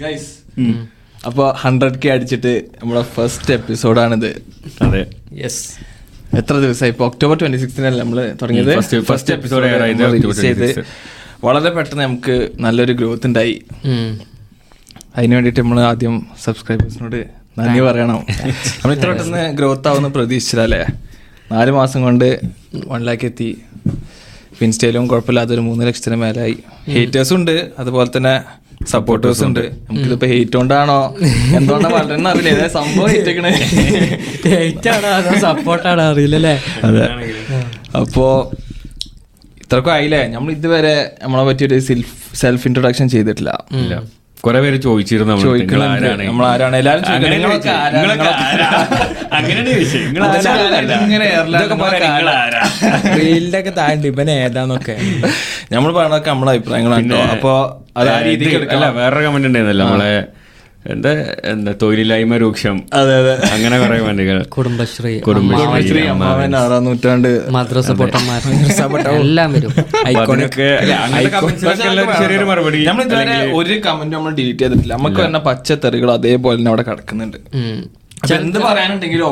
Guys അപ്പൊ hundred K അടിച്ചിട്ട് നമ്മുടെ ഫസ്റ്റ് എപ്പിസോഡാണിത് അതെ. യെസ് എത്ര ദിവസമായി? ഇപ്പൊ ഒക്ടോബർ ട്വന്റി സിക്സ്റ്റിനല്ലേ നമ്മൾ തുടങ്ങിയത്. ഫസ്റ്റ് എപ്പിസോഡ് ചെയ്ത്. 26. വളരെ പെട്ടെന്ന് നമുക്ക് നല്ലൊരു ഗ്രോത്ത് ഉണ്ടായി. അതിന് വേണ്ടിയിട്ട് നമ്മൾ ആദ്യം സബ്സ്ക്രൈബേഴ്സിനോട് നന്ദി പറയണം. നമ്മൾ ഇത്ര പെട്ടെന്ന് ഗ്രോത്ത് ആവുന്ന പ്രതീക്ഷിച്ചല്ലേ നാല് മാസം കൊണ്ട് വൺ ലാക്ക് എത്തി. ഇൻസ്റ്റയിലും കുഴപ്പമില്ലാത്ത ഒരു മൂന്ന് ലക്ഷത്തിന് മേലായി. ഹേറ്റേഴ്സും ഉണ്ട്. അതുപോലെ തന്നെ സപ്പോർട്ടേഴ്സ് ഉണ്ട്. നമുക്കിതിപ്പോ ഹേറ്റ് കൊണ്ടാണോ? എന്തുകൊണ്ടാണ് വളരെ അറിയില്ല. ഏതാ സംഭവം ഹേറ്റേക്കണേ ഹെയ്റ്റാണോ അതോ സപ്പോർട്ടാണോ അറിയില്ലല്ലേ അതെ. അപ്പോ ഇത്രക്കും ആയില്ലേ? നമ്മൾ ഇതുവരെ നമ്മളെ പറ്റിയൊരു സെൽഫ് സെൽഫ് ഇൻട്രൊഡക്ഷൻ ചെയ്തിട്ടില്ല. ഇല്ല. കുറെ പേര് ചോദിച്ചിരുന്നു അടുത്ത്, നിങ്ങൾ ചോദിക്കുന്നുണ്ട്. ആരാണ്? എല്ലാവരും താഴെ ഇവൻ ഏതാന്നൊക്കെ. നമ്മൾ പറയണതൊക്കെ നമ്മളെ അഭിപ്രായങ്ങളാണ് അപ്പൊ അത് ആ രീതിക്ക് അല്ല വേറൊരു കമന്റ് ഉണ്ടായിരുന്നല്ലോ നമ്മളെ എന്താ എന്താ തൊഴിലില്ലായ്മ രൂക്ഷം. അതെ അതെ. അങ്ങനെ കുറെ കമന്റുകൾ കുടുംബശ്രീ കുടുംബശ്രീ ശ്രീ അമ്മാവൻ ആറാം നൂറ്റാണ്ട് മദ്രസ പൊട്ടന്മാർ എല്ലാം വരും. ചെറിയൊരു മറുപടി. നമ്മൾ ഇതുവരെ ഒരു കമന്റ് നമ്മൾ ഡിലീറ്റ് ചെയ്തിട്ടില്ല. നമുക്ക് വരുന്ന പച്ചത്തെറികൾ അതേപോലെ തന്നെ അവിടെ കിടക്കുന്നുണ്ട്. എന്ത് പറയാനുണ്ടെങ്കിലും.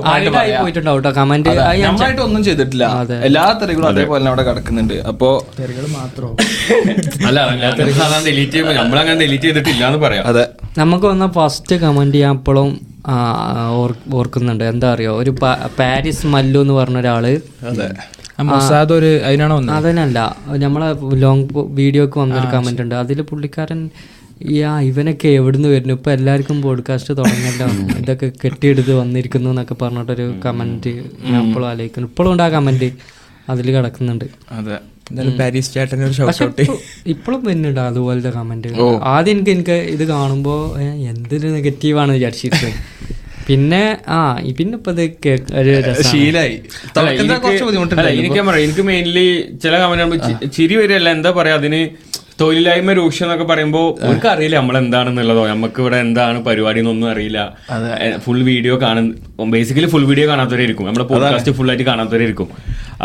പോയിട്ടുണ്ടാവും കേട്ടോ കമന്റ് നമ്മളായിട്ട് ഒന്നും ചെയ്തിട്ടില്ല. എല്ലാ തെറികളും അതേപോലെ അവിടെ കിടക്കുന്നുണ്ട്. അപ്പോ അല്ല ഡിലീറ്റ് ചെയ്യുമ്പോൾ നമ്മളങ്ങനെ ഡിലീറ്റ് ചെയ്തിട്ടില്ല എന്ന് പറയാം. അതെ. നമുക്ക് വന്ന ഫസ്റ്റ് കമന്റ് ഞാൻ ഇപ്പോഴും ഓർക്കുന്നുണ്ട്. എന്താ അറിയോ? ഒരു പാരീസ് മല്ലു എന്ന് പറഞ്ഞ ഒരാൾ. അതെ. മൊസാദ് ഒരു അതിനാണോ വന്നത്? അതിനല്ല നമ്മളെ ലോങ് വീഡിയോക്ക് വന്നൊരു കമന്റ് ഉണ്ട്. അതിൽ പുള്ളിക്കാരൻ ആ ഇവനൊക്കെ എവിടുന്ന് വരുന്നു? ഇപ്പൊ എല്ലാവർക്കും പോഡ്കാസ്റ്റ് തുടങ്ങല്ലോ. ഇതൊക്കെ കെട്ടിയെടുത്ത് വന്നിരിക്കുന്നു എന്നൊക്കെ പറഞ്ഞിട്ടൊരു കമന്റ് ഞാൻ ഇപ്പോഴും ആലോചിക്കുന്നു. ഇപ്പോഴും ഉണ്ട് ആ കമന്റ് അതിൽ കിടക്കുന്നുണ്ട്. ഇപ്പോഴും വരുന്നുണ്ട് അതുപോലത്തെ കമന്റ് ആദ്യം എനിക്ക് എനിക്ക് ഇത് കാണുമ്പോ എന്ത് എന്തൊരു നെഗറ്റീവാണ് വിചാരിച്ചിട്ട് പിന്നെ ആ പിന്നെ ഇപ്പൊ ശീലായി. എനിക്ക് മെയിൻലി ചില കമന്റ് ചിരി വരികയല്ല. എന്താ പറയാ അതിന് തൊഴിലില്ലായ്മ രൂക്ഷം എന്നൊക്കെ പറയുമ്പോൾ അവർക്ക് അറിയില്ല നമ്മൾ എന്താണെന്നുള്ളതോ നമുക്ക് ഇവിടെ എന്താണ് പരിപാടി എന്നൊന്നും അറിയില്ല ഫുൾ വീഡിയോ കാണുന്ന ബേസിക്കലി ഫുൾ വീഡിയോ കാണാത്തവരായിരിക്കും നമ്മുടെ പോഡ്കാസ്റ്റ് ഫുൾ ആയിട്ട് കാണാത്തവരായിരിക്കും.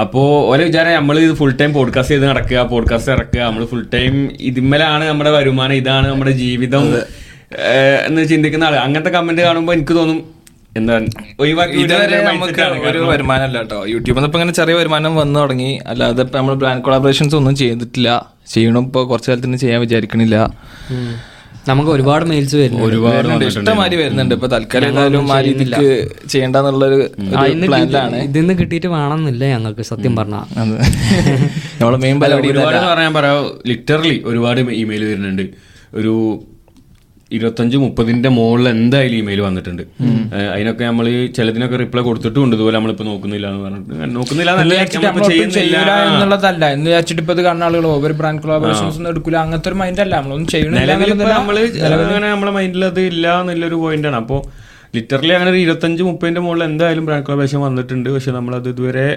അപ്പോൾ ഓരോ വിചാരം നമ്മൾ ഇത് ഫുൾ ടൈം പോഡ്കാസ്റ്റ് ചെയ്ത് നടക്കുക പോഡ്കാസ്റ്റ് ഇറക്കുക. നമ്മൾ ഫുൾ ടൈം ഇതിന്മേലാണ് നമ്മുടെ വരുമാനം ഇതാണ് നമ്മുടെ ജീവിതം എന്ന് ചിന്തിക്കുന്ന ആൾ. അങ്ങനത്തെ കമന്റ് കാണുമ്പോൾ എനിക്ക് തോന്നും ഇതുവരെ നമുക്ക് ഒരു വരുമാനമല്ല കേട്ടോ. യൂട്യൂബിൽ നിന്ന് ഇപ്പൊ ഇങ്ങനെ ചെറിയ വരുമാനം വന്നു തുടങ്ങി. അല്ലാതെ ഇപ്പൊ നമ്മൾ ബ്രാൻഡ് കൊളാബറേഷൻസ് ഒന്നും ചെയ്തിട്ടില്ല. ചെയ്യണം ഇപ്പൊ കുറച്ചു കാലത്തിന് ചെയ്യാൻ വിചാരിക്കണില്ല. നമുക്ക് ഒരുപാട് മെയിൽസ് വരുന്നു ഒരുപാട് ഇഷ്ടമാതിരി വരുന്നുണ്ട്. ഇപ്പൊ തൽക്കാലം ഏതായാലും ആ രീതിക്ക് ചെയ്യണ്ടെന്നുള്ളൊരു പ്ലാനിലാണ് ഇതിന്ന് കിട്ടിയിട്ട് വേണമെന്നില്ല ഞങ്ങൾക്ക് സത്യം പറഞ്ഞാൽ അത് നമ്മളെ മെയിൻ പരിപാടി ഒരുപാട് ഇതല്ല. എന്ന് പറയാൻ പറയാം ലിറ്ററലി ഒരുപാട് ഇമെയിൽ വരുന്നുണ്ട്. ഒരു ഇരുപത്തഞ്ച് മുപ്പതിന്റെ മുകളിൽ എന്തായാലും ഇമെയിൽ വന്നിട്ടുണ്ട്. അതിനൊക്കെ നമ്മൾ ചിലതിനൊക്കെ റിപ്ലൈ കൊടുത്തിട്ടുണ്ട് ഇതുപോലെ നമ്മളിപ്പോ നോക്കുന്നില്ല എന്ന് പറഞ്ഞിട്ട് നോക്കുന്നില്ല എന്നുള്ളതല്ല. എന്ന് വെച്ചിട്ട് ഇപ്പൊ ഇത് കാണുന്ന ആളുകൾ ഓവർ ബ്രാൻഡ് കൊളാബറേഷൻസ് ഒന്നും എടുക്കില്ല അങ്ങനത്തെ ഒരു മൈൻഡ് അല്ല. നമ്മളൊന്നും ചെയ്യണില്ല. നമ്മൾ നമ്മളെ മൈൻഡിൽ അത് ഇല്ല എന്നുള്ളൊരു പോയിന്റാണ് അപ്പോ ലിറ്ററലി അങ്ങനെ ഒരു ഇരുപത്തഞ്ച് മുപ്പതിന്റെ മുകളിൽ എന്തായാലും ബ്രാൻഡ് കൊളാബറേഷൻ വന്നിട്ടുണ്ട്. പക്ഷെ നമ്മൾ അത് ഇതുവരെ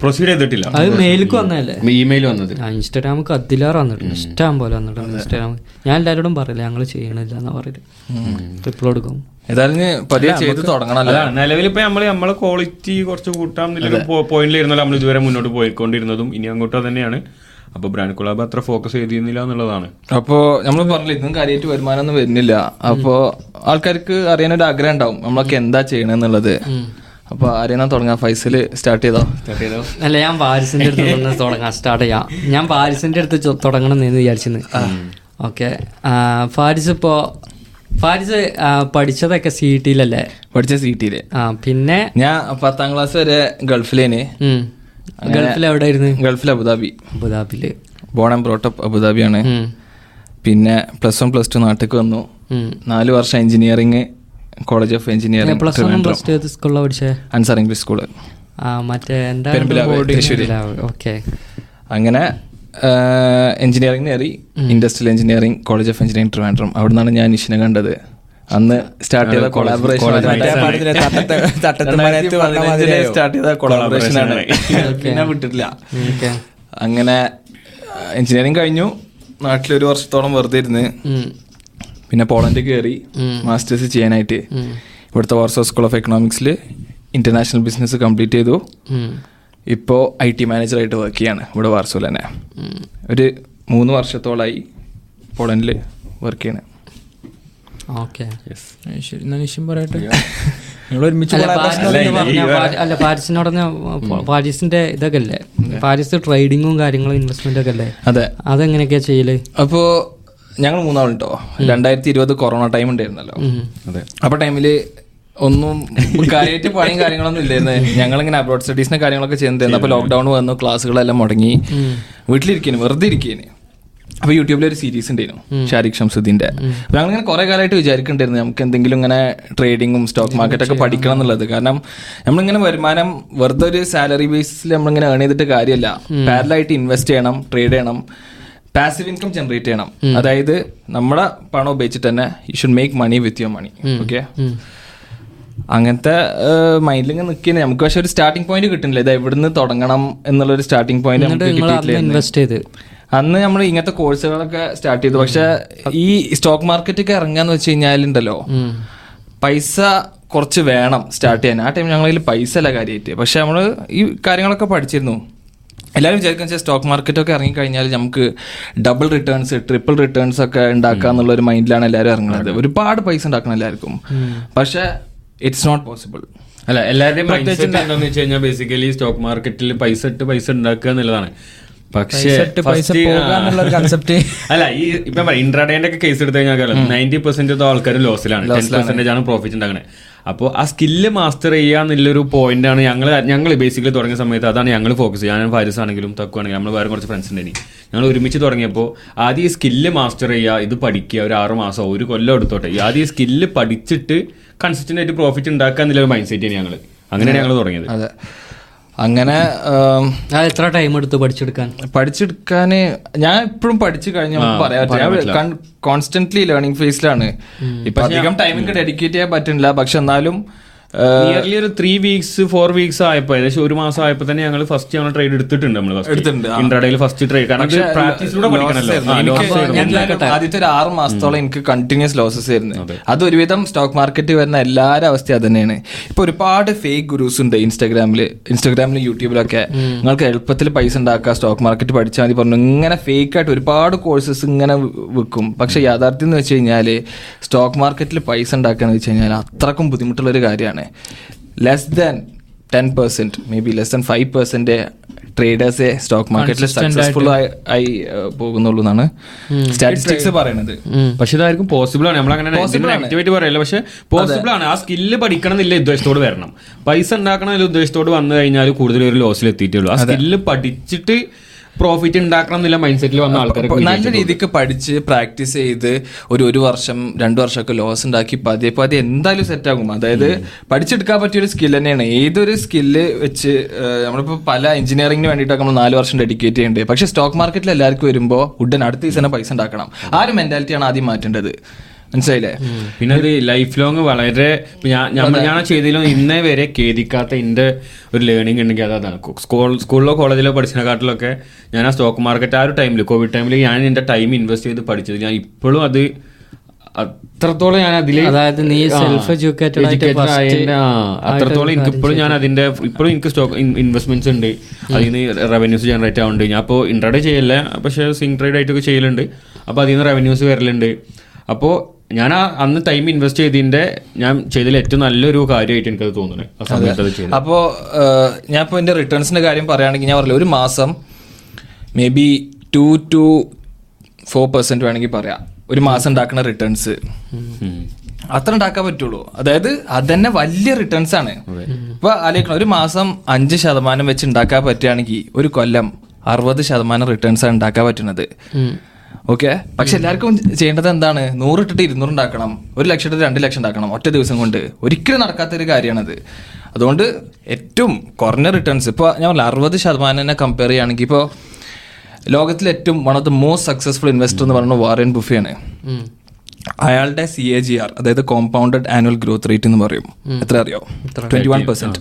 പ്രൊസീഡ് ചെയ്തിട്ടില്ല. അത് മെയിലേക്ക് വന്നല്ലേ ഇമെയിൽ വന്നത്. ഇൻസ്റ്റാഗ്രാം കത്തിലാറ് അതിലാറ് വന്നിട്ടുണ്ട്. ഇഷ്ടം പോലെ വന്നിട്ടുണ്ട് ഇൻസ്റ്റാഗ്രാം ഞാൻ എല്ലാവരോടും പറയില്ല ഞങ്ങൾ ചെയ്യണില്ല എന്നാ പറയുന്നത് ഇപ്പോൾ ഏതായാലും ഇനി പതിയെ ചെയ്ത് തുടങ്ങണല്ലോ. അതാണ് നിലവിലിപ്പോ നമ്മൾ നമ്മളെ ക്വാളിറ്റി കുറച്ച് കൂട്ടാം എന്നുള്ള പോയിന്റിലിരുന്നല്ലോ നമ്മൾ ഇതുവരെ മുന്നോട്ട് പോയിക്കൊണ്ടിരുന്നതും. ഇനി അങ്ങോട്ട് തന്നെയാണ്. അപ്പൊ ബ്രാൻഡ് കൊളാബ് അത്ര ഫോക്കസ് ചെയ്തിരുന്നില്ല എന്നുള്ളതാണ്. അപ്പോ നമ്മൾ പറഞ്ഞില്ല ഇതും കാര്യമായിട്ട് വരുമാനം ഒന്നും വരുന്നില്ല. അപ്പോ ആൾക്കാർക്ക് അറിയാനൊരു ആഗ്രഹം ഉണ്ടാവും. നമ്മളൊക്കെ എന്താ ചെയ്യണെന്നുള്ളത് അപ്പൊ ആരെയാ തുടങ്ങാം? ഫൈസൽ സ്റ്റാർട്ട് ചെയ്തോ? അല്ല ഞാൻ പാരിസിന്റെ അടുത്ത് നിന്ന് തുടങ്ങാൻ സ്റ്റാർട്ട് ചെയ്യാം. ഞാൻ പാരിസിന്റെ അടുത്ത് തുടങ്ങണം എന്ന് വിചാരിച്ചിരുന്നു. ഓക്കെ. ഫാരിസ് ഇപ്പോ ഫാരിസ് പഠിച്ചതൊക്കെ സി ടിയിലല്ലേ പഠിച്ച സീറ്റിൽ ആ പിന്നെ? ഞാൻ പത്താം ക്ലാസ് വരെ ഗൾഫിലേന്. ഗൾഫിൽ എവിടെ ആയിരുന്നു ഗൾഫിൽ അബുദാബി. അബുദാബിയിൽ ബോൺ ആൻഡ് ബ്രോട്ടപ്പ് അബുദാബിയാണ്. പിന്നെ പ്ലസ് വൺ പ്ലസ് ടു നാട്ടിലേക്ക് വന്നു. നാല് വർഷം engineering college of engineering plus one plus two ഏത് സ്കൂളിലാണ് പഠിച്ചേ? Ansar English school. മറ്റേ എന്താ. ഓക്കെ. അങ്ങനെ എഞ്ചിനീയറിംഗ് കയറി industrial engineering college of engineering Trivandrum. അവിടെ നിന്നാണ് ഞാൻ നിഷിനെ കണ്ടത്. അന്ന് സ്റ്റാർട്ട് ചെയ്ത കൊളാബറേഷൻ? സ്റ്റാർട്ട് ചെയ്ത കൊളാബറേഷൻ ആണ്. പിന്നെ വിട്ടിട്ടില്ല. അങ്ങനെ എഞ്ചിനീയറിംഗ് കഴിഞ്ഞു. നാട്ടിലൊരു വർഷത്തോളം വെറുതെ ഇരുന്ന്. പിന്നെ പോളണ്ട് കയറി മാസ്റ്റേഴ്സ് ചെയ്യാനായിട്ട്. ഇവിടുത്തെ വാർസോ സ്കൂൾ ഓഫ് എക്കണോമിക്സിൽ ഇന്റർനാഷണൽ ബിസിനസ് കംപ്ലീറ്റ് ചെയ്തു. ഇപ്പോൾ ഐ ടി മാനേജറായിട്ട് വർക്ക് ചെയ്യാണ് ഇവിടെ വാർസോയിൽ തന്നെ. ഒരു മൂന്ന് വർഷത്തോളമായി പോളണ്ടിൽ വർക്ക് ചെയ്യണേ ഓക്കെ ഏ, ശരി എന്നാ നിശ്ചയം പറയട്ടെ? അല്ല പാരീസിനോട് പാരീസിന്റെ ഇതൊക്കെ അല്ലേ പാരിസ് ട്രേഡിങ്ങും കാര്യങ്ങളും ഇൻവെസ്റ്റ്മെന്റ് ഒക്കെ അല്ലേ അതെ. അതെങ്ങനെയൊക്കെയാ ചെയ്യൽ? അപ്പോ ഞങ്ങൾ മൂന്നാളുണ്ടോ? രണ്ടായിരത്തി ഇരുപത് കൊറോണ ടൈം ഉണ്ടായിരുന്നല്ലോ. അതെ. അപ്പൊ ടൈമിൽ ഒന്നും കാര്യമായിട്ട് പണിയും കാര്യങ്ങളൊന്നും ഇല്ലായിരുന്നു. ഞങ്ങളിങ്ങനെ അബ്രോഡ് സ്റ്റഡീസിന് കാര്യങ്ങളൊക്കെ ചെയ്യുന്നുണ്ടായിരുന്നു അപ്പൊ ലോക്ക്ഡൌൺ വന്നു ക്ലാസ്സുകളെല്ലാം മുടങ്ങി. വീട്ടിലിരിക്കുന്നു വെറുതെ ഇരിക്കുന്നു അപ്പൊ യൂട്യൂബിൽ ഒരു സീരീസ് ഉണ്ടായിരുന്നു ഷാരിഖ് ഷംസുദ്ദീന്റെ. അപ്പൊ ഞങ്ങളിങ്ങനെ കുറെ കാലമായിട്ട് വിചാരിക്കണ്ടായിരുന്നു നമുക്ക് എന്തെങ്കിലും ഇങ്ങനെ ട്രേഡിങ്ങും സ്റ്റോക്ക് മാർക്കറ്റ് ഒക്കെ പഠിക്കണം എന്നുള്ളത്. കാരണം നമ്മളിങ്ങനെ വരുമാനം വെറുതെ ഒരു സാലറി ബേസിൽ നമ്മളിങ്ങനെ ഏൺ ചെയ്തിട്ട് കാര്യമല്ല പാരലായിട്ട് ഇൻവെസ്റ്റ് ചെയ്യണം ട്രേഡ് ചെയ്യണം പാസീവ് ഇൻകം ജനറേറ്റ് ചെയ്യണം. അതായത് നമ്മുടെ പണം ഉപയോഗിച്ചിട്ട് തന്നെ you should make money with your money okay അങ്ങനത്തെ മൈൻഡിൽ ഇങ്ങനെ നിൽക്കുന്നത് നമുക്ക് പക്ഷെ ഒരു സ്റ്റാർട്ടിംഗ് പോയിന്റ് കിട്ടുന്നില്ല. ഇത് എവിടുന്ന് തുടങ്ങണം എന്നുള്ള ഒരു സ്റ്റാർട്ടിംഗ് പോയിന്റ് നമുക്ക് കിട്ടിയിട്ടില്ല ചെയ്ത്. അന്ന് നമ്മൾ ഇങ്ങനത്തെ കോഴ്സുകളൊക്കെ സ്റ്റാർട്ട് ചെയ്തു. പക്ഷെ ഈ സ്റ്റോക്ക് മാർക്കറ്റൊക്കെ ഇറങ്ങാന്ന് വെച്ച് കഴിഞ്ഞാലുണ്ടല്ലോ പൈസ കുറച്ച് വേണം സ്റ്റാർട്ട് ചെയ്യാൻ. ആ ടൈം ഞങ്ങളിൽ പൈസ അല്ല കാര്യമായിട്ട് പക്ഷെ നമ്മൾ ഈ കാര്യങ്ങളൊക്കെ പഠിച്ചിരുന്നു. എല്ലാവരും വിചാരിക്കുന്ന വെച്ചാൽ സ്റ്റോക്ക് മാർക്കറ്റൊക്കെ ഇറങ്ങിക്കഴിഞ്ഞാൽ നമുക്ക് ഡബിൾ റിട്ടേൺസ് ട്രിപ്പിൾ റിട്ടേൺസ് ഒക്കെ ഉണ്ടാക്കുക എന്നുള്ള ഒരു മൈൻഡിലാണ് എല്ലാവരും ഇറങ്ങുന്നത് ഒരുപാട് പൈസ ഉണ്ടാക്കണം എല്ലാവർക്കും. പക്ഷെ ഇറ്റ്സ് നോട്ട് പോസിബിൾ അല്ല എല്ലാവരുടെയും എന്താണെന്ന് വെച്ച് കഴിഞ്ഞാൽ ബേസിക്കലി സ്റ്റോക്ക് മാർക്കറ്റിൽ പൈസ ഇട്ട് പൈസ ഉണ്ടാക്കുക എന്നുള്ളതാണ്. പക്ഷേ concept. അല്ല ഈ ഇപ്പൊ ഇൻട്രാഡേന്റെ ഒക്കെ കേസ് എടുത്തു കഴിഞ്ഞാൽ നയന്റി പെർസെന്റ് ആൾക്കാർ ലോസിലാണ് ടെൻ പെർസെന്റേജ് ആണ് പ്രോഫിറ്റ് ഉണ്ടാകുന്നത് അപ്പോൾ ആ സ്കില്ല് മാസ്റ്റർ ചെയ്യുക എന്നുള്ളൊരു പോയിന്റ് ആണ് ഞങ്ങൾ ഞങ്ങൾ ബേസിക്കലി തുടങ്ങിയ സമയത്ത് അതാണ് ഞങ്ങൾ ഫോക്കസ് ചെയ്യുക. ഞാൻ ഫാരിസ് ആണെങ്കിലും തക്കു ആണെങ്കിലും നമ്മൾ വേറെ കുറച്ച് ഫ്രണ്ട്സ് ഉണ്ടായി ഞങ്ങൾ ഒരുമിച്ച് തുടങ്ങിയപ്പോൾ ആദ്യം ഈ സ്കില്ല് മാസ്റ്റർ ചെയ്യുക ഇത് പഠിക്കുക ഒരു ആറ് മാസം ഒരു കൊല്ലം എടുത്തോട്ടെ. ആദ്യം ഈ സ്കില്ല് പഠിച്ചിട്ട് കൺസിസ്റ്റന്റ് ആയിട്ട് പ്രോഫിറ്റ് ഉണ്ടാക്കുക എന്നുള്ള മൈൻഡ് സെറ്റ് ആണ് ഞങ്ങൾ അങ്ങനെയാണ് ഞങ്ങൾ തുടങ്ങിയത്. അങ്ങനെ എത്ര ടൈം എടുത്തു പഠിച്ചെടുക്കാൻ? പഠിച്ചെടുക്കാന് ഞാൻ ഇപ്പോഴും പഠിച്ചു കഴിഞ്ഞ പറയാൻ ഞാൻ കോൺസ്റ്റന്റ്ലി ലേണിംഗ് ഫേസിലാണ് ഇപ്പൊ അധികം ടൈമിങ് ഡെഡിക്കേറ്റ് ചെയ്യാൻ പറ്റുന്നില്ല. പക്ഷെ എന്നാലും നിയർലി ഒരു ത്രീ വീക്സ് ഫോർ വീക്സ് ആയപ്പോ ഏകദേശം ഒരു മാസം ആയപ്പോ തന്നെ ഞങ്ങൾ ഫസ്റ്റ് ഞങ്ങൾ ട്രേഡ് എടുത്തിട്ടുണ്ട് നമ്മൾ ഇൻട്രാഡേയിൽ ഫസ്റ്റ് ട്രേഡ് കാരണം പ്രാക്ടീസിലൂടെ പഠിക്കണല്ലോ. ആദ്യത്തെ ഒരു ആറ് മാസത്തോളം എനിക്ക് കണ്ടിന്യൂസ് ലോസസ് ആയിരുന്നു. അത്. ഒരുവിധം സ്റ്റോക്ക് മാർക്കറ്റ് വരുന്ന എല്ലാവരും അവസ്ഥ അത് തന്നെയാണ് ഇപ്പൊ ഒരുപാട് ഫേക്ക് ഗുരുസ് ഉണ്ട് ഇൻസ്റ്റാഗ്രാമിൽ ഇൻസ്റ്റാഗ്രാമിലും യൂട്യൂബിലൊക്കെ നിങ്ങൾക്ക് എളുപ്പത്തിൽ പൈസ ഉണ്ടാക്കുക സ്റ്റോക്ക് മാർക്കറ്റ് പഠിച്ചാൽ മതി പറഞ്ഞു. ഇങ്ങനെ ഫേക്ക് ആയിട്ട് ഒരുപാട് കോഴ്സസ് ഇങ്ങനെ വെക്കും പക്ഷെ യാഥാർത്ഥ്യം എന്ന് വെച്ച് കഴിഞ്ഞാൽ സ്റ്റോക്ക് മാർക്കറ്റിൽ പൈസ ഉണ്ടാക്കുക എന്ന് വെച്ച് കഴിഞ്ഞാൽ അത്രക്കും ബുദ്ധിമുട്ടുള്ള ഒരു കാര്യമാണ്. Less than ten percent maybe less than five percent ട്രേഡേഴ്സെ stock മാർക്കറ്റിൽ സക്സസ്ഫുൾ ആയി പോകുന്നുള്ളൂ എന്നാണ് സ്റ്റാറ്റിസ്റ്റിക്സ് പറയുന്നത് പക്ഷെ ഇതായിരിക്കും പോസിബിൾ ആണ്. നമ്മൾ അങ്ങനെ നെഗറ്റീവായിട്ട് പറയല്ല. പക്ഷെ പോസിബിൾ ആണ്. ആ സ്കില്ല് പഠിക്കണം എന്നില്ല ഉദ്ദേശത്തോട് വരണം. പൈസ ഉണ്ടാക്കണം എന്നുള്ള ഉദ്ദേശത്തോട് വന്നു കഴിഞ്ഞാൽ കൂടുതൽ ഒരു ലോസിൽ എത്തിയിട്ടുള്ളൂ ആ സ്കില്ല് പഠിച്ചിട്ട് പ്രോഫിറ്റ് ഉണ്ടാക്കണം എന്നുള്ള മൈൻഡ് സെറ്റിൽ വന്ന ആൾക്കാർ നല്ല രീതിക്ക് പഠിച്ച് പ്രാക്ടീസ് ചെയ്ത് ഒരു ഒരു വർഷം രണ്ടു വർഷമൊക്കെ ലോസ് ഉണ്ടാക്കി പതിയെ പതിയെ എന്തായാലും സെറ്റ് ആകും. അതായത് പഠിച്ചെടുക്കാൻ പറ്റിയ ഒരു സ്കിൽ തന്നെയാണ്. ഏതൊരു സ്കില്ല് വെച്ച് നമ്മളിപ്പോൾ നമ്മളിപ്പോ പല എഞ്ചിനീയറിംഗിന് വേണ്ടിയിട്ടൊക്കെ നമ്മൾ നാല് വർഷം ഡെഡിക്കേറ്റ് ചെയ്യേണ്ടത് പക്ഷേ സ്റ്റോക്ക് മാർക്കറ്റിൽ എല്ലാവർക്കും വരുമ്പോൾ ഉടൻ അടുത്ത തന്നെ പൈസ ഉണ്ടാക്കണം. ആ ഒരു മെന്റാലിറ്റിയാണ് ആദ്യം മാറ്റേണ്ടത്. മനസ്സിലായില്ലേ? പിന്നെ അത് ലൈഫ് ലോങ് വളരെ ഞാൻ ഞാൻ ചെയ്തതിലും ഇന്നേ വരെ ഖേദിക്കാത്ത എന്റെ ഒരു ലേണിംഗ് ഉണ്ടെങ്കിൽ അത് അതാണ് സ്കൂൾ സ്കൂളിലോ കോളേജിലോ പഠിച്ചതിനെക്കാട്ടിലൊക്കെ ഞാൻ ആ സ്റ്റോക്ക് മാർക്കറ്റ് ആ ഒരു ടൈമിൽ കോവിഡ് ടൈമിൽ ഞാൻ എന്റെ ടൈം ഇൻവെസ്റ്റ് ചെയ്ത് പഠിച്ചത് ഞാൻ ഇപ്പോഴും അത് അത്രത്തോളം ഞാൻ അതിൽ അതായത് നീ സെൽഫ് അത്രത്തോളം എനിക്ക് ഇപ്പോഴും ഞാൻ അതിന്റെ ഇപ്പോഴും എനിക്ക് സ്റ്റോക്ക് ഇൻവെസ്റ്റ്മെന്റ്സ് ഉണ്ട്. അതിൽ നിന്ന് റവന്യൂസ് ജനറേറ്റ് ആവുന്നുണ്ട്. ഞാൻ ഇപ്പോൾ ഇൻട്രാഡേ ചെയ്യല്ല പക്ഷേ സിംഗ് ട്രേഡ് ആയിട്ടൊക്കെ ചെയ്യലുണ്ട്. അപ്പോൾ അതിൽ നിന്ന് റവന്യൂസ് വരലുണ്ട്. അപ്പോൾ ഞാൻ ആ അന്ന് ടൈം ഇൻവെസ്റ്റ് ചെയ്തതിന്റെ ഞാൻ ചെയ്തതിൽ ഏറ്റവും നല്ലൊരു കാര്യമായിട്ട് എനിക്കത് തോന്നുന്നത് അപ്പോൾ ഞാൻ ഇപ്പോൾ എന്റെ റിട്ടേൺസിന്റെ കാര്യം പറയുകയാണെങ്കിൽ ഞാൻ പറഞ്ഞില്ല ഒരു മാസം maybe two to four percent വേണമെങ്കിൽ പറയാം. ഒരു മാസം ഉണ്ടാക്കുന്ന റിട്ടേൺസ് അത്ര ഉണ്ടാക്കാൻ പറ്റുള്ളൂ. അതായത് അത് തന്നെ വലിയ റിട്ടേൺസ് ആണ്. ഇപ്പൊ ആലോചിക്കണം ഒരു മാസം അഞ്ച് ശതമാനം വെച്ച് ഉണ്ടാക്കാൻ പറ്റുകയാണെങ്കിൽ ഒരു കൊല്ലം അറുപത് ശതമാനം റിട്ടേൺസ് ആണ് ഉണ്ടാക്കാൻ പറ്റുന്നത്. ഓക്കെ? പക്ഷെ എല്ലാവർക്കും ചെയ്യേണ്ടത് എന്താണ്? നൂറ് ഇട്ടിട്ട് ഇരുന്നൂറ് ഉണ്ടാക്കണം. ഒരു ലക്ഷം ഇട്ടിട്ട് രണ്ട് ലക്ഷം ഉണ്ടാക്കണം. ഒറ്റ ദിവസം കൊണ്ട്. ഒരിക്കലും നടക്കാത്ത ഒരു കാര്യമാണത്. അതുകൊണ്ട് ഏറ്റവും കുറഞ്ഞ റിട്ടേൺസ് ഇപ്പോൾ ഞാൻ പറഞ്ഞ അറുപത് ശതമാനം തന്നെ കമ്പയർ ചെയ്യുകയാണെങ്കിൽ ഇപ്പോൾ ലോകത്തിലെ ഏറ്റവും one of the most successful investor എന്ന് പറയുന്നത് വാറൻ ബുഫയാണ്. അയാളുടെ സി എ ജി ആർ അതായത് കോമ്പൗണ്ടഡ് ആനുവൽ ഗ്രോത്ത് റേറ്റ് എന്ന് പറയും. എത്ര അറിയോ? Twenty one percent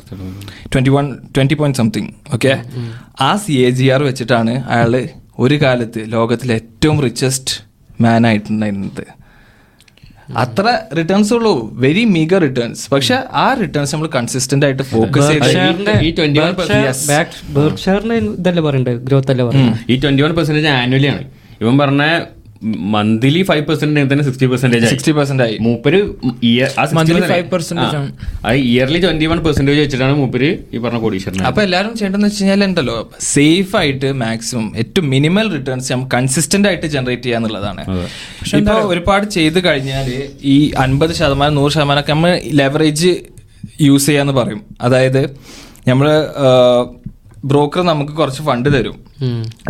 twenty one twenty point something okay? ആ സി എ ജി ആർ വെച്ചിട്ടാണ് അയാൾ ഒരു കാലത്ത് ലോകത്തിലെ ഏറ്റവും റിച്ചസ്റ്റ് മാൻ ആയിട്ടുണ്ടായിരുന്നത്. അത്ര റിട്ടേൺസ് ഉള്ളൂ. വെരി മീഗർ റിട്ടേൺസ് പക്ഷെ ആ റിട്ടേൺസ് നമ്മൾ കൺസിസ്റ്റന്റ് ആയിട്ട് ഫോക്കസ് ചെയ്ത് ഈ 21% ബർഷറിന്റെ ഇതല്ലേ പറയണ്ടേ? ഗ്രോത്ത് അല്ലേ പറയുന്നത് ഈ ട്വന്റി വൺ പെർസെന്റേജ് ആനുവലി ആണ്. ഇവൻ പറഞ്ഞ മന്ത്ലി ഫൈവ് പെർസെന്റ് തന്നെ സിക്സ്റ്റി പെർസെന്റേജ് സിക്സ്റ്റി പെർസെന്റ് ആയി. മൂപ്പര് മന്ത്ലി ഫൈവ് 5% ആണ്. അത് ഇയർലി ട്വന്റി വൺ പെർസെന്റേജ് വെച്ചിട്ടാണ് മൂപ്പര് ഈ പറഞ്ഞ കോടീശ്വരൻ അപ്പൊ എല്ലാവരും ചെയ്യേണ്ടതെന്ന് വെച്ച് കഴിഞ്ഞാൽ ഉണ്ടല്ലോ സേഫ് ആയിട്ട് മാക്സിമം ഏറ്റവും മിനിമൽ റിട്ടേൺസ് നമ്മൾ കൺസിസ്റ്റന്റ് ആയിട്ട് ജനറേറ്റ് ചെയ്യാന്നുള്ളതാണ് ഇപ്പൊ ഒരുപാട് ചെയ്ത് കഴിഞ്ഞാൽ ഈ അൻപത് ശതമാനം നൂറ് ശതമാനം ഒക്കെ നമ്മൾ ലെവറേജ് യൂസ് ചെയ്യാന്ന് പറയും. അതായത് നമ്മൾ ബ്രോക്കർ നമുക്ക് കുറച്ച് ഫണ്ട് തരും.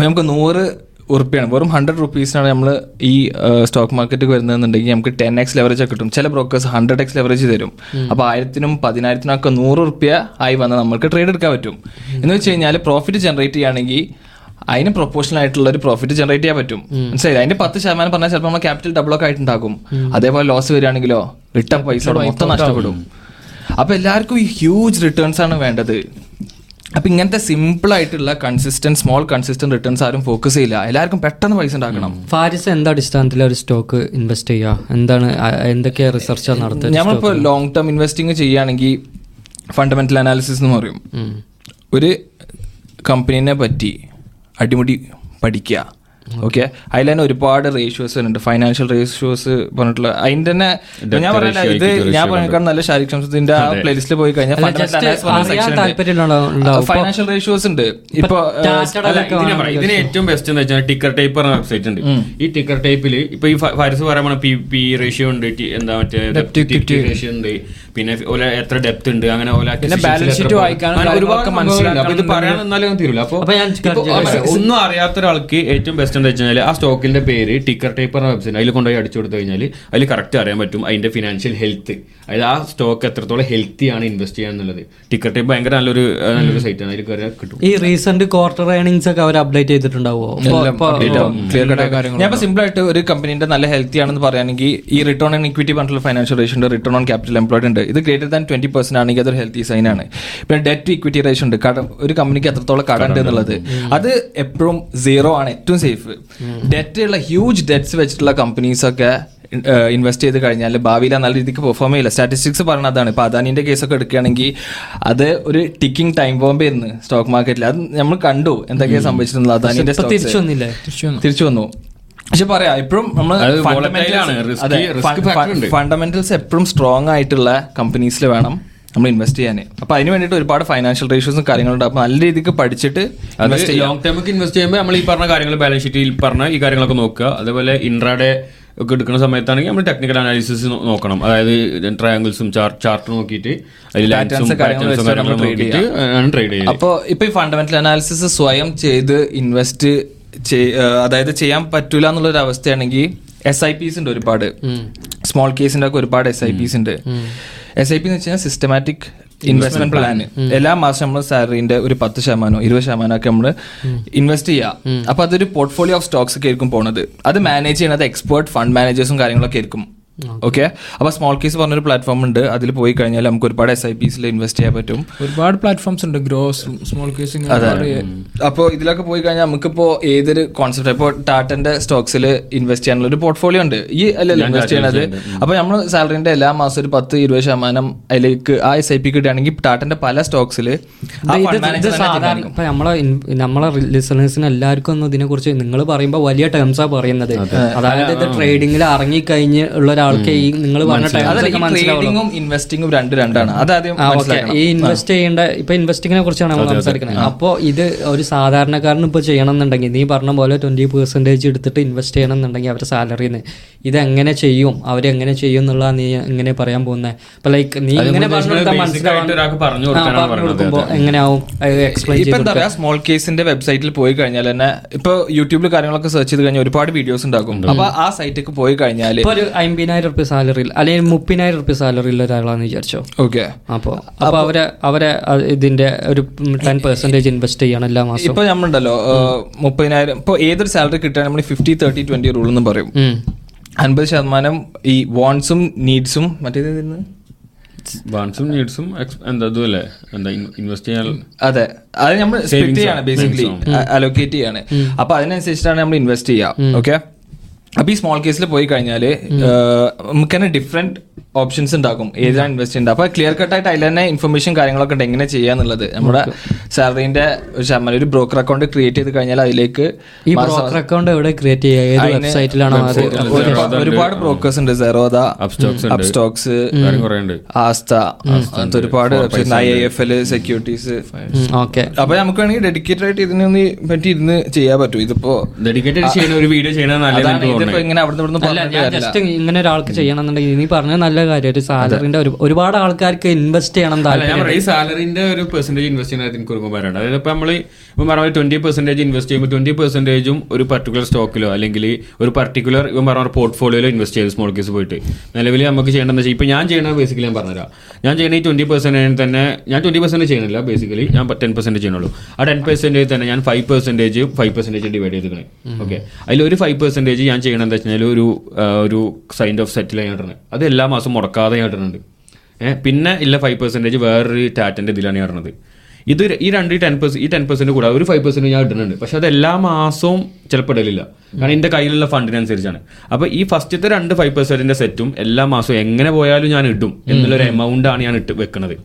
നമുക്ക് നൂറ് ഉറുപ്പിയാണ്. വെറും ഹൺഡ്രഡ് റുപ്പീസിനാണ് നമ്മൾ ഈ സ്റ്റോക്ക് മാർക്കറ്റ് വരുന്നതെന്നുണ്ടെങ്കിൽ നമുക്ക് ടെൻ എക്സ് ലെവറേജ് ഒക്കെ കിട്ടും. ചില ബ്രോക്കേഴ്സ് ഹൺഡ്രഡ് എക്സ് ലെവറേജ് തരും. അപ്പോൾ ആയിരത്തിനും പതിനായിരത്തിനും ഒക്കെ നൂറ് റുപ്യ ആയി വന്നാൽ നമുക്ക് ട്രേഡ് എടുക്കാൻ പറ്റും. എന്ന് വെച്ച് കഴിഞ്ഞാൽ പ്രോഫിറ്റ് ജനറേറ്റ് ചെയ്യുകയാണെങ്കിൽ അതിന് പ്രൊപ്പോർഷണൽ ആയിട്ടുള്ള ഒരു പ്രോഫിറ്റ് ജനറേറ്റ് ചെയ്യാൻ പറ്റും. മനസ്സിലായി അതിന്റെ പത്ത് ശതമാനം പറഞ്ഞാൽ ചിലപ്പോൾ നമ്മൾ ക്യാപിറ്റൽ ഡബിൾ ഒക്കെ ആയിട്ടുണ്ടാകും. അതേപോലെ ലോസ് വരികയാണെങ്കിലോ റിട്ടേൺ പൈസ മൊത്തം നഷ്ടപ്പെടും. അപ്പൊ എല്ലാവർക്കും ഈ ഹ്യൂജ് റിട്ടേൺസ് ആണ് വേണ്ടത്. അപ്പൊ ഇങ്ങനത്തെ സിമ്പിൾ ആയിട്ടുള്ള കൺസിസ്റ്റന്റ് സ്മോൾ കൺസിസ്റ്റന്റ് റിട്ടേൺസ് ആരും ഫോക്കസ് ചെയ്യില്ല. എല്ലാവർക്കും പെട്ടെന്ന് പൈസ ഉണ്ടാക്കണം. ഫാരിസ് എന്താ അടിസ്ഥാനത്തിൽ ഒരു സ്റ്റോക്ക് ഇൻവെസ്റ്റ് ചെയ്യുക? എന്താണ് എന്തൊക്കെ റിസർച്ചാണ് നടത്തുന്നത് നമ്മളിപ്പോ ലോങ് ടേം ഇൻവെസ്റ്റിംഗ് ചെയ്യുകയാണെങ്കിൽ ഫണ്ടമെന്റൽ അനാലിസിസ് എന്ന് പറയും. ഒരു കമ്പനീനെ പറ്റി അടിമുടി പഠിക്കുക. ഓക്കെ അതിൽ തന്നെ ഒരുപാട് റേഷ്യോസ് ഉണ്ട് ഫൈനാൻഷ്യൽ റേഷ്യോസ് പറഞ്ഞിട്ടുള്ള അതിന്റെ തന്നെ ഞാൻ പറയല ഇത് ഞാൻ പറഞ്ഞേക്കാൾ നല്ല ശാരീരിക സംശയത്തിന്റെ ആ പ്ലേലിസ്റ്റിൽ പോയി കഴിഞ്ഞാൽ ഫൈനാൻഷ്യൽ റേഷ്യോസ് ഉണ്ട്. ഇപ്പൊ ഇതിനെ ഇതിന് ഏറ്റവും ബെസ്റ്റ് എന്ന് വെച്ചാൽ ടിക്കർ ടൈപ്പ് പറഞ്ഞ വെബ്സൈറ്റ് ഉണ്ട്. ഈ ടിക്കർ ടൈപ്പിൽ ഇപ്പൊ ഈ ഫാരിസ് പറയുമ്പോൾ പി പി റേഷ്യോ ഉണ്ട് എന്താ മറ്റേ റേഷ്യോ ഉണ്ട്. പിന്നെ ഓല എത്ര ഡെപ്ത് ഉണ്ട്? അങ്ങനെ ഇത് പറയാൻ എന്നാലും തീരില്ല അപ്പൊ അപ്പൊ ഞാൻ ഒന്നും അറിയാത്ത ഒരാൾക്ക് ഏറ്റവും ബെസ്റ്റ് എന്താ വെച്ചാൽ ആ സ്റ്റോക്കിന്റെ പേര് ടിക്കർ ടൈപ്പർ വെബ്സൈറ്റ് അതിൽ കൊണ്ടുപോയി അടിച്ചു കൊടുത്തു കഴിഞ്ഞാൽ അതിൽ കറക്റ്റ് അറിയാൻ പറ്റും അതിന്റെ ഫിനാൻഷ്യൽ ഹെൽത്ത് അതായത് ആ സ്റ്റോക്ക് എത്രത്തോളം ഹെൽത്തി ആണ് ഇൻവെസ്റ്റ് ചെയ്യാൻ എന്നുള്ളത്. ടിക്കർ ടൈപ്പ് ഭയങ്കര നല്ലൊരു നല്ലൊരു സൈറ്റ് ആണ്. അതിൽ കയറിയാൽ കിട്ടും. ഈ റീസെന്റ് ക്വാർട്ടർ ഏണിങ്സ് ഒക്കെ അവർ അപ്ഡേറ്റ് ചെയ്തിട്ടുണ്ടാവോ? ഞാൻ ഇപ്പൊ സിമ്പിൾ ആയിട്ട് ഒരു കമ്പനിന്റെ നല്ല ഹെൽത്തി ആണെന്ന് പറയുകയാണെങ്കിൽ ഈ റിട്ടേൺ ഓൺ ഇക്വിറ്റി പറഞ്ഞിട്ടുള്ള ഫൈനാൻഷ്യൽ റേഷ്യോ ഉണ്ട് റിട്ടേൺ ഓൺ ക്യാപിറ്റൽ എംപ്ലോയ്ഡ് ഉണ്ട്. ഇത് ഗ്രേറ്റർ ദാൻ ട്വന്റി പെർസെന്റ് ആണെങ്കിൽ അതൊരു ഹെൽത്തി സൈൻ ആണ്. പിന്നെ ഡെറ്റ് ടു ഇക്വിറ്റി റേഷ്യോ ഉണ്ട്. കടം ഒരു കമ്പനിക്ക് എത്രത്തോളം കടം ഉണ്ട് എന്നുള്ളത്. അത് എപ്പോഴും സീറോ ആണ് ഏറ്റവും സേഫ് ഡെറ്റ് ഉള്ള ഹ്യൂജ് ഡെറ്റ്സ് വെച്ചിട്ടുള്ള കമ്പനീസ് ഒക്കെ ഇൻവെസ്റ്റ് ചെയ്ത് കഴിഞ്ഞാൽ ഭാവിയിൽ നല്ല രീതിക്ക് പെർഫോം ചെയ്യില്ല. സ്റ്റാറ്റിസ്റ്റിക്സ് പറഞ്ഞ അതാണ്. ഇപ്പൊ അദാനിന്റെ കേസൊക്കെ എടുക്കുകയാണെങ്കിൽ അത് ഒരു ടിക്കിംഗ് ടൈം ബോംബ് ആയിരുന്നു സ്റ്റോക്ക് മാർക്കറ്റിൽ അത് നമ്മൾ കണ്ടു. എന്തൊക്കെയാണ് സംഭവിച്ചിട്ടുള്ളത്? അദാനിന്റെ തിരിച്ചു വന്നു. പക്ഷെ പറയാ ഇപ്പോഴും നമ്മൾ. ഫണ്ടമെന്റൽസ് എപ്പോഴും സ്ട്രോങ് ആയിട്ടുള്ള കമ്പനീസിൽ വേണം നമ്മൾ ഇൻവെസ്റ്റ് ചെയ്യാൻ. അപ്പൊ അതിന് വേണ്ടിട്ട് ഒരുപാട് ഫൈനാൻഷ്യൽ റേഷ്യൂസും കാര്യങ്ങളുണ്ട്. അപ്പൊ നല്ല രീതിക്ക് പഠിച്ചിട്ട് ലോങ് ടൈമൊക്കെ ഇൻവെസ്റ്റ് ചെയ്യുമ്പോൾ നമ്മൾ ഈ പറഞ്ഞ കാര്യങ്ങൾ ബാലൻസ് ഷീറ്റിൽ പറഞ്ഞ ഈ കാര്യങ്ങളൊക്കെ നോക്കുക. അതേപോലെ ഇൻട്രാഡേ ഒക്കെ എടുക്കുന്ന സമയത്താണെങ്കിൽ നമ്മൾ ടെക്നിക്കൽ അനാലിസിസ് നോക്കണം. അതായത് ട്രയാങ്കിൾസും ചാർട്ട് നോക്കിയിട്ട് ട്രേഡ് അപ്പോൾ ഇപ്പൊ ഈ ഫണ്ടമെന്റൽ അനാലിസിസ് സ്വയം ചെയ്ത് ഇൻവെസ്റ്റ് അതായത് ചെയ്യാൻ പറ്റൂല എന്നുള്ളൊരു അവസ്ഥയാണെങ്കിൽ എസ് ഐ പിസ് ഉണ്ട് ഒരുപാട്. സ്മോൾ കേസിന്റെ ഒക്കെ ഒരുപാട് എസ് ഐ പിസ് ഉണ്ട്. എസ് ഐ പി എന്ന് വെച്ചാൽ സിസ്റ്റമാറ്റിക് ഇൻവെസ്റ്റ്മെന്റ് പ്ലാൻ എല്ലാ മാസം നമ്മൾ സാലറിന്റെ ഒരു പത്ത് ശതമാനോ ഇരുപത് ശതമാനം ഒക്കെ നമ്മൾ ഇൻവെസ്റ്റ് ചെയ്യാം. അപ്പൊ അതൊരു പോർട്ട്ഫോളിയോ ഓഫ് സ്റ്റോക്സ് ഒക്കെ ആയിരിക്കും പോണത്. അത് മാനേജ് ചെയ്യുന്നത് എക്സ്പേർട്ട് ഫണ്ട് മാനേജേഴ്സും കാര്യങ്ങളൊക്കെ ആയിരിക്കും. ഓക്കെ അപ്പൊ സ്മോൾ കേസ് പറഞ്ഞൊരു പ്ലാറ്റ്ഫോം ഉണ്ട്. അതിൽ പോയി കഴിഞ്ഞാൽ നമുക്ക് ഒരുപാട് എസ് ഐ പിസിൽ ഇൻവെസ്റ്റ് ചെയ്യാൻ പറ്റും. ഒരുപാട് പ്ലാറ്റ്ഫോംസ് ഉണ്ട്. ഗ്രോസ് സ്മോൾ കേസ് അപ്പോൾ ഇതിലൊക്കെ പോയി കഴിഞ്ഞാൽ നമുക്കിപ്പോ ഏതൊരു കോൺസെപ്റ്റ് ഇപ്പോൾ ടാറ്റന്റെ സ്റ്റോക്സിൽ ഇൻവെസ്റ്റ് ചെയ്യാനുള്ള ഒരു പോർട്ട്ഫോളിയോ ഉണ്ട്. ഈ അല്ലല്ലോ ഇൻവെസ്റ്റ് ചെയ്യണത് അപ്പൊ നമ്മൾ സാലറിന്റെ എല്ലാ മാസം ഒരു പത്ത് ഇരുപത് ശതമാനം അതിലേക്ക് ആ എസ് ഐ പി കിട്ടുകയാണെങ്കിൽ ടാറ്റന്റെ പല സ്റ്റോക്സിൽ നമ്മളെ നമ്മളെ ലിസണേഴ്സിന് എല്ലാവർക്കും ഒന്നും ഇതിനെ കുറിച്ച് നിങ്ങൾ പറയുമ്പോൾ വലിയ ടേംസാണ് പറയുന്നത്. അതായത് ഇത് ട്രേഡിംഗിൽ ഇറങ്ങിക്കഴിഞ്ഞ് ഉള്ള ഒരാൾക്ക് ഈ നിങ്ങൾ പറഞ്ഞ ഇൻവെസ്റ്റിംഗും രണ്ട് രണ്ടാണ്. അതാദ്യം ഈ ഇൻവെസ്റ്റ് ചെയ്യേണ്ട ഇപ്പൊ ഇൻവെസ്റ്റിങ്ങിനെ കുറിച്ചാണ് നമ്മൾ സംസാരിക്കുന്നത്. അപ്പോൾ ഇത് ഒരു സാധാരണക്കാരന് ഇപ്പോൾ ചെയ്യണം എന്നുണ്ടെങ്കിൽ നീ പറഞ്ഞ പോലെ ട്വന്റി പെർസെന്റേജ് എടുത്തിട്ട് ഇൻവെസ്റ്റ് ചെയ്യണം എന്നുണ്ടെങ്കിൽ അവരുടെ സാലറിന്ന്. ഇത് എങ്ങനെ ചെയ്യും? അവരെങ്ങനെ ചെയ്യും എന്നുള്ള നീ എങ്ങനെ പറയാൻ പോകുന്നത് ഇപ്പൊ ലൈക്ക് നീ ഇങ്ങനെ പറഞ്ഞു കൊടുത്താൽ basic ആയിട്ട് ഒരാൾക്ക് പറഞ്ഞു കൊടുക്കാനാണ് പറയുന്നത്. കൊടുക്കുമ്പോൾ എങ്ങനെയാവും? എക്സ്പ്ലെയിൻ ചെയ്ത് പറയാ സ്മോൾ കേസിന്റെ വെബ്സൈറ്റിൽ പോയി കഴിഞ്ഞാൽ തന്നെ ഇപ്പൊ യൂട്യൂബിൽ കാര്യങ്ങളൊക്കെ സെർച്ച് ചെയ്ത് കഴിഞ്ഞാൽ ഒരുപാട് വീഡിയോസ് ഉണ്ടാകും. അപ്പൊ ആ സൈറ്റിലേക്ക് പോയി കഴിഞ്ഞാൽ ഒരു അമ്പതിനായിരം റുപ്യ സാലറിയിൽ അല്ലെങ്കിൽ മുപ്പതിനായിരം റുപ്യ സാലറിയിൽ ഒരാളാന്ന് വിചാരിച്ചോ? ഓക്കെ. അപ്പോൾ അപ്പോൾ അവരെ അവരെ ഇതിന്റെ ഒരു ടെൻ പെർസെന്റേജ് ഇൻവെസ്റ്റ് ചെയ്യണം എല്ലാ മാസം ഇപ്പൊ നമ്മളുണ്ടല്ലോ മുപ്പതിനായിരം ഇപ്പൊ ഏതൊരു സാലറി കിട്ടാൻ നമ്മൾ ഫിഫ്റ്റി തേർട്ടി ട്വന്റി റൂൾ എന്ന് പറയും. അൻപത് ശതമാനം ഈ വോൺസും നീഡ്സും മറ്റേത് വാൺസും നീഡ്സും എന്താ അതുമല്ലേ എന്താ ഇൻവെസ്റ്റ് ചെയ്യാൻ അതെ. അത് നമ്മൾ സ്പ്ലിറ്റ് Savings ചെയ്യാണ് ബേസിക്കലി അലോക്കേറ്റ് ചെയ്യാണ്. അപ്പൊ അതിനനുസരിച്ചിട്ടാണ് നമ്മൾ ഇൻവെസ്റ്റ് ചെയ്യുക ഓക്കെ അപ്പൊ ഈ സ്മോൾ കേസിൽ പോയി കഴിഞ്ഞാൽ നമുക്ക് തന്നെ ഡിഫറെന്റ് ഓപ്ഷൻസ് ഉണ്ടാക്കും. ഏതാണ് ഇൻവെസ്റ്റ് ചെയ്യുന്നത്. അപ്പൊ ക്ലിയർ കട്ട് ആയിട്ട് അതിൽ തന്നെ ഇൻഫർമേഷൻ കാര്യങ്ങളൊക്കെ ഉണ്ട്. എങ്ങനെ ചെയ്യാന്നുള്ളത് നമ്മുടെ സാലറിന്റെ ഒരു ശതമാനം ഒരു ബ്രോക്കർ അക്കൗണ്ട് ക്രിയേറ്റ് ചെയ്ത് കഴിഞ്ഞാൽ അതിലേക്ക് ഈ ബ്രോക്കർ അക്കൗണ്ട് എവിടെ ക്രിയേറ്റ് ചെയ്യുക? വെബ്സൈറ്റിലാണോ ഒരുപാട് ബ്രോക്കേഴ്സ് ഉണ്ട്. സെറോദ. അപ്സ്റ്റോക്സ് ആസ്ത അങ്ങനത്തെ ഒരുപാട് I I F L securities okay. അപ്പൊ നമുക്ക് വേണമെങ്കിൽ ഡെഡിക്കേറ്റഡ് ആയിട്ട് ഇതിനൊന്ന് പറ്റി ഇരുന്ന് ചെയ്യാൻ പറ്റും. ഇതിപ്പോ ഡെഡിക്കേറ്റഡ് ചെയ്യുന്ന ഒരു വീഡിയോ ചെയ്യണത് ജസ്റ്റ് ഇങ്ങനെ ഒരാൾക്ക് ചെയ്യണമെന്നുണ്ടെങ്കിൽ നീ പറഞ്ഞ നല്ല കാര്യം ഒരു സാലറിന്റെ ഒരു ഒരുപാട് ആൾക്കാർക്ക് ഇൻവെസ്റ്റ് ചെയ്യണം താല്പര്യം ഈ സാലറിന്റെ ഒരു പെർസെന്റേജ് ഇൻവെസ്റ്റ് ചെയ്യുന്നത് എനിക്ക് ഒരു ഉപകാരമുണ്ട് അതായത് ഇപ്പൊ നമ്മൾ ഇപ്പം പറഞ്ഞ ട്വന്റി പെർസെന്റേജ് ഇൻവെസ്റ്റ് ചെയ്യുമ്പോൾ ട്വന്റി പെർസെന്റേജും ഒരു പർട്ടിക്കുലർ സ്റ്റോക്കിലോ അല്ലെങ്കിൽ ഒരു പർട്ടിക്കുലർ ഇവൻ പറഞ്ഞ പോർട്ട്ഫോളിയോയിലോ ഇൻവെസ്റ്റ് ചെയ്ത് സ്മോൾ കേസ് പോയിട്ട്. നിലവിൽ നമുക്ക് ചെയ്യേണ്ടത് വെച്ചാൽ ഇപ്പൊ ഞാൻ ചെയ്യണ ബേസിക്കലി ഞാൻ പറഞ്ഞുതരാം. ഞാൻ ചെയ്യുന്ന ഈ ട്വന്റി പെർസെന്റേജ് തന്നെ ഞാൻ ട്വന്റി പെർസെന്റ് ചെയ്യണില്ല ബേസിക്കലി ഞാൻ ടെൻ പെർസെന്റ് ചെയ്യണുള്ളൂ ആ ടെൻ പെർസെന്റേജ് തന്നെ ഞാൻ five percentage five percentage divide ചെയ്തിരിക്കണേ. Okay അതിൽ ഒരു ഫൈവ് പെർസെന്റേജ് ഞാൻ ചെയ്യണത് എന്താ വെച്ചാൽ ഒരു ഒരു സൈൻഡ് ഓഫ് സെറ്റിൽ ഇടണത്. അത് എല്ലാ മാസം മുടക്കാതെ ഞാൻ ഇടുന്നുണ്ട് ഏഹ് പിന്നെ ഇല്ല ഫൈവ് പെർസെന്റേജ് വേറൊരു ടാറ്റന്റെ ഇതിലാണ് ഞാൻ ഇത് ഈ രണ്ട് ടെൻ പെർസെന്റ് ഈ ടെൻ പെർസെന്റ് കൂടാതെ ഒരു ഫൈവ് പെർസെന്റ് ഞാൻ ഇടുന്നുണ്ട്. പക്ഷെ അത് എല്ലാ മാസവും ചിലപ്പോൾ ഇടലില്ല കാരണം എന്റെ കയ്യിലുള്ള ഫണ്ടിനനുസരിച്ചാണ്. അപ്പോൾ ഈ ഫസ്റ്റത്തെ രണ്ട് ഫൈവ് പെർസെന്റിന്റെ സെറ്റും എല്ലാ മാസവും എങ്ങനെ പോയാലും ഞാൻ ഇടും എന്നുള്ളൊരു എമൗണ്ട് ആണ് ഞാൻ ഇട്ട് വെക്കുന്നത്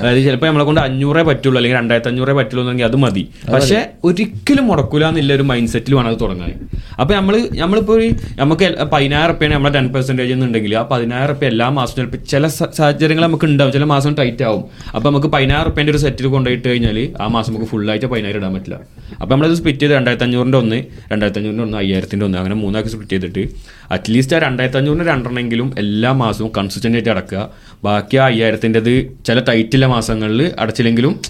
അതായത് ചിലപ്പോൾ നമ്മളെ കൊണ്ട് അഞ്ഞൂറേ പറ്റുള്ളൂ അല്ലെങ്കിൽ രണ്ടായിരത്തി അഞ്ഞൂറേ പറ്റുള്ളൂ എന്നെങ്കിൽ അത് മതി. പക്ഷെ ഒരിക്കലും മുടക്കൂല എന്നുള്ള ഒരു മൈൻഡ് സെറ്റിൽ വേണം അത് തുടങ്ങാൻ. അപ്പൊ നമ്മൾ നമ്മളിപ്പോ ഒരു നമുക്ക് പതിനായിരം റുപ്യാണ് നമ്മളെ ടെൻ പെർസെന്റേജ് എന്നുണ്ടെങ്കിൽ ആ പതിനായിരം റുപ്യ എല്ലാ മാസവും ചിലപ്പോൾ ചില സാഹചര്യങ്ങൾ നമുക്ക് ഉണ്ടാവും. ചില മാസം ടൈറ്റ് ആവും. അപ്പോൾ നമുക്ക് പതിനായിരം റുപ്യന്റെ ഒരു സെറ്റിൽ കൊണ്ടുപോയിട്ട് കഴിഞ്ഞാൽ ആ മാസം നമുക്ക് ഫുൾ ആയിട്ട് പതിനായിരം ഇടാൻ പറ്റില്ല. അപ്പൊ നമ്മളത് സ്പ്ലിറ്റ് ചെയ്ത് രണ്ടായിരത്തി അഞ്ഞൂറിന്റെ ഒന്ന് രണ്ടായിരത്തി അഞ്ഞൂറിന്റെ ഒന്ന് അയ്യായിരത്തിന്റെ ഒന്ന് അങ്ങനെ മൂന്നാക്കി സ്പ്ലിറ്റ് ചെയ്തിട്ട് അറ്റ്ലീസ്റ്റ് ആ രണ്ടായിരത്തി അഞ്ഞൂറിന് രണ്ടെണ്ണെങ്കിലും എല്ലാ മാസവും കൺസിസ്റ്റന്റ് ആയിട്ട് അടക്കുക. ബാക്കി ആ അയ്യായിരത്തിന്റെത് ചില ടൈറ്റിലെ മാസങ്ങളിൽ അടച്ചില്ലെങ്കിലും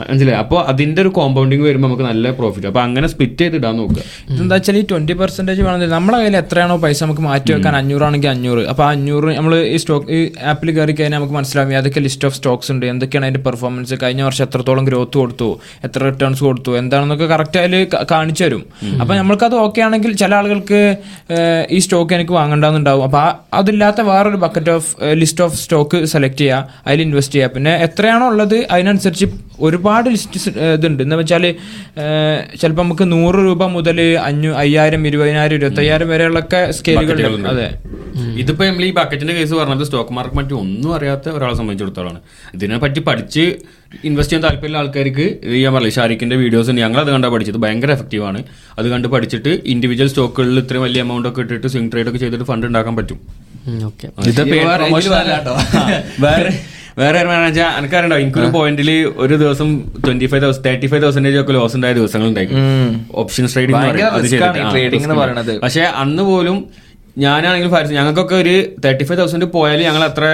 മനസ്സിലായി? അപ്പോൾ അതിന്റെ ഒരു കോമ്പൗണ്ടിങ് വരുമ്പോൾ നമുക്ക് നല്ല പ്രോഫിറ്റ് അപ്പോൾ അങ്ങനെ സ്പ്ലിറ്റ് ചെയ്ത് ഇടാൻ നോക്കുക. എന്താ വെച്ചാൽ ഈ ട്വന്റി പെർസെന്റേജ് വേണമെങ്കിൽ നമ്മുടെ കയ്യിൽ എത്രയാണോ പൈസ നമുക്ക് മാറ്റി വെക്കാൻ അഞ്ഞൂറാണെങ്കിൽ അഞ്ഞൂറ്. അപ്പോൾ ആ അഞ്ഞൂറ് നമ്മൾ ഈ സ്റ്റോക്ക് ഈ ആപ്പിൽ കയറി കഴിഞ്ഞാൽ നമുക്ക് മനസ്സിലാവും ഏതൊക്കെ ലിസ്റ്റ് ഓഫ് സ്റ്റോക്സ് ഉണ്ട് എന്തൊക്കെയാണ് അതിന്റെ പെർഫോമൻസ് കഴിഞ്ഞ വർഷം എത്രത്തോളം ഗ്രോത്ത് കൊടുത്തു എത്ര റിട്ടേൺസ് കൊടുത്തു എന്താണെന്നൊക്കെ കറക്റ്റ് അതിൽ കാണിച്ചു തരും. അപ്പൊ നമ്മൾക്കത് ഓക്കെ ആണെങ്കിൽ ചില ആളുകൾക്ക് ഈ സ്റ്റോക്ക് എനിക്ക് വാങ്ങേണ്ടതെന്നുണ്ടാവും അപ്പോൾ അതില്ലാത്ത വേറൊരു bucket of list of stock select ചെയ്യുക അതിൽ ഇൻവെസ്റ്റ് ചെയ്യുക. പിന്നെ എത്രയാണോ ഉള്ളത് അതിനനുസരിച്ച് ഒരുപാട് ലിസ്റ്റ് ഇതുണ്ട്. എന്ന് വെച്ചാൽ ചിലപ്പോൾ നമുക്ക് നൂറ് രൂപ മുതൽ അഞ്ഞൂ അയ്യായിരം ഇരുപതിനായിരം ഇരുപത്തയ്യായിരം വരെയുള്ളൊക്കെ സ്കെയിലുകൾ അതെ. ഇതിപ്പോ നമ്മൾ ഈ ബക്കറ്റിന്റെ കേസ് പറഞ്ഞത് സ്റ്റോക്ക് മാർക്കറ്റ് പറ്റി ഒന്നും അറിയാത്ത ഒരാളെ സംബന്ധിച്ചിടത്തോളാണ്. ഇതിനെ പറ്റി പഠിച്ച് ഇൻവെസ്റ്റ് ചെയ്യാൻ താല്പര്യമുള്ള ആൾക്കാർക്ക് ഇത് ഞാൻ പറയില്ല ഷാരിഖിന്റെ വീഡിയോസ് ഉണ്ട്. ഞങ്ങൾ അത് കണ്ടാ പഠിച്ചത് ഭയങ്കര എഫക്റ്റീവ് ആണ്. അത് കണ്ട് പഠിച്ചിട്ട് ഇൻഡിവിജ്വൽ സ്റ്റോക്കുകളിൽ ഇത്രയും വലിയ എമൗണ്ട് ഒക്കെ ഇട്ടിട്ട് സ്വിംഗ് ട്രേഡ് ഒക്കെ ചെയ്തിട്ട് ഫണ്ട് ഉണ്ടാക്കാൻ പറ്റും. വേറെ- വേറെ വെച്ചാൽ എനിക്കറിയണ്ടോ എനിക്കൊരു പോയിന്റിൽ ഒരു ദിവസം twenty five thousand thirty five തൗസൻഡേജ് ഒക്കെ ലോസ് ഉണ്ടായ ദിവസങ്ങൾ ഉണ്ടായിരുന്നു ഓപ്ഷൻസ് ട്രേഡിംഗ്. പക്ഷെ അന്ന് പോലും ഞാനാണെങ്കിലും ഫാരിസ് ഞങ്ങൾക്കൊക്കെ ഒരു തേർട്ടി ഫൈവ് തൗസൻഡ് പോയാൽ ഞങ്ങൾ അത്ര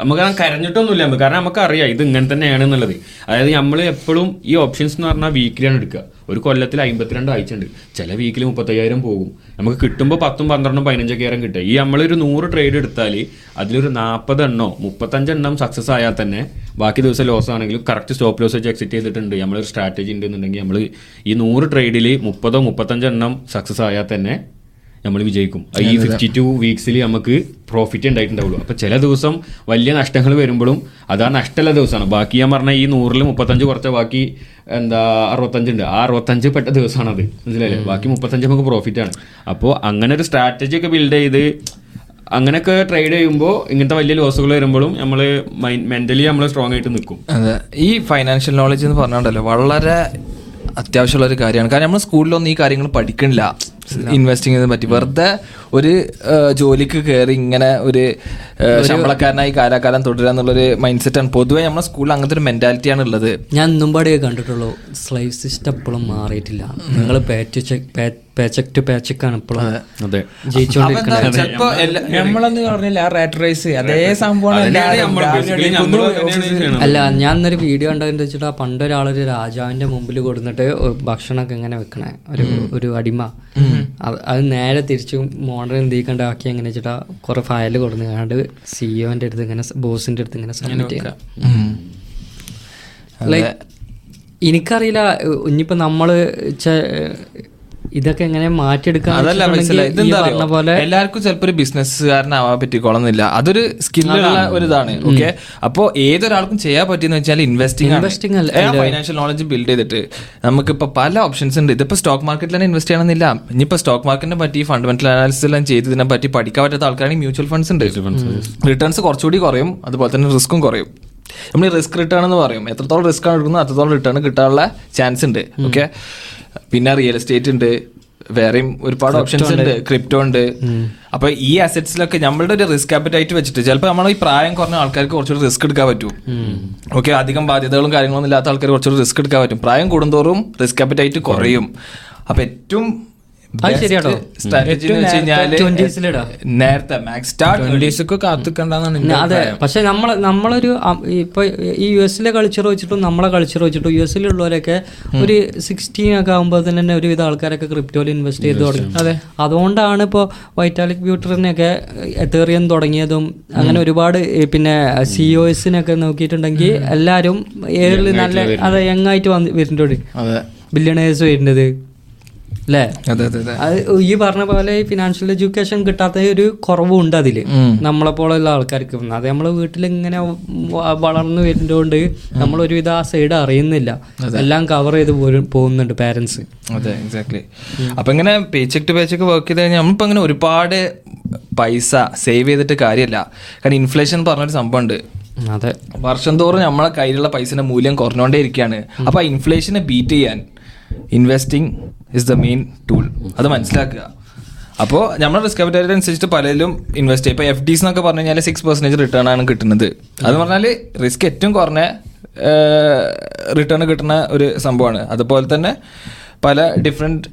നമുക്ക് കരഞ്ഞിട്ടൊന്നുമില്ല നമുക്ക്. കാരണം നമുക്ക് അറിയാം ഇത് ഇങ്ങനെ തന്നെയാണ് എന്നുള്ളത്. അതായത് നമ്മൾ എപ്പോഴും ഈ ഓപ്ഷൻസ് എന്ന് പറഞ്ഞാൽ വീക്കിലാണ് എടുക്കുക. ഒരു കൊല്ലത്തിൽ അമ്പത്തിരണ്ട് ആഴ്ച ഉണ്ട് ചില വീക്കിൽ മുപ്പത്തയ്യായിരം പോകും. നമുക്ക് കിട്ടുമ്പോൾ പത്തും പന്ത്രണ്ടും പതിനഞ്ചൊക്കെ ആയിരം കിട്ടുക ഈ നമ്മളൊരു നൂറ് ട്രേഡ് എടുത്താൽ അതിലൊരു നാൽപ്പത് എണ്ണോ മുപ്പത്തഞ്ചെണ്ണം സക്സസ് ആയാൽ തന്നെ ബാക്കി ദിവസം ലോസ് ആണെങ്കിലും കറക്റ്റ് സ്റ്റോപ്പ് ലോസ് വെച്ച് എക്സിറ്റ് ചെയ്തിട്ടുണ്ട്. നമ്മളൊരു സ്ട്രാറ്റജി ഉണ്ടെന്നുണ്ടെങ്കിൽ നമ്മൾ ഈ നൂറ് ട്രേഡിൽ മുപ്പതോ മുപ്പത്തഞ്ചെണ്ണം സക്സസ് ആയാൽ തന്നെ നമ്മൾ വിജയിക്കും. ഈ ഫിഫ്റ്റി ടു വീക്സിൽ നമുക്ക് പ്രോഫിറ്റ് ഉണ്ടായിട്ടുണ്ടാവുള്ളൂ. അപ്പൊ ചില ദിവസം വലിയ നഷ്ടങ്ങൾ വരുമ്പോഴും അതാ നഷ്ടമുള്ള ദിവസമാണ്. ബാക്കി ഞാൻ പറഞ്ഞ ഈ നൂറിൽ മുപ്പത്തഞ്ച് കുറച്ച ബാക്കി എന്താ അറുപത്തഞ്ച് ഉണ്ട് ആ അറുപത്തഞ്ച് പെട്ട ദിവസമാണ് അത് മനസ്സിലായില്ലേ ബാക്കി മുപ്പത്തഞ്ച് നമുക്ക് പ്രോഫിറ്റ് ആണ്. അപ്പോൾ അങ്ങനെ ഒരു സ്ട്രാറ്റജി ഒക്കെ ബിൽഡ് ചെയ്ത് അങ്ങനെയൊക്കെ ട്രേഡ് ചെയ്യുമ്പോൾ ഇങ്ങനത്തെ വലിയ ലോസുകൾ വരുമ്പോഴും നമ്മൾ മെന്റലി നമ്മൾ സ്ട്രോങ് ആയിട്ട് നിൽക്കും അതെ. ഈ ഫൈനാൻഷ്യൽ നോളജ് എന്ന് പറഞ്ഞാൽ വളരെ അത്യാവശ്യമുള്ള ഒരു കാര്യമാണ്. കാരണം നമ്മൾ സ്കൂളിലൊന്നും ഈ കാര്യങ്ങൾ പഠിക്കണില്ല. ഇൻവെസ്റ്റിംഗ് പറ്റി. വെറുതെ ഒരു ജോലിക്ക് കയറി ഇങ്ങനെ ഒരു ശമ്പളക്കാരനായി കാലാകാലം തുടരുക എന്നുള്ളൊരു മൈൻഡ് സെറ്റാണ് പൊതുവേ നമ്മുടെ സ്കൂളിൽ അങ്ങനത്തെ ഒരു മെന്റാലിറ്റിയാണ് ഉള്ളത്. ഞാൻ ഇന്നും പാടിയേ കണ്ടിട്ടുള്ളൂ സ്ലൈവ് സിസ്റ്റം എപ്പോഴും മാറിയിട്ടില്ല നിങ്ങൾ പേച്ചക് ടു പേച്ചക് ആണ് എല്ലാ നമ്മളെന്ന് പറഞ്ഞില്ല ആ റാറ്റ് റേസ് അതേ സംഭവമാണ്. അല്ല ഞാൻ ഇന്നൊരു വീഡിയോ ഉണ്ടായെന്ന് വെച്ചിട്ട് പണ്ട് ഒരാളൊരു രാജാവിന്റെ മുമ്പിൽ കൊടുത്തിട്ട് ഭക്ഷണമൊക്കെ ഇങ്ങനെ വെക്കണേ. ഒരു ഒരു അടിമ. അത് നേരെ തിരിച്ചു മോഡൽ എന്തിക്കണ്ട ആക്കി എങ്ങനെ വെച്ചിട്ടാ കുറെ ഫയൽ കൊടുന്നു കണ്ട് സിഇഒന്റെ അടുത്ത് ഇങ്ങനെ ബോസിന്റെ അടുത്ത് ഇങ്ങനെ സബ്മിറ്റ് ലൈക്ക് എനിക്കറിയില്ല ഇനിയിപ്പോ നമ്മൾ ഇതൊക്കെ എങ്ങനെ മാറ്റിയെടുക്കാൻ അതല്ല മനസ്സിലായി. ഇതെന്താ പോലെ എല്ലാവർക്കും ചിലപ്പോൾ ഒരു ബിസിനസ്സുകാരനാവാൻ പറ്റിക്കോളന്നില്ല. അതൊരു സ്കില്ലുള്ള ഒരു ഇതാണ് ഓക്കെ അപ്പോ ഏതൊരാൾക്കും ചെയ്യാൻ പറ്റിയെന്ന് വെച്ചാൽ ഇൻവെസ്റ്റിംഗ് ഇൻവെസ്റ്റിംഗ് അല്ല, ഫൈനാൻഷ്യൽ നോളജ് ബിൽഡ് ചെയ്തിട്ട്. നമുക്കിപ്പോ പല ഓപ്ഷൻസ് ഉണ്ട്. ഇതിപ്പോ സ്റ്റോക്ക് മാർക്കറ്റിൽ തന്നെ ഇൻവെസ്റ്റ് ചെയ്യണമെന്നില്ല. ഇനിയിപ്പോ സ്റ്റോക്ക് മാർക്കറ്റിനെ പറ്റി ഫണ്ടമെന്റൽ അനാലിസിസ് എല്ലാം ചെയ്ത് ഇതിനെ പറ്റി പഠിക്കാൻ പറ്റാത്ത ആൾക്കാരാണെങ്കിൽ മ്യൂച്വൽ ഫണ്ട്സ് ഉണ്ട്. റിട്ടേൺസ് കുറച്ചുകൂടി കുറയും. അതുപോലെ തന്നെ റിസ്ക്കും കുറയും. നമ്മൾ റിസ്ക് റിട്ടേൺ എന്ന് പറയും. എത്രത്തോളം റിസ്ക് ആണ് എടുക്കുന്നത് അത്രത്തോളം റിട്ടേൺ കിട്ടാനുള്ള ചാൻസ് ഉണ്ട് ഓക്കെ പിന്നെ റിയൽ എസ്റ്റേറ്റ് ഉണ്ട്. വേറെയും ഒരുപാട് ഓപ്ഷൻസ് ഉണ്ട്. ക്രിപ്റ്റോ ഉണ്ട്. അപ്പൊ ഈ അസറ്റ്സിലൊക്കെ നമ്മളുടെ ഒരു റിസ്ക് ആപ്പറ്റൈറ്റ് വെച്ചിട്ട് ചിലപ്പോൾ നമ്മൾ ഈ പ്രായം കുറഞ്ഞ ആൾക്കാർക്ക് കുറച്ചൊരു റിസ്ക് എടുക്കാൻ പറ്റും. ഓക്കെ അധികം ബാധ്യതകളും കാര്യങ്ങളൊന്നും ഇല്ലാത്ത ആൾക്കാർ കുറച്ചൊരു റിസ്ക് എടുക്കാൻ പറ്റും. പ്രായം കൂടുന്തോറും റിസ്ക് ആപ്പറ്റൈറ്റ് കുറയും. അപ്പൊ ഏറ്റവും അത്. പക്ഷെ നമ്മളെ നമ്മളൊരു ഇപ്പൊ ഈ യു എസിലെ കൾച്ചർ വെച്ചിട്ടും നമ്മളെ കൾച്ചർ വെച്ചിട്ടും യു എസിലുള്ളവരൊക്കെ ഒരു സിക്സ്റ്റീൻ ഒക്കെ ആകുമ്പോൾ തന്നെ ഒരുവിധ ആൾക്കാരൊക്കെ ക്രിപ്റ്റോയിൽ ഇൻവെസ്റ്റ് ചെയ്ത് തുടങ്ങി. അതെ അതുകൊണ്ടാണ് ഇപ്പോൾ വൈറ്റാലിക് ബ്യൂട്ടറിനൊക്കെ എത്തേറിയം തുടങ്ങിയതും അങ്ങനെ ഒരുപാട് പിന്നെ സിഒഎസിനൊക്കെ നോക്കിയിട്ടുണ്ടെങ്കിൽ എല്ലാവരും ഏറിൽ നല്ല അതെ യങ് ആയിട്ട് വന്ന് വരുന്നുണ്ട്. അതെ. ബില്യണേഴ്സ് വരുന്നത്. അല്ലേ ഈ പറഞ്ഞ പോലെ ഫിനാൻഷ്യൽ എഡ്യൂക്കേഷൻ കിട്ടാത്ത ഒരു കുറവുണ്ട് അതിൽ. നമ്മളെ പോലെയുള്ള ആൾക്കാർക്ക്. അത് നമ്മളെ വീട്ടിൽ ഇങ്ങനെ വളർന്നു വരുന്നതുകൊണ്ട് നമ്മൾ ഒരുവിധ ആ സൈഡ് അറിയുന്നില്ല. എല്ലാം കവർ ചെയ്ത് പോകുന്നുണ്ട് പാരന്റ്സ് അതെ എക്സാക്ട്ലി അപ്പൊ ഇങ്ങനെ പേച്ചക്ക് ടു പേച്ചക്ക് വർക്ക് ചെയ്ത് കഴിഞ്ഞാൽ നമ്മളിപ്പോ അങ്ങനെ ഒരുപാട് പൈസ സേവ് ചെയ്തിട്ട് കാര്യമല്ല കാരണം ഇൻഫ്ലേഷൻ പറഞ്ഞൊരു സംഭവം ഉണ്ട് അതെ. വർഷം തോറും നമ്മളെ കയ്യിലുള്ള പൈസയുടെ മൂല്യം കുറഞ്ഞുകൊണ്ടേ ഇരിക്കുകയാണ് അപ്പൊ ഇൻഫ്ലേഷനെ ബീറ്റ് ചെയ്യാൻ investing is the main tool അത് മനസ്സിലാക്കുക. അപ്പോൾ നമ്മുടെ റിസ്ക് അപ്പറ്റൈറ്റ് അനുസരിച്ചിട്ട് പലരും ഇൻവെസ്റ്റ് ചെയ്യും ഇപ്പോൾ എഫ് ഡിസ് എന്നൊക്കെ പറഞ്ഞു കഴിഞ്ഞാൽ സിക്സ് പെർസെന്റേജ് റിട്ടേൺ ആണ് കിട്ടുന്നത്. അത് പറഞ്ഞാൽ റിസ്ക് ഏറ്റവും കുറഞ്ഞ റിട്ടേൺ കിട്ടുന്ന ഒരു സംഭവമാണ്. അതുപോലെ തന്നെ പല ഡിഫറെന്റ്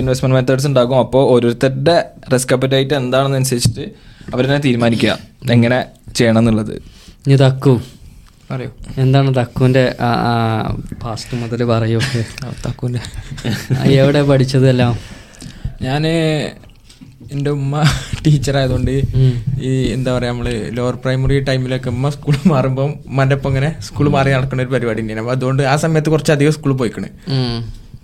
ഇൻവെസ്റ്റ്മെന്റ് മെത്തേഡ്സ് ഉണ്ടാകും. അപ്പോൾ ഓരോരുത്തരുടെ റിസ്ക് അപ്പറ്റൈറ്റ് എന്താണെന്ന് അനുസരിച്ചിട്ട് അവരെന്നെ തീരുമാനിക്കുക. എങ്ങനെ ചെയ്യണം എന്നുള്ളത്. ഇനി തക്കു പറയൂ. എന്താണ് തക്കുവിന്റെ പാസ്റ്റ് മുതൽ പറയൂ. തക്കൂന്റെ എവിടെ പഠിച്ചതെല്ലാം? ഞാൻ എന്റെ ഉമ്മ ടീച്ചർ ആയതുകൊണ്ട് ഈ എന്താ പറയാ നമ്മൾ ലോവർ പ്രൈമറി ടൈമിലൊക്കെ ഉമ്മ സ്കൂൾ മാറുമ്പോൾ ഉമ്മന്റെ ഒപ്പം ഇങ്ങനെ സ്കൂൾ മാറി നടക്കുന്ന ഒരു പരിപാടി ഉണ്ടായിരുന്നു. അപ്പോൾ അതുകൊണ്ട് ആ സമയത്ത് കുറച്ച് അധികം സ്കൂളിൽ പോയിക്കണ്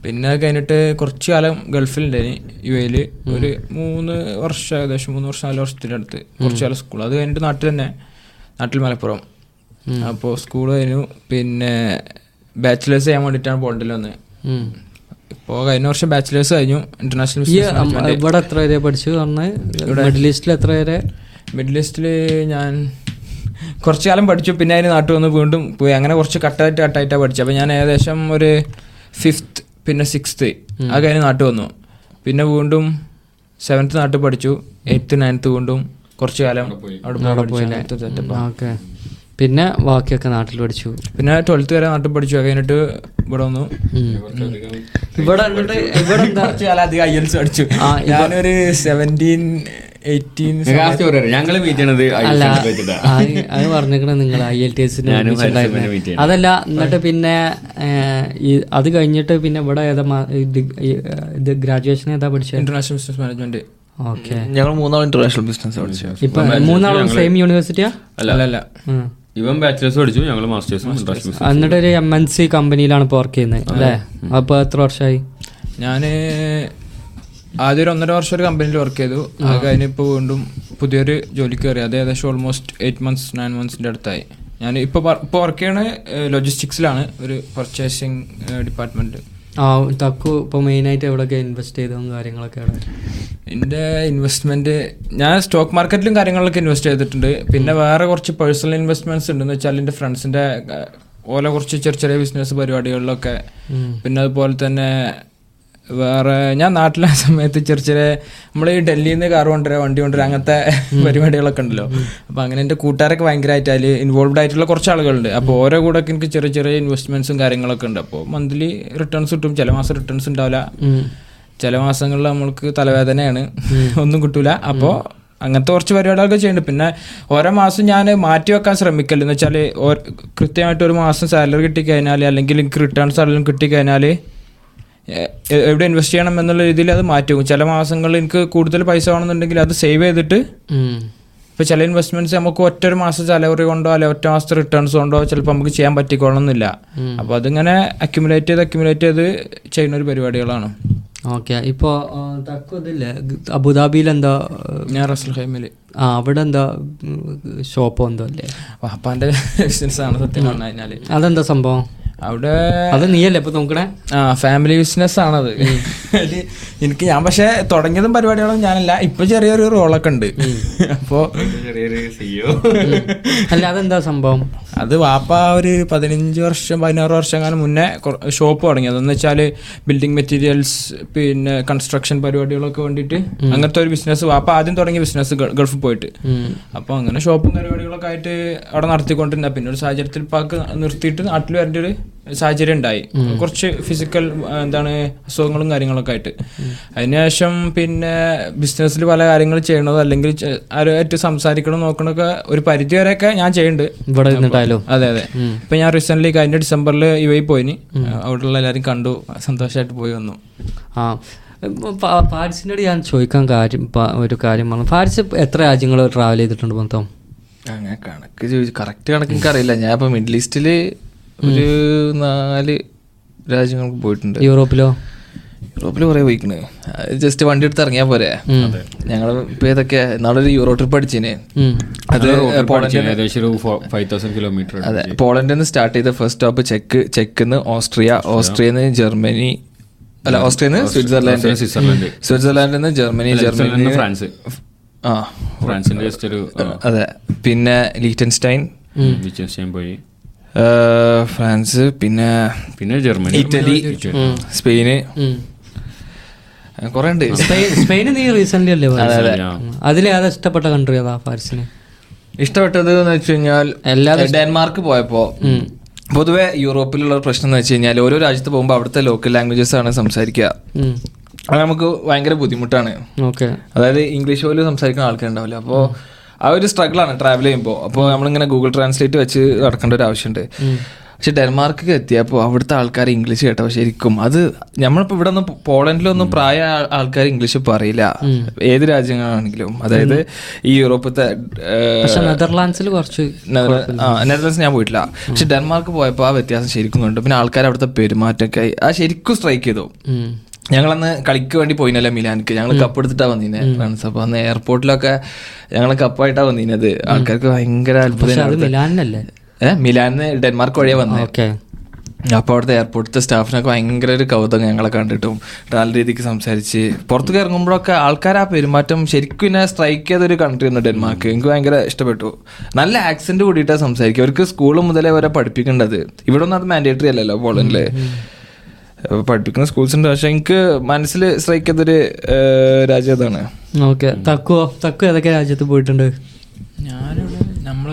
പിന്നെ അത് കഴിഞ്ഞിട്ട് കുറച്ച് കാലം ഗൾഫിലുണ്ടായി യു എയിൽ ഒരു മൂന്ന് വർഷം ഏകദേശം മൂന്ന് വർഷം നാല് വർഷത്തിന്റെ അടുത്ത് കുറച്ച് കാലം സ്കൂൾ അത് കഴിഞ്ഞിട്ട് നാട്ടിൽ തന്നെ നാട്ടിൽ മലപ്പുറം. അപ്പോൾ സ്കൂൾ കഴിഞ്ഞു. പിന്നെ ബാച്ചിലേഴ്സ് ചെയ്യാൻ വേണ്ടിയിട്ടാണ് പോണ്ടല്ലോ വന്നത് ഇപ്പോൾ കഴിഞ്ഞ വർഷം ബാച്ചിലേഴ്സ് കഴിഞ്ഞു. ഇന്റർനാഷണൽ ഇവിടെ എത്ര വരെ പഠിച്ചു? പറഞ്ഞത് മിഡിൽ ഈസ്റ്റിൽ എത്ര വരെ? മിഡിൽ ഈസ്റ്റിൽ ഞാൻ കുറച്ച് കാലം പഠിച്ചു. പിന്നെ അതിന് നാട്ടിൽ വന്ന് വീണ്ടും പോയി. അങ്ങനെ കുറച്ച് കട്ടായിട്ട് കട്ടായിട്ടാണ് പഠിച്ചത്. അപ്പോൾ ഞാൻ ഏകദേശം ഒരു ഫിഫ്ത്ത് പിന്നെ സിക്സ്ത്ത് ആ കഴിഞ്ഞ് നാട്ടിൽ വന്നു. പിന്നെ വീണ്ടും സെവൻത്ത് നാട്ടിൽ പഠിച്ചു. എയ്ത്ത് നയൻത്ത് വീണ്ടും കുറച്ച് കാലം അവിടെ പോയി. പിന്നെ ബാക്കിയൊക്കെ നാട്ടിൽ പഠിച്ചു. പിന്നെ ട്വൽത്ത് വരെ നാട്ടിൽ പഠിച്ചു. കഴിഞ്ഞിട്ട് ഇവിടെ വന്നു. ഇവിടെ ഇവിടെ അധികം ഐ എൽസ് പഠിച്ചു. ഞാനൊരു സെവന്റീൻ മീറ്റ് ചെയ്യണത്. അത് പറഞ്ഞിരിക്കണ നിങ്ങൾ ഐ എൽ ടി എസിന് ഹരിസമ്മനെ അതല്ല എന്നിട്ട് പിന്നെ അത് കഴിഞ്ഞിട്ട് പിന്നെ ഇവിടെ ഏതാ ഇത് ഗ്രാജുവേഷൻ ഏതാ പഠിച്ചത് ഇന്റർനാഷണൽ ബിസിനസ് മാനേജ്മെന്റ് ഓക്കെ. ഞങ്ങൾ മൂന്നാളും ഇന്റർനാഷണൽ ബിസിനസ് പഠിച്ചു. ഇപ്പൊ മൂന്നാളും സെയിം യൂണിവേഴ്സിറ്റിയാ അല്ല അല്ല. ഇവൻ ബാച്ചിലേഴ്സ് പഠിച്ചു ഞങ്ങൾ മാസ്റ്റേഴ്സും എന്നിട്ട് ഒരു എം എൻ സി കമ്പനിയിലാണ് ഇപ്പോൾ വർക്ക് ചെയ്യുന്നത് അല്ലേ? അപ്പൊ എത്ര വർഷമായി ഞാൻ ആദ്യം ഒരു ഒന്നര വർഷം ഒരു കമ്പനിയിൽ വർക്ക് ചെയ്തു. അത് കഴിഞ്ഞ് ഇപ്പോൾ വീണ്ടും പുതിയൊരു ജോലിക്ക് കയറി. അത് ഏകദേശം ഓൾമോസ്റ്റ് എയ്റ്റ് മന്ത്സ് നയൻ മന്ത്സിന്റെ അടുത്തായി. ഞാൻ ഇപ്പോൾ ഇപ്പോൾ വർക്ക് ചെയ്യണ ലോജിസ്റ്റിക്സിലാണ് ഒരു പർച്ചേസിംഗ് ഡിപ്പാർട്ട്മെന്റ് ആ തക്കു ഇപ്പൊ മെയിൻ ആയിട്ട് എവിടെയൊക്കെ ഇൻവെസ്റ്റ് ചെയ്തതും കാര്യങ്ങളൊക്കെ അവിടെ? എന്റെ ഇൻവെസ്റ്റ്മെന്റ് ഞാൻ സ്റ്റോക്ക് മാർക്കറ്റിലും കാര്യങ്ങളിലൊക്കെ ഇൻവെസ്റ്റ് ചെയ്തിട്ടുണ്ട്. പിന്നെ വേറെ കുറച്ച് പേഴ്സണൽ ഇൻവെസ്റ്റ്മെന്റ്സ് ഉണ്ടെന്ന് വെച്ചാൽ എന്റെ ഫ്രണ്ട്സിന്റെ ഓല കുറച്ച് ചെറിയ ചെറിയ ബിസിനസ് പരിപാടികളിലൊക്കെ. പിന്നെ അതുപോലെ തന്നെ വേറെ ഞാൻ നാട്ടിലെ സമയത്ത് ചെറിയ ചെറിയ നമ്മൾ ഈ ഡൽഹിയിൽ നിന്ന് കാർ കൊണ്ടുവരിക വണ്ടി കൊണ്ടുവരിക അങ്ങനത്തെ പരിപാടികളൊക്കെ ഉണ്ടല്ലോ. അപ്പോൾ അങ്ങനെ എന്റെ കൂട്ടുകാരൊക്കെ ഭയങ്കരമായിട്ട് അതിൽ ഇൻവോൾവ് ആയിട്ടുള്ള കുറച്ച് ആളുകളുണ്ട്. അപ്പോൾ ഓരോ കൂടെ എനിക്ക് ചെറിയ ചെറിയ ഇൻവെസ്റ്റ്മെന്റ്സും കാര്യങ്ങളൊക്കെ ഉണ്ട്. അപ്പോൾ മന്ത്ലി റിട്ടേൺസ് കിട്ടും. ചില മാസം റിട്ടേൺസ് ഉണ്ടാവില്ല. ചില മാസങ്ങളിൽ നമ്മൾക്ക് തലവേദനയാണ്. ഒന്നും കിട്ടൂല. അപ്പോൾ അങ്ങനത്തെ കുറച്ച് പരിപാടികളൊക്കെ ചെയ്യുന്നുണ്ട്. പിന്നെ ഓരോ മാസം ഞാൻ മാറ്റി വെക്കാൻ ശ്രമിക്കല്ലോ എന്ന് വെച്ചാൽ കൃത്യമായിട്ട് ഒരു മാസം സാലറി കിട്ടിക്കഴിഞ്ഞാൽ അല്ലെങ്കിൽ എനിക്ക് റിട്ടേൺസ് ആണെങ്കിലും കിട്ടിക്കഴിഞ്ഞാൽ എവിടെ ഇൻവെസ്റ്റ് ചെയ്യണം എന്നുള്ള രീതിയിൽ അത് മാറ്റും. ചില മാസങ്ങളിൽ എനിക്ക് കൂടുതൽ പൈസ വേണമെന്നുണ്ടെങ്കിൽ അത് സേവ് ചെയ്തിട്ട് ഇപ്പോൾ ചില ഇൻവെസ്റ്റ്മെന്റ്സ് നമുക്ക് ഒറ്റ ഒരു മാസം സാലറി കൊണ്ടോ അല്ലെ ഒറ്റ മാസത്തെ റിട്ടേൺസ് കൊണ്ടോ ചിലപ്പോൾ നമുക്ക് ചെയ്യാൻ പറ്റിക്കൊള്ളണമെന്നില്ല അപ്പോൾ അതിങ്ങനെ അക്യുമുലേറ്റ് ചെയ്ത് അക്യുമുലേറ്റ് ചെയ്ത് ചെയ്യുന്ന ഒരു പരിപാടികളാണ്. ഓക്കെ. ഇപ്പോൾ തക്കു ഇതില്ലേ അബുദാബിയിൽ എന്താ ഞാൻ റസൽ ആ അവിടെ എന്താ ഷോപ്പോ എന്തോ അല്ലേ? വാപ്പാന്റെ ബിസിനസ് ആണ് സത്യം പറഞ്ഞു അതെന്താ സംഭവം? അവിടെ അത് നീയല്ലേ ഇപ്പൊ നോക്കണേ? ആ ഫാമിലി ബിസിനസ് ആണത്. അതിൽ എനിക്ക് ഞാൻ പക്ഷെ തുടങ്ങിയതും പരിപാടികളും ഞാനല്ല. ഇപ്പൊ ചെറിയൊരു റോളൊക്കെ ഉണ്ട്. അപ്പോ ചെറിയൊരു സിഇഒ അല്ല അതെന്താ സംഭവം? അത് വാപ്പ ഒരു പതിനഞ്ച് വർഷം പതിനാറ് വർഷം കാലം മുന്നേ ഷോപ്പ് തുടങ്ങി. അതെന്ന് വെച്ചാൽ ബിൽഡിംഗ് മെറ്റീരിയൽസ് പിന്നെ കൺസ്ട്രക്ഷൻ പരിപാടികളൊക്കെ വേണ്ടിയിട്ട് അങ്ങനത്തെ ഒരു ബിസിനസ് വാപ്പ ആദ്യം തുടങ്ങിയ ബിസിനസ് ഗൾഫിൽ പോയിട്ട്. അപ്പോൾ അങ്ങനെ ഷോപ്പും പരിപാടികളൊക്കെ ആയിട്ട് അവിടെ നടത്തിക്കൊണ്ടിരുന്ന. പിന്നെ ഒരു സാഹചര്യത്തിൽ പാക്ക് നിർത്തിയിട്ട് നാട്ടിൽ വരേണ്ട ഒരു സാഹചര്യം ഉണ്ടായി. കുറച്ച് ഫിസിക്കൽ എന്താണ് അസുഖങ്ങളും കാര്യങ്ങളൊക്കെ ആയിട്ട്. അതിനുശേഷം പിന്നെ ബിസിനസ്സിൽ പല കാര്യങ്ങൾ ചെയ്യണത് അല്ലെങ്കിൽ ആരുമായിട്ട് സംസാരിക്കണം നോക്കണൊക്കെ ഒരു പരിധി വരെയൊക്കെ ഞാൻ ചെയ്യുന്നുണ്ട്. ഇവിടെ അതെ അതെ. ഇപ്പൊ ഞാൻ റീസെന്റ് കഴിഞ്ഞ ഡിസംബറിൽ യു ഐ പോയിന്. അവിടെയുള്ള എല്ലാരും കണ്ടു. സന്തോഷമായിട്ട് പോയി വന്നു. ആ. ഫാരിസിനോട് ഞാൻ ചോദിക്കാൻ കാര്യം ഒരു കാര്യം പറഞ്ഞു. ഫാരിസ് എത്ര രാജ്യങ്ങൾ ട്രാവൽ ചെയ്തിട്ടുണ്ട് മൊത്തം? അങ്ങനെ കണക്ക് ചോദിച്ചു കറക്റ്റ് കണക്ക് എനിക്ക് അറിയില്ല ഞാൻ ഇപ്പൊ മിഡിൽ ഈസ്റ്റിൽ ഒരു നാല് രാജ്യങ്ങൾക്ക് പോയിട്ടുണ്ട്. യൂറോപ്പിലോ? യൂറോപ്പിൽ കുറെ പോയിക്കണ്. ജസ്റ്റ് വണ്ടി എടുത്ത് ഇറങ്ങിയാൽ പോരെ. ഞങ്ങൾ ഇപ്പൊ ഏതൊക്കെ നാളൊരു യൂറോ ട്രിപ്പ് അടിച്ചിന്. അത് കിലോമീറ്റർ അതെ. പോളണ്ടിൽ നിന്ന് സ്റ്റാർട്ട് ചെയ്ത ഫസ്റ്റ് സ്റ്റോപ്പ് ചെക്ക് ചെക്കിന്ന് ഓസ്ട്രിയ ഓസ്ട്രിയയിൽ നിന്ന് ജർമ്മനി അല്ല ഓസ്ട്രിയയിൽ നിന്ന് സ്വിറ്റ്സർലാൻഡ്. സ്വിറ്റ്സർലൻഡ്. സ്വിറ്റ്സർലാൻഡിൽ നിന്ന് ജർമ്മനി ജർമ്മനി ഫ്രാൻസ്. ആ. ഫ്രാൻസിന്റെ ജസ്റ്റ് ഒരു അതെ. പിന്നെ ലീറ്റൻസ്റ്റൈൻ പോയി. ഫ്രാൻസ് പിന്നെ പിന്നെ ജർമ്മനി. ഇറ്റലി. സ്പെയിന്. കുറെ ഉണ്ട് സ്പെയിൻ സ്പെയിന് നീ റീസെന്റ് അല്ലേ. അതിലേതാ ഇഷ്ടപ്പെട്ട കൺട്രി അതാ ഫാരിസിന് ഇഷ്ടപ്പെട്ടത് എന്ന് വെച്ച് കഴിഞ്ഞാൽ എല്ലാ ഡെൻമാർക്ക് പോയപ്പോ. പൊതുവെ യൂറോപ്പിലുള്ള പ്രശ്നം എന്ന് വെച്ച് കഴിഞ്ഞാൽ ഓരോ രാജ്യത്ത് പോകുമ്പോൾ അവിടുത്തെ ലോക്കൽ ലാംഗ്വേജസ് ആണ് സംസാരിക്കുക. അത് നമുക്ക് ഭയങ്കര ബുദ്ധിമുട്ടാണ്. ഓക്കെ. അതായത് ഇംഗ്ലീഷ് പോലും സംസാരിക്കുന്ന ആൾക്കാരുണ്ടാവില്ല. അപ്പോൾ ആ ഒരു സ്ട്രഗിൾ ആണ് ട്രാവൽ ചെയ്യുമ്പോൾ അപ്പോൾ നമ്മളിങ്ങനെ ഗൂഗിൾ ട്രാൻസ്ലേറ്റ് വെച്ച് നടക്കേണ്ട ഒരു ആവശ്യമുണ്ട് പക്ഷെ ഡെൻമാർക്ക് എത്തിയപ്പോൾ അവിടുത്തെ ആൾക്കാർ ഇംഗ്ലീഷ് കേട്ടോ ശരിക്കും അത് നമ്മളിപ്പോൾ ഇവിടെ ഒന്നും പോളണ്ടിലൊന്നും പ്രായ ആൾക്കാർ ഇംഗ്ലീഷ് പറയില്ല. ഏത് രാജ്യങ്ങളാണെങ്കിലും. അതായത് ഈ യൂറോപ്പത്തെ നെതർലാൻഡ്സിൽ കുറച്ച് നെതർലാൻഡ്സ് ഞാൻ പോയിട്ടില്ല. പക്ഷെ ഡെൻമാർക്ക് പോയപ്പോൾ ആ വ്യത്യാസം ശരിക്കും കണ്ടു. പിന്നെ ആൾക്കാർ അവിടുത്തെ പെരുമാറ്റമൊക്കെ ആ ശരിക്കും സ്ട്രൈക്ക് ചെയ്തു. ഞങ്ങളന്ന് കളിക്ക് വേണ്ടി പോയിനല്ലേ മിലാനിക്ക് ഞങ്ങൾ കപ്പ് എടുത്തിട്ടാ വന്നിനെ. ഫ്രണ്ട്സ് അപ്പൊ അന്ന് എയർപോർട്ടിലൊക്കെ ഞങ്ങൾ കപ്പായിട്ടാ വന്നിനത് ആൾക്കാർക്ക് ഭയങ്കര അത്ഭുതം ഏഹ് മിലാനിന്ന് ഡെൻമാർക്ക് വഴിയാ വന്നത് അപ്പൊ അപ്പോൾ അവിടുത്തെ എയർപോർട്ടിലത്തെ സ്റ്റാഫിനൊക്കെ ഭയങ്കര ഒരു കൗതുകം ഞങ്ങളെ കണ്ടിട്ടും. നല്ല രീതിക്ക് സംസാരിച്ച്. പുറത്തേക്ക് ഇറങ്ങുമ്പോഴൊക്കെ ആൾക്കാർ ആ പെരുമാറ്റം ശരിക്കും എന്നെ സ്ട്രൈക്ക് ചെയ്ത ഒരു കൺട്രി ആണ് ഡെൻമാർക്ക്. എനിക്ക് ഭയങ്കര ഇഷ്ടപ്പെട്ടു. നല്ല ആക്സെന്റ് കൂടിയിട്ടാണ് സംസാരിക്കുക. അവർക്ക് സ്കൂൾ മുതലേ വരെ പഠിപ്പിക്കേണ്ടത്. ഇവിടെ ഒന്നും അത് മാൻഡേറ്ററി അല്ലല്ലോ പോളണ്ടിൽ. പഠിപ്പിക്കുന്ന സ്കൂൾസ് ഉണ്ട്. പക്ഷെ എനിക്ക് മനസ്സിൽ സ്ട്രൈക്ക് ചെയ്തൊരു ഏഹ്, രാജ്യം അതാണ്. ഓക്കെ. തക്കുവോ തക്കു ഏതൊക്കെ രാജ്യത്ത് പോയിട്ടുണ്ട്? ഞാനിവിടെ നമ്മൾ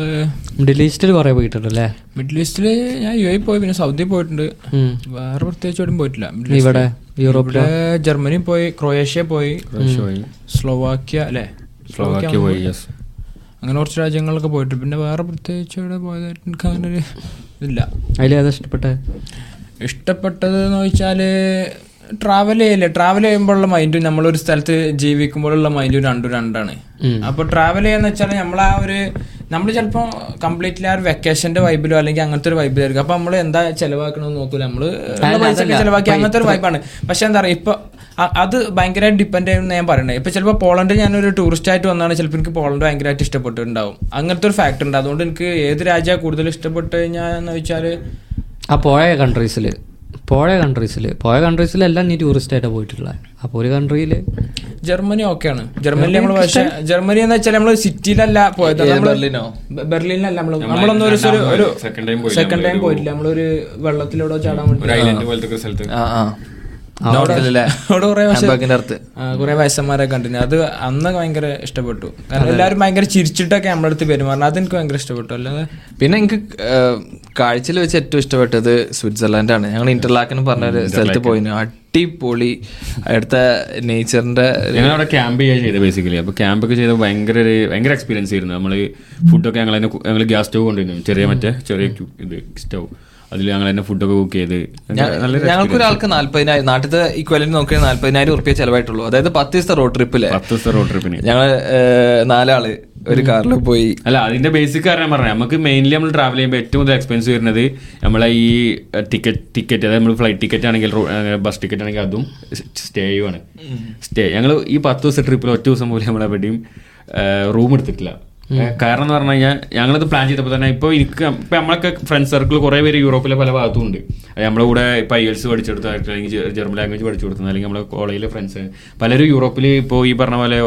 മിഡിൽ ഈസ്റ്റിൽ കുറെ പോയിട്ടുണ്ട് അല്ലേ മിഡിൽ ഈസ്റ്റിൽ ഞാൻ യു എ പോയി പിന്നെ സൗദി പോയിട്ടുണ്ട്. വേറെ പ്രത്യേകിച്ച് എവിടെയും പോയിട്ടില്ല. ഇവിടെ യൂറോപ്പിൽ ജർമ്മനി പോയി ക്രൊയേഷ്യ പോയി സ്ലോവാക്യ അല്ലേ? സ്ലോവാക്യ പോയി അങ്ങനെ കുറച്ച് രാജ്യങ്ങളൊക്കെ പോയിട്ടുണ്ട്. പിന്നെ വേറെ പ്രത്യേകിച്ച് ഇവിടെ പോയതായിട്ട് എനിക്ക് അങ്ങനെ ഒരു ഇതില്ല. അതിലേതാ ഇഷ്ടപ്പെട്ടെ ഇഷ്ടപ്പെട്ടത് എന്ന് വെച്ചാൽ ട്രാവൽ ചെയ്യല്ലേ ട്രാവൽ ചെയ്യുമ്പോഴുള്ള മൈൻഡും നമ്മളൊരു സ്ഥലത്ത് ജീവിക്കുമ്പോഴുള്ള മൈൻഡും രണ്ടും രണ്ടാണ്. അപ്പൊ ട്രാവൽ ചെയ്യാന്ന് വെച്ചാൽ നമ്മൾ ആ ഒരു നമ്മൾ ചിലപ്പോൾ കംപ്ലീറ്റ്ലി ആ ഒരു വെക്കേഷന്റെ വൈബിലോ അല്ലെങ്കിൽ അങ്ങനത്തെ ഒരു വൈബിലായിരിക്കും അപ്പൊ നമ്മൾ എന്താ ചെലവാക്കണമെന്ന് നോക്കൂല. നമ്മൾ പൈസ ചെലവാക്കി അങ്ങനത്തെ ഒരു വൈബാണ് പക്ഷെ എന്താ പറയുക ഇപ്പൊ അത് ഭയങ്കരമായിട്ട് ഡിപ്പെൻഡ് ചെയ്യുന്ന ഞാൻ പറയണേ. ഇപ്പൊ ചിലപ്പോൾ പോളണ്ട് ഞാനൊരു ടൂറിസ്റ്റ് ആയിട്ട് വന്നാണ് ചിലപ്പോൾ എനിക്ക് പോളണ്ട് ഭയങ്കരമായിട്ട് ഇഷ്ടപ്പെട്ടിട്ടുണ്ടാവും. അങ്ങനത്തെ ഒരു ഫാക്ടർ ഉണ്ട്. അതുകൊണ്ട് എനിക്ക് ഏത് രാജ്യമാണ് കൂടുതൽ ഇഷ്ടപ്പെട്ട് കഴിഞ്ഞാന്ന് വെച്ചാൽ ആ പോയ കൺട്രീസിൽ പോയ കൺട്രീസിൽ പോയ കൺട്രീസിലെല്ലാം നീ ടൂറിസ്റ്റ് പോയിട്ടുള്ള. പോയിട്ടുള്ളത് അപ്പോൾ ഒരു കൺട്രിയിൽ ജർമ്മനി ഓക്കെയാണ്. ജർമ്മനി നമ്മൾ പക്ഷേ ജർമ്മനി എന്ന് വെച്ചാൽ നമ്മൾ സിറ്റിയിലല്ല പോയത്. ബെർലിനോ? ബെർലിനിലല്ല നമ്മൾ നമ്മളൊന്നും ഒരു സെക്കൻഡ് ടൈം പോയിട്ടില്ല. നമ്മളൊരു വെള്ളത്തിലൂടെ ചാടാൻ ഒരു വേണ്ടി അവിടെ കുറെ അടുത്ത്. വയസ്സന്മാരെ കണ്ടിന്. അത് അന്ന് ഭയങ്കര ഇഷ്ടപ്പെട്ടു. കാരണം എല്ലാവരും ഭയങ്കര ചിരിച്ചിട്ടൊക്കെ നമ്മുടെ അടുത്ത് പെരുമാറണം അതെനിക്ക് ഭയങ്കര ഇഷ്ടപ്പെട്ടു. അല്ലാതെ പിന്നെ എനിക്ക് കാഴ്ചയിൽ വെച്ച് ഏറ്റവും ഇഷ്ടപ്പെട്ടത് സ്വിറ്റ്സർലാൻഡ് ആണ് ഞങ്ങൾ ഇന്റർലാക്കിന് പറഞ്ഞ ഒരു സ്ഥലത്ത് പോയിന്. അടിപൊളി. അവിടുത്തെ നേച്ചറിന്റെ ഞങ്ങൾ അവിടെ ക്യാമ്പ് ചെയ്യാൻ ചെയ്തത് ബേസിക്കലി അപ്പോൾ ക്യാമ്പ് ഒക്കെ ചെയ്ത ഭയങ്കര ഒരു ഭയങ്കര എക്സ്പീരിയൻസ് ആയിരുന്നു. നമ്മൾ ഫുഡൊക്കെ ഞങ്ങൾ ഞങ്ങൾ ഗ്യാസ് സ്റ്റവ് കൊണ്ടുവന്നു. ചെറിയ മറ്റേ ചെറിയ ഇത് സ്റ്റവ് അതിൽ ഞങ്ങൾ തന്നെ ഫുഡൊക്കെ കുക്ക് ചെയ്ത്. ഞങ്ങൾക്കൊരാൾക്ക് ഞങ്ങൾക്ക് ഒരാൾക്ക് നാല്പതിനായിരം നാട്ടിലത്തെ ഇക്വലിന് നോക്കിയാൽ നാല്പതിനായിരം ഉറുപ്പ്യ ചെലവായിട്ടുള്ളൂ. അതായത് പത്ത് ദിവസത്തെ റോഡ് ട്രിപ്പിൽ പത്ത് ദിവസത്തെ റോഡ് ട്രിപ്പിന് ഞങ്ങൾ നാലാൾ ഒരു കാറിൽ പോയി. അല്ല അതിന്റെ ബേസിക് കാരണം പറഞ്ഞത് നമുക്ക് മെയിൻലി നമ്മൾ ട്രാവൽ ചെയ്യുമ്പോൾ ഏറ്റവും കൂടുതൽ എക്സ്പെൻസ് വരുന്നത് നമ്മളെ ഈ ടിക്കറ്റ് ടിക്കറ്റ് അതായത് നമ്മൾ ഫ്ലൈറ്റ് ടിക്കറ്റ് ആണെങ്കിൽ ബസ് ടിക്കറ്റ് ആണെങ്കിൽ അതും സ്റ്റേയുമാണ് സ്റ്റേ ഞങ്ങൾ ഈ പത്ത് ദിവസത്തെ ട്രിപ്പിൽ ഒറ്റ ദിവസം പോലും നമ്മളെവിടെയും റൂം എടുത്തിട്ടില്ല. കാരണം എന്ന് പറഞ്ഞു കഴിഞ്ഞാൽ ഞങ്ങളിത് പ്ലാൻ ചെയ്തപ്പോൾ തന്നെ ഇപ്പോൾ എനിക്ക് ഇപ്പം നമ്മളൊക്കെ ഫ്രണ്ട് സർക്കിൾ കുറേ പേര് യൂറോപ്പിലെ പല ഭാഗത്തും ഉണ്ട്. അത് നമ്മളെ കൂടെ ഇപ്പോൾ ഐ എൽസ് പഠിച്ചെടുത്ത അല്ലെങ്കിൽ ജർമ്മൻ ലാംഗ്വേജ് പഠിച്ചു കൊടുക്കുന്ന അല്ലെങ്കിൽ നമ്മളെ കോളേജിലെ ഫ്രണ്ട്സ് പലരും യൂറോപ്പിൽ ഇപ്പോൾ ഈ പറഞ്ഞ പോലെ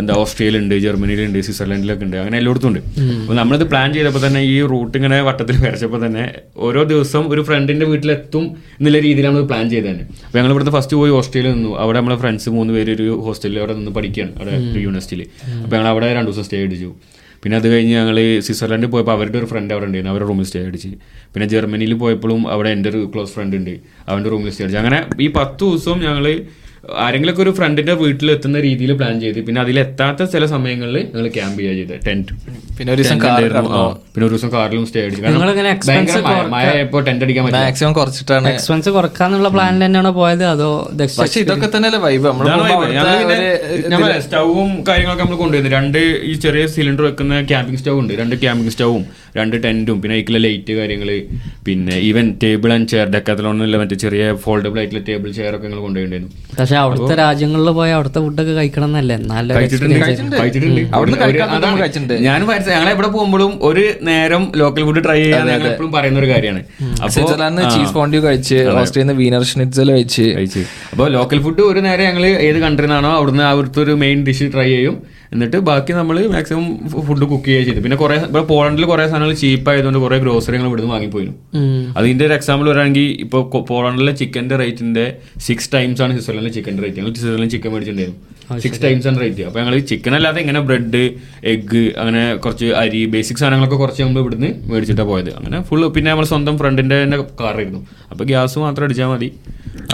എന്താ ഓസ്ട്രേലിയ ജർമ്മനിയിലുണ്ട് സ്വിറ്റ്സർലൻഡിലൊക്കെ ഉണ്ട്. അങ്ങനെ എല്ലായിടത്തും ഉണ്ട്. അപ്പോൾ നമ്മളിത് പ്ലാൻ ചെയ്തപ്പോൾ തന്നെ ഈ റൂട്ട് ഇങ്ങനെ വട്ടത്തിൽ വരച്ചപ്പോൾ തന്നെ ഓരോ ദിവസം ഒരു ഫ്രണ്ടിന്റെ വീട്ടിലെത്തും എന്നുള്ള രീതിയിലാണ് നമ്മൾ പ്ലാൻ ചെയ്തത് തന്നെ. അപ്പോൾ ഞങ്ങൾ ഇവിടുത്തെ ഫസ്റ്റ് പോയി ഓസ്ട്രേലിയ നിന്നു. അവിടെ നമ്മളെ ഫ്രണ്ട്സ് മൂന്ന് പേര് ഒരു ഹോസ്റ്റലിൽ അവിടെ നിന്ന് പഠിക്കുകയാണ് അവിടെ യൂണിവേഴ്സിറ്റിയിൽ അപ്പോൾ ഞങ്ങൾ അവിടെ രണ്ട് ദിവസം സ്റ്റേ അടിച്ചു. പിന്നെ അത് കഴിഞ്ഞ് ഞങ്ങൾ സ്വിറ്റ്സർലൻഡിൽ പോയപ്പോൾ അവരുടെ ഒരു ഫ്രണ്ട് അവിടെ ഉണ്ടായിരുന്നു. അവരുടെ റൂമിൽ സ്റ്റേ അടിച്ച്. പിന്നെ ജർമ്മനിയിൽ പോയപ്പോഴും അവിടെ എന്റെ ഒരു ക്ലോസ് ഫ്രണ്ട് ഉണ്ട്. അവന്റെ റൂമിൽ സ്റ്റേ അടിച്ച്. അങ്ങനെ ഈ പത്ത് ദിവസവും ഞങ്ങൾ ആരെങ്കിലൊക്കെ ഒരു ഫ്രണ്ടിന്റെ വീട്ടിൽ എത്തുന്ന രീതിയിൽ പ്ലാൻ ചെയ്ത് പിന്നെ അതിലെത്താത്ത ചില സമയങ്ങളിൽ ഞങ്ങൾ ക്യാമ്പ് ചെയ്യുക ചെയ്ത് ടെന്റ് പിന്നെ ഒരു ദിവസം പിന്നെ ഒരു ദിവസം കാറിലും സ്റ്റേ അടിച്ചു. പറ്റില്ല. മാക്സിമം കുറച്ചിട്ടാണ് എക്സ്പെൻസ് കുറക്കാന്നുള്ള പ്ലാനിൽ തന്നെയാണോ പോയത്? അതോ പക്ഷെ ഇതൊക്കെ തന്നെയല്ലേ വൈബ് നമ്മൾ നമ്മൾ സ്റ്റൗവും കാര്യങ്ങളൊക്കെ നമ്മൾ കൊണ്ടുവരുന്നത് രണ്ട് ഈ ചെറിയ സിലിണ്ടർ വെക്കുന്ന ക്യാമ്പിംഗ് സ്റ്റൗ ഉണ്ട്. രണ്ട് ക്യാമ്പിംഗ് സ്റ്റൗവും രണ്ട് ടെന്റും പിന്നെ അതിലെ ലൈറ്റ് കാര്യങ്ങൾ പിന്നെ ഈവൻ ടേബിൾ ആൻഡ് ചെയർ ഡെക്കാത്തലോണില്ല മറ്റേ ചെറിയ ഫോൾഡബിൾ ആയിട്ടുള്ള ടേബിൾ ചെയർ ഒക്കെ ഞങ്ങൾ കൊണ്ടുവരുന്നു പക്ഷെ അവിടുത്തെ രാജ്യങ്ങളിൽ പോയി അവിടുത്തെ ഫുഡൊക്കെ കഴിക്കണം എന്നല്ലേ നല്ല. ഞാൻ ഞങ്ങൾ എവിടെ പോകുമ്പോഴും ഒരു നേരം ലോക്കൽ ഫുഡ് ട്രൈ ചെയ്യാൻ എപ്പോഴും പറയുന്ന ഒരു കാര്യമാണ് അപ്പോൾ സ്വിറ്റ്സർലാൻഡ് ചീസ് ഫോണ്ടി കഴിച്ച് ഓസ്ട്രേലിയ വീനർ ഷ്നിറ്റ്സൽ കഴിച്ച്. കഴിച്ച്. അപ്പോൾ ലോക്കൽ ഫുഡ് ഒരു നേരം ഞങ്ങൾ ഏത് കൺട്രിന്നാണോ അവിടുന്ന് അവിടുത്തെ ഒരു മെയിൻ ഡിഷ് ട്രൈ ചെയ്യും. എന്നിട്ട് ബാക്കി നമ്മൾ മാക്സിമം ഫുഡ് കുക്ക് ചെയ്യുക ചെയ്തു. പിന്നെ കുറെ ഇവിടെ പോളണ്ടിൽ കുറെ സാധനങ്ങൾ ചീപ്പ് ആയതുകൊണ്ട് കുറെ ഗ്രോസറികൾ ഇവിടുന്ന് വാങ്ങിപ്പോയിരുന്നു അതിന്റെ ഒരു എക്സാമ്പിൾ പറയുകയാണെങ്കിൽ ഇപ്പോൾ പോളണ്ടിലെ ചിക്കന്റെ റേറ്റിന്റെ സിക്സ് ടൈംസ് ആണ് സ്വിറ്റ്സർലൻഡിലെ ചിക്കന്റെ റേറ്റ് ഞങ്ങൾ സ്വിറ്റ്സർലൻഡിൽ ചിക്കൻ മേടിച്ചിട്ടുണ്ടായിരുന്നു. സിക്സ് ടൈംസ് ആണ് റേറ്റ് അപ്പോൾ ഞങ്ങൾ ചിക്കൻ അല്ലാതെ ഇങ്ങനെ ബ്രെഡ് എഗ്ഗ് അങ്ങനെ കുറച്ച് അരി ബേസിക് സാധനങ്ങളൊക്കെ കുറച്ച് നമ്മൾ ഇവിടുന്ന് മേടിച്ചിട്ടാണ് പോയത്. അങ്ങനെ ഫുൾ പിന്നെ നമ്മൾ സ്വന്തം ഫ്രണ്ടിന്റെ തന്നെ കാറായിരുന്നു അപ്പോൾ ഗ്യാസ് മാത്രം അടിച്ചാൽ മതി.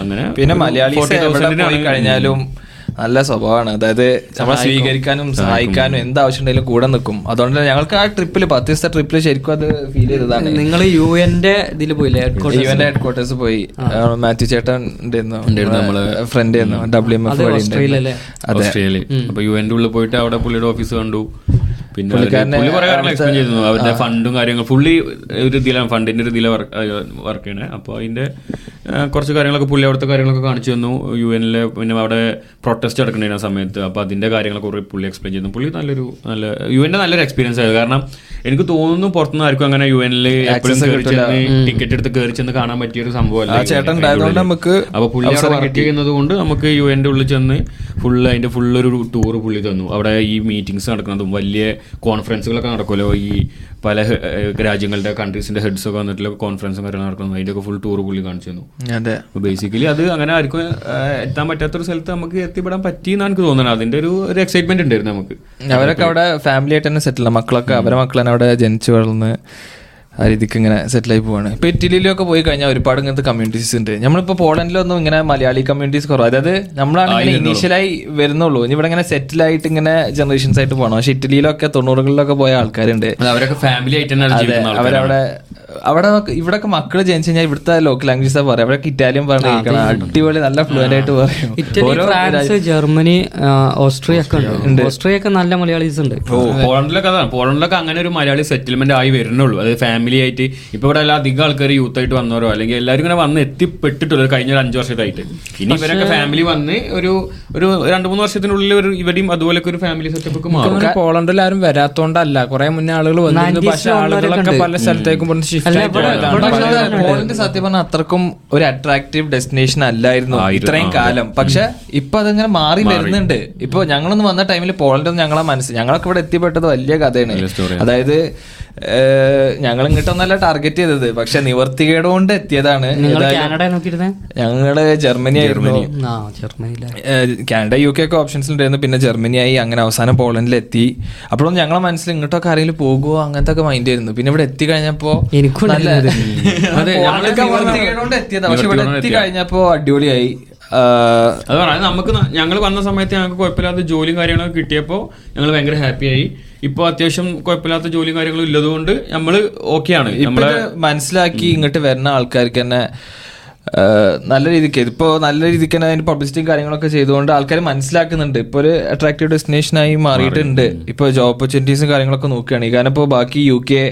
അങ്ങനെ പിന്നെ ഒരു മലയാളീസ് 40,000 എവിടെ പോയി കഴിഞ്ഞാലും നല്ല സ്വഭാവമാണ്. അതായത് നമ്മളെ സ്വീകരിക്കാനും സഹായിക്കാനും എന്ത് ആവശ്യമുണ്ടെങ്കിലും കൂടെ നിൽക്കും. അതുകൊണ്ട് ഞങ്ങൾക്ക് ആ ട്രിപ്പിൽ പത്ത് ദിവസത്തെ ട്രിപ്പിൽ ശരിക്കും അത് ഫീൽ ചെയ്തതാണ്. നിങ്ങൾ യു എന്റെ ഇതിൽ പോയില്ലേ? യു എന്റെ ഹെഡ് ക്വാർട്ടേഴ്സ് പോയി. മാത്യു ചേട്ടൻ നമ്മൾ ഫ്രണ്ട് ഡബ്ല്യു എം എഫ് വഴി? അതെ. അപ്പൊ യു എന്റെ ഉള്ളിൽ പോയിട്ട് അവിടെ പുള്ളിയുടെ ഓഫീസ് കണ്ടു. പിന്നെ പുള്ളി കുറെ കാര്യങ്ങൾ എക്സ്പ്ലെയിൻ ചെയ്തിരുന്നു. അവരുടെ ഫണ്ടും കാര്യങ്ങളും. പുള്ളി ഒരു ഇതിലാണ് ഫണ്ടിന്റെ ഒരു ഇതിലെ വർക്ക് ചെയ്യണേ. അപ്പോൾ അതിന്റെ കുറച്ച് കാര്യങ്ങളൊക്കെ പുള്ളി അവിടുത്തെ കാര്യങ്ങളൊക്കെ കാണിച്ചു തന്നു. യു എനിലെ പിന്നെ അവിടെ പ്രൊട്ടസ്റ്റ് എടുക്കുന്ന സമയത്ത്. അപ്പോൾ അതിന്റെ കാര്യങ്ങളൊക്കെ കുറെ പുള്ളി എക്സ്പ്ലെയിൻ ചെയ്യുന്നു പുള്ളി നല്ലൊരു നല്ല യു എന്റെ നല്ലൊരു എക്സ്പീരിയൻസ് ആയിരുന്നു. കാരണം എനിക്ക് തോന്നുന്നു പുറത്തുനിന്ന് ആർക്കും അങ്ങനെ യു എനിൽ എപ്പോഴും ടിക്കറ്റ് എടുത്ത് കയറി ചെന്ന് കാണാൻ പറ്റിയ ഒരു സംഭവമല്ല അല്ല ചേട്ടൻ നമുക്ക് അപ്പൊ പുള്ളി അവിടെ വർക്ക് ചെയ്യുന്നത് കൊണ്ട് നമുക്ക് യു എന്റെ ഉള്ളിൽ ചെന്ന് ഫുള്ള് അതിന്റെ ഫുള്ളൊരു ഒരു ടൂർ പുള്ളി തന്നു. അവിടെ ഈ മീറ്റിങ്സ് നടക്കുന്നതും വലിയ കോൺഫറൻസുകളൊക്കെ നടക്കുമല്ലോ. ഈ പല രാജ്യങ്ങളുടെ കൺട്രീസിന്റെ ഹെഡ്സ് ഒക്കെ വന്നിട്ടുള്ള കോൺഫറൻസും കാര്യങ്ങൾ നടക്കുന്നു അതിന്റെ ഒക്കെ ഫുൾ ടൂർ പുള്ളി കാണിച്ചു തന്നു. അതെ. ബേസിക്കലി അത് അങ്ങനെ ആർക്കും എത്താൻ പറ്റാത്തൊരു സ്ഥലത്ത് നമുക്ക് എത്തിപ്പെടാൻ പറ്റി എന്നാണ് എനിക്ക് തോന്നുന്നത് അതിന്റെ ഒരു ഒരു എക്സൈറ്റ്മെന്റ് ഉണ്ടായിരുന്നു നമുക്ക്. അവരൊക്കെ അവിടെ ഫാമിലി ആയിട്ട് തന്നെ സെറ്റിൽ മക്കളൊക്കെ അവരെ മക്കളെ അവിടെ ജനിച്ചു വളർന്ന്. ആ രീതിക്ക് ഇങ്ങനെ സെറ്റിലായി പോവാണ്. ഇപ്പൊ ഇറ്റലിയിലൊക്കെ പോയി കഴിഞ്ഞാൽ ഒരുപാട് ഇങ്ങനത്തെ കമ്മ്യൂണിറ്റീസ് ഉണ്ട് നമ്മളിപ്പോ പോളണ്ടിലൊന്നും ഇങ്ങനെ മലയാളി കമ്മ്യൂണിറ്റീസ് കുറവ്. അതായത് നമ്മളാണ് ഇങ്ങനെ ഇനീഷ്യലായി വരുന്നുള്ളൂ. ഇനി ഇവിടെ ഇങ്ങനെ സെറ്റിൽ ആയിട്ട് ഇങ്ങനെ ജനറേഷൻസ് ആയിട്ട് പോകണം പക്ഷെ ഇറ്റലിയിലൊക്കെ തൊണ്ണൂറുകളിലൊക്കെ പോയ ആൾക്കാരുണ്ട്. അവരൊക്കെ ഫാമിലി ആയിട്ട്. അവരവിടെ അവിടെ ഇവിടൊക്കെ മക്കൾ ജനിച്ചു കഴിഞ്ഞാൽ ഇവിടുത്തെ ലോക്കൽ ലാംഗ്വേജ് പറയാം. അവിടെ ഇറ്റാലിയൻ പറഞ്ഞു കേൾക്കണം. അടിപൊളി നല്ല ഫ്ലുവന്റ് ആയിട്ട് പറയും. ഇറ്റലി ഫ്രാൻസ് ജർമ്മനി ഓസ്ട്രിയ ഒക്കെ ഉണ്ട്. ഓസ്ട്രിയ ഒക്കെ നല്ല മലയാളീസ് ഉണ്ട്. ഓ പോളണ്ടിലൊക്കെ അതാണ്. പോളണ്ടിലൊക്കെ അങ്ങനെ ഒരു മലയാളി സെറ്റിൽമെന്റ് ആയി വരുന്നുള്ളൂ. അതായത് ഫാമിലി ആയിട്ട് ഇപ്പൊ ഇവിടെ എല്ലാ അധികം ആൾക്കാർ യൂത്ത് ആയിട്ട് വന്നവരോ അല്ലെങ്കിൽ എല്ലാവരും ഇങ്ങനെ വന്ന് എത്തിപ്പെട്ടിട്ടുള്ളൂ കഴിഞ്ഞ ഒരു അഞ്ചു വർഷത്തായിട്ട്. ഇനി ഇവരൊക്കെ ഫാമിലി വന്ന് ഒരു ഒരു രണ്ടു മൂന്ന് വർഷത്തിനുള്ളിൽ ഒരു ഇവിടെയും അതുപോലൊക്കെ ഒരു ഫാമിലി സെറ്റപ്പ് മാറും. പോളണ്ടിൽ ആരും വരാത്തോണ്ടല്ല. കുറെ മുന്നേ ആളുകൾ വന്നിരുന്നു. 90s പക്ഷെ ആളുകളൊക്കെ പല സ്ഥലത്തേക്കും പോളണ്ട് സത്യം പറഞ്ഞാൽ അത്രക്കും ഒരു അട്രാക്റ്റീവ് ഡെസ്റ്റിനേഷൻ അല്ലായിരുന്നു ഇത്രയും കാലം. പക്ഷെ ഇപ്പൊ അതിങ്ങനെ മാറി വരുന്നുണ്ട്. ഇപ്പൊ ഞങ്ങളൊന്ന് വന്ന ടൈമിൽ പോളണ്ട് ഞങ്ങളെ മനസ്സിൽ ഞങ്ങളൊക്കെ ഇവിടെ എത്തിപ്പെട്ടത് വലിയ കഥയാണ്. അതായത് ഞങ്ങൾ ഇങ്ങോട്ടൊന്നല്ല ടാർഗറ്റ് ചെയ്തത്. പക്ഷെ നിവർത്തികേട് കൊണ്ട് എത്തിയതാണ്. ഞങ്ങൾ ജർമ്മനി ആയിരുന്നു. കാനഡ യു കെ ഒക്കെ ഓപ്ഷൻസ് ഉണ്ടായിരുന്നു. പിന്നെ ജർമ്മനി ആയി അങ്ങനെ അവസാനം പോളണ്ടിലെത്തി. അപ്പോഴും ഞങ്ങളെ മനസ്സിൽ ഇങ്ങോട്ടൊക്കെ ആരെങ്കിലും പോകുമോ അങ്ങനത്തെ ഒക്കെ മൈൻഡ് ആയിരുന്നു. പിന്നെ ഇവിടെ എത്തി കഴിഞ്ഞപ്പോ എനിക്കും നല്ല അതെ, പോളണ്ടൊക്കെ ഞങ്ങൾ നിവർത്തികേടുകൊണ്ട് എത്തിയതാ പക്ഷെ ഇവിടെ നിവർത്തികേടുകൊണ്ട് എത്തി എത്തിയ. കഴിഞ്ഞപ്പോ അടിപൊളിയായി. അത് പറയാം നമുക്ക് ഞങ്ങൾ വന്ന സമയത്ത് ഞങ്ങൾക്ക് കുഴപ്പമില്ലാത്ത ജോലിയും കാര്യങ്ങളൊക്കെ കിട്ടിയപ്പോൾ ഞങ്ങൾ ഭയങ്കര ഹാപ്പിയായി. ഇപ്പോൾ അത്യാവശ്യം കുഴപ്പമില്ലാത്ത ജോലിയും കാര്യങ്ങളും ഇല്ലതുകൊണ്ട് നമ്മൾ ഓക്കെയാണ് നമ്മൾ നമ്മളെ മനസ്സിലാക്കി ഇങ്ങോട്ട് വരുന്ന ആൾക്കാർക്ക് തന്നെ നല്ല രീതിക്ക്. ഇതിപ്പോ നല്ല രീതിക്ക് തന്നെ അതിന്റെ പബ്ലിസിറ്റിയും കാര്യങ്ങളൊക്കെ ചെയ്തുകൊണ്ട് ആൾക്കാർ മനസ്സിലാക്കുന്നുണ്ട്. ഇപ്പൊ ഒരു അട്രാക്റ്റീവ് ഡെസ്റ്റിനേഷൻ ആയി മാറിയിട്ടുണ്ട്. ഇപ്പൊ ജോബ് ഓപ്പർച്യൂണിറ്റീസും കാര്യങ്ങളൊക്കെ നോക്കുകയാണ് കാരണം ഇപ്പോൾ ബാക്കി യു കെ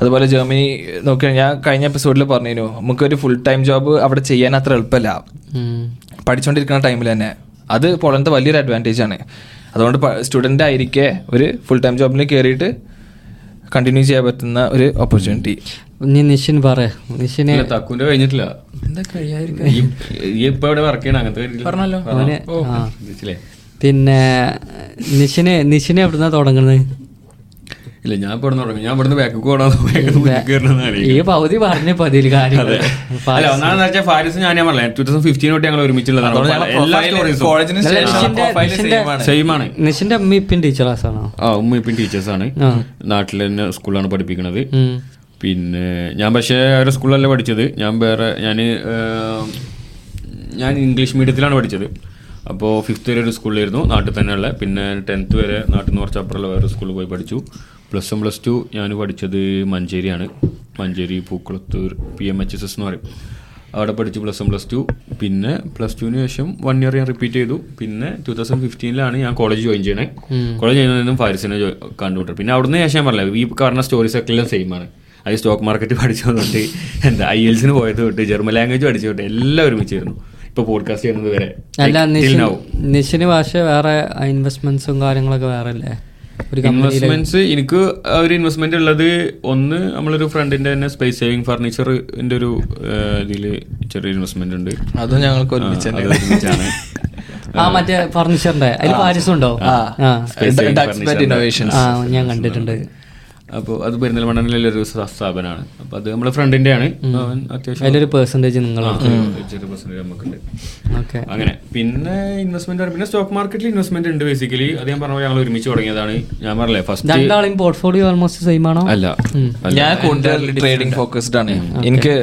അതുപോലെ ജർമ്മനി നോക്കുകയാണെങ്കിൽ ഞാൻ കഴിഞ്ഞ എപ്പിസോഡിൽ പറഞ്ഞിരുന്നു. നമുക്കൊരു ഫുൾ ടൈം ജോബ് അവിടെ ചെയ്യാൻ അത്ര എളുപ്പമല്ല. പഠിച്ചുകൊണ്ടിരിക്കുന്ന ടൈമിൽ തന്നെ. അത് പോലത്തെ വലിയൊരു അഡ്വാന്റേജ് ആണ്. അതുകൊണ്ട് സ്റ്റുഡന്റ് ആയിരിക്കെ ഒരു ഫുൾ ടൈം ജോബിൽ കയറിയിട്ട് കണ്ടിന്യൂ ചെയ്യാൻ പറ്റുന്ന ഒരു ഓപ്പർച്യൂണിറ്റി നിഷിൻ പറയാ നിഷിനെ തക്കൂന്റെ തക്കുന്റെ കഴിഞ്ഞിട്ടില്ല. പിന്നെ നിഷിനെ നിഷിനെ എവിടുന്നാ തുടങ്ങുന്നത് ഇല്ല ഞാൻ ഇവിടെ തുടങ്ങി. ഞാൻ ഇവിടുന്ന് ബാക്ക് ഈ പകുതി പറഞ്ഞു അതിൽ കാര്യം ഫാരിസ്. ഞാൻ ഞാൻ പറഞ്ഞു ടൂ തൗസൻഡ് ഫിഫ്റ്റീൻ തൊട്ട് ഞങ്ങൾ ഒരുമിച്ചുള്ളതാണ്. നിഷിന്റെ- ഉമ്മ ഇപ്പിൻ ആണ്. ആണ്. ടീച്ചേഴ്സ് ആണോ? ആ ഉമ്മ ഇപ്പിൻ ടീച്ചേഴ്സാണ് നാട്ടിലെ നാട്ടിൽ തന്നെ സ്കൂളാണ് പഠിപ്പിക്കുന്നത്. പിന്നെ ഞാൻ പക്ഷേ ഒരു സ്കൂളിലല്ല പഠിച്ചത്. ഞാൻ വേറെ ഞാൻ ഞാൻ ഇംഗ്ലീഷ് മീഡിയത്തിലാണ് പഠിച്ചത്. അപ്പോൾ ഫിഫ്ത്ത് വരെ ഒരു സ്കൂളിലായിരുന്നു നാട്ടിൽ തന്നെയുള്ള പിന്നെ ടെൻത്ത് വരെ നാട്ടിൽ നിന്ന് കുറച്ച് അപ്പുറമുള്ള വേറെ സ്കൂളിൽ പോയി പഠിച്ചു. പ്ലസ് വൺ പ്ലസ് ടു ഞാൻ പഠിച്ചത് മഞ്ചേരിയാണ്. Manjeri Pookkulathur P M H S S എന്ന് പറയും. അവിടെ പഠിച്ചു പ്ലസ് വൺ പ്ലസ് ടു പിന്നെ പ്ലസ് ടുവിന് ശേഷം വൺ ഇയർ ഞാൻ റിപ്പീറ്റ് ചെയ്തു. പിന്നെ ടൂ തൗസൻഡ് ഫിഫ്റ്റീനിലാണ് ഞാൻ കോളേജ് ജോയിൻ ചെയ്യണേ. കോളേജ് ചെയ്യുന്നതിനും ഫാരിസിനെ കണ്ടുപിട്ടു പിന്നെ അവിടുന്ന് ശേഷം ഞാൻ പറഞ്ഞില്ല ഈ പറഞ്ഞ സ്റ്റോറീസ് ഒക്കെ എല്ലാം സെയിം ആണ്. അത് സ്റ്റോക്ക് മാർക്കറ്റ് പഠിച്ചതുകൊണ്ട് എന്താ ഐ എൽസിന് പോയത് തൊട്ട് ജർമ്മൻ ലാംഗ്വേജ് പഠിച്ചു തൊട്ട് എല്ലാം ഒരുമിച്ചിരുന്നു ഇപ്പൊ പോഡ്കാസ്റ്റ് ചെയ്യുന്നത് വരെ. അല്ല നിഷിന് ഭാഷ വേറെ ഇൻവെസ്റ്റ്മെന്റ്സും കാര്യങ്ങളൊക്കെ വേറെ അല്ലേ ഇൻവെസ്റ്റ്മെന്റ്സ് എനിക്ക് ഒരു ഇൻവെസ്റ്റ്മെന്റ് ഉള്ളത് ഒന്ന് നമ്മളൊരു ഫ്രണ്ടിന്റെ തന്നെ സ്പേസ് സേവിങ് ഫർണിച്ചറിന്റെ ഒരു ഇതിൽ ചെറിയ ഇൻവെസ്റ്റ്മെന്റ് ഉണ്ട്. അത് ഞങ്ങൾക്ക്. ഒരുമിച്ചാണ്. ആ മറ്റേ ഫർണിച്ചറിന്റെ അതിൽ പാരിസും ഉണ്ടോ ആ. ആ. Space saving Duxbet furniture. Innovations. ആ ഞാൻ കണ്ടിട്ടുണ്ട്. അപ്പോൾ അത് പെരിന്തൽമണ്ണനിലെ ഒരു സ്ഥാപനമാണ്. അപ്പോൾ അത് നമ്മുടെ ഫ്രണ്ടിന്റെ ആണ് അവൻ അത്യാവശ്യം പെർസെന്റേജ് നിങ്ങൾ ചെറിയ പെർസെന്റേജ് നമുക്കുണ്ട്. ഓക്കെ. അങ്ങനെ. പിന്നെ ഇൻവെസ്റ്റ്മെന്റ് പിന്നെ സ്റ്റോക്ക് മാർക്കറ്റിൽ ഇൻവെസ്റ്റ്മെന്റ് ഉണ്ട് ബേസിക്കലി അത് ഞാൻ പറഞ്ഞ ഞങ്ങൾ ഒരുമിച്ച് തുടങ്ങിയതാണ്. ഞാൻ പറഞ്ഞില്ലേ ഫസ്റ്റ് രണ്ടാളും പോർട്ട്ഫോളിയോ ഓൾമോസ്റ്റ് സെയിം ആണോ? അല്ല. ഞാൻ കൂടുതൽ ട്രേഡിംഗ് ഫോക്കസ്ഡ് ആണ്. എനിക്ക്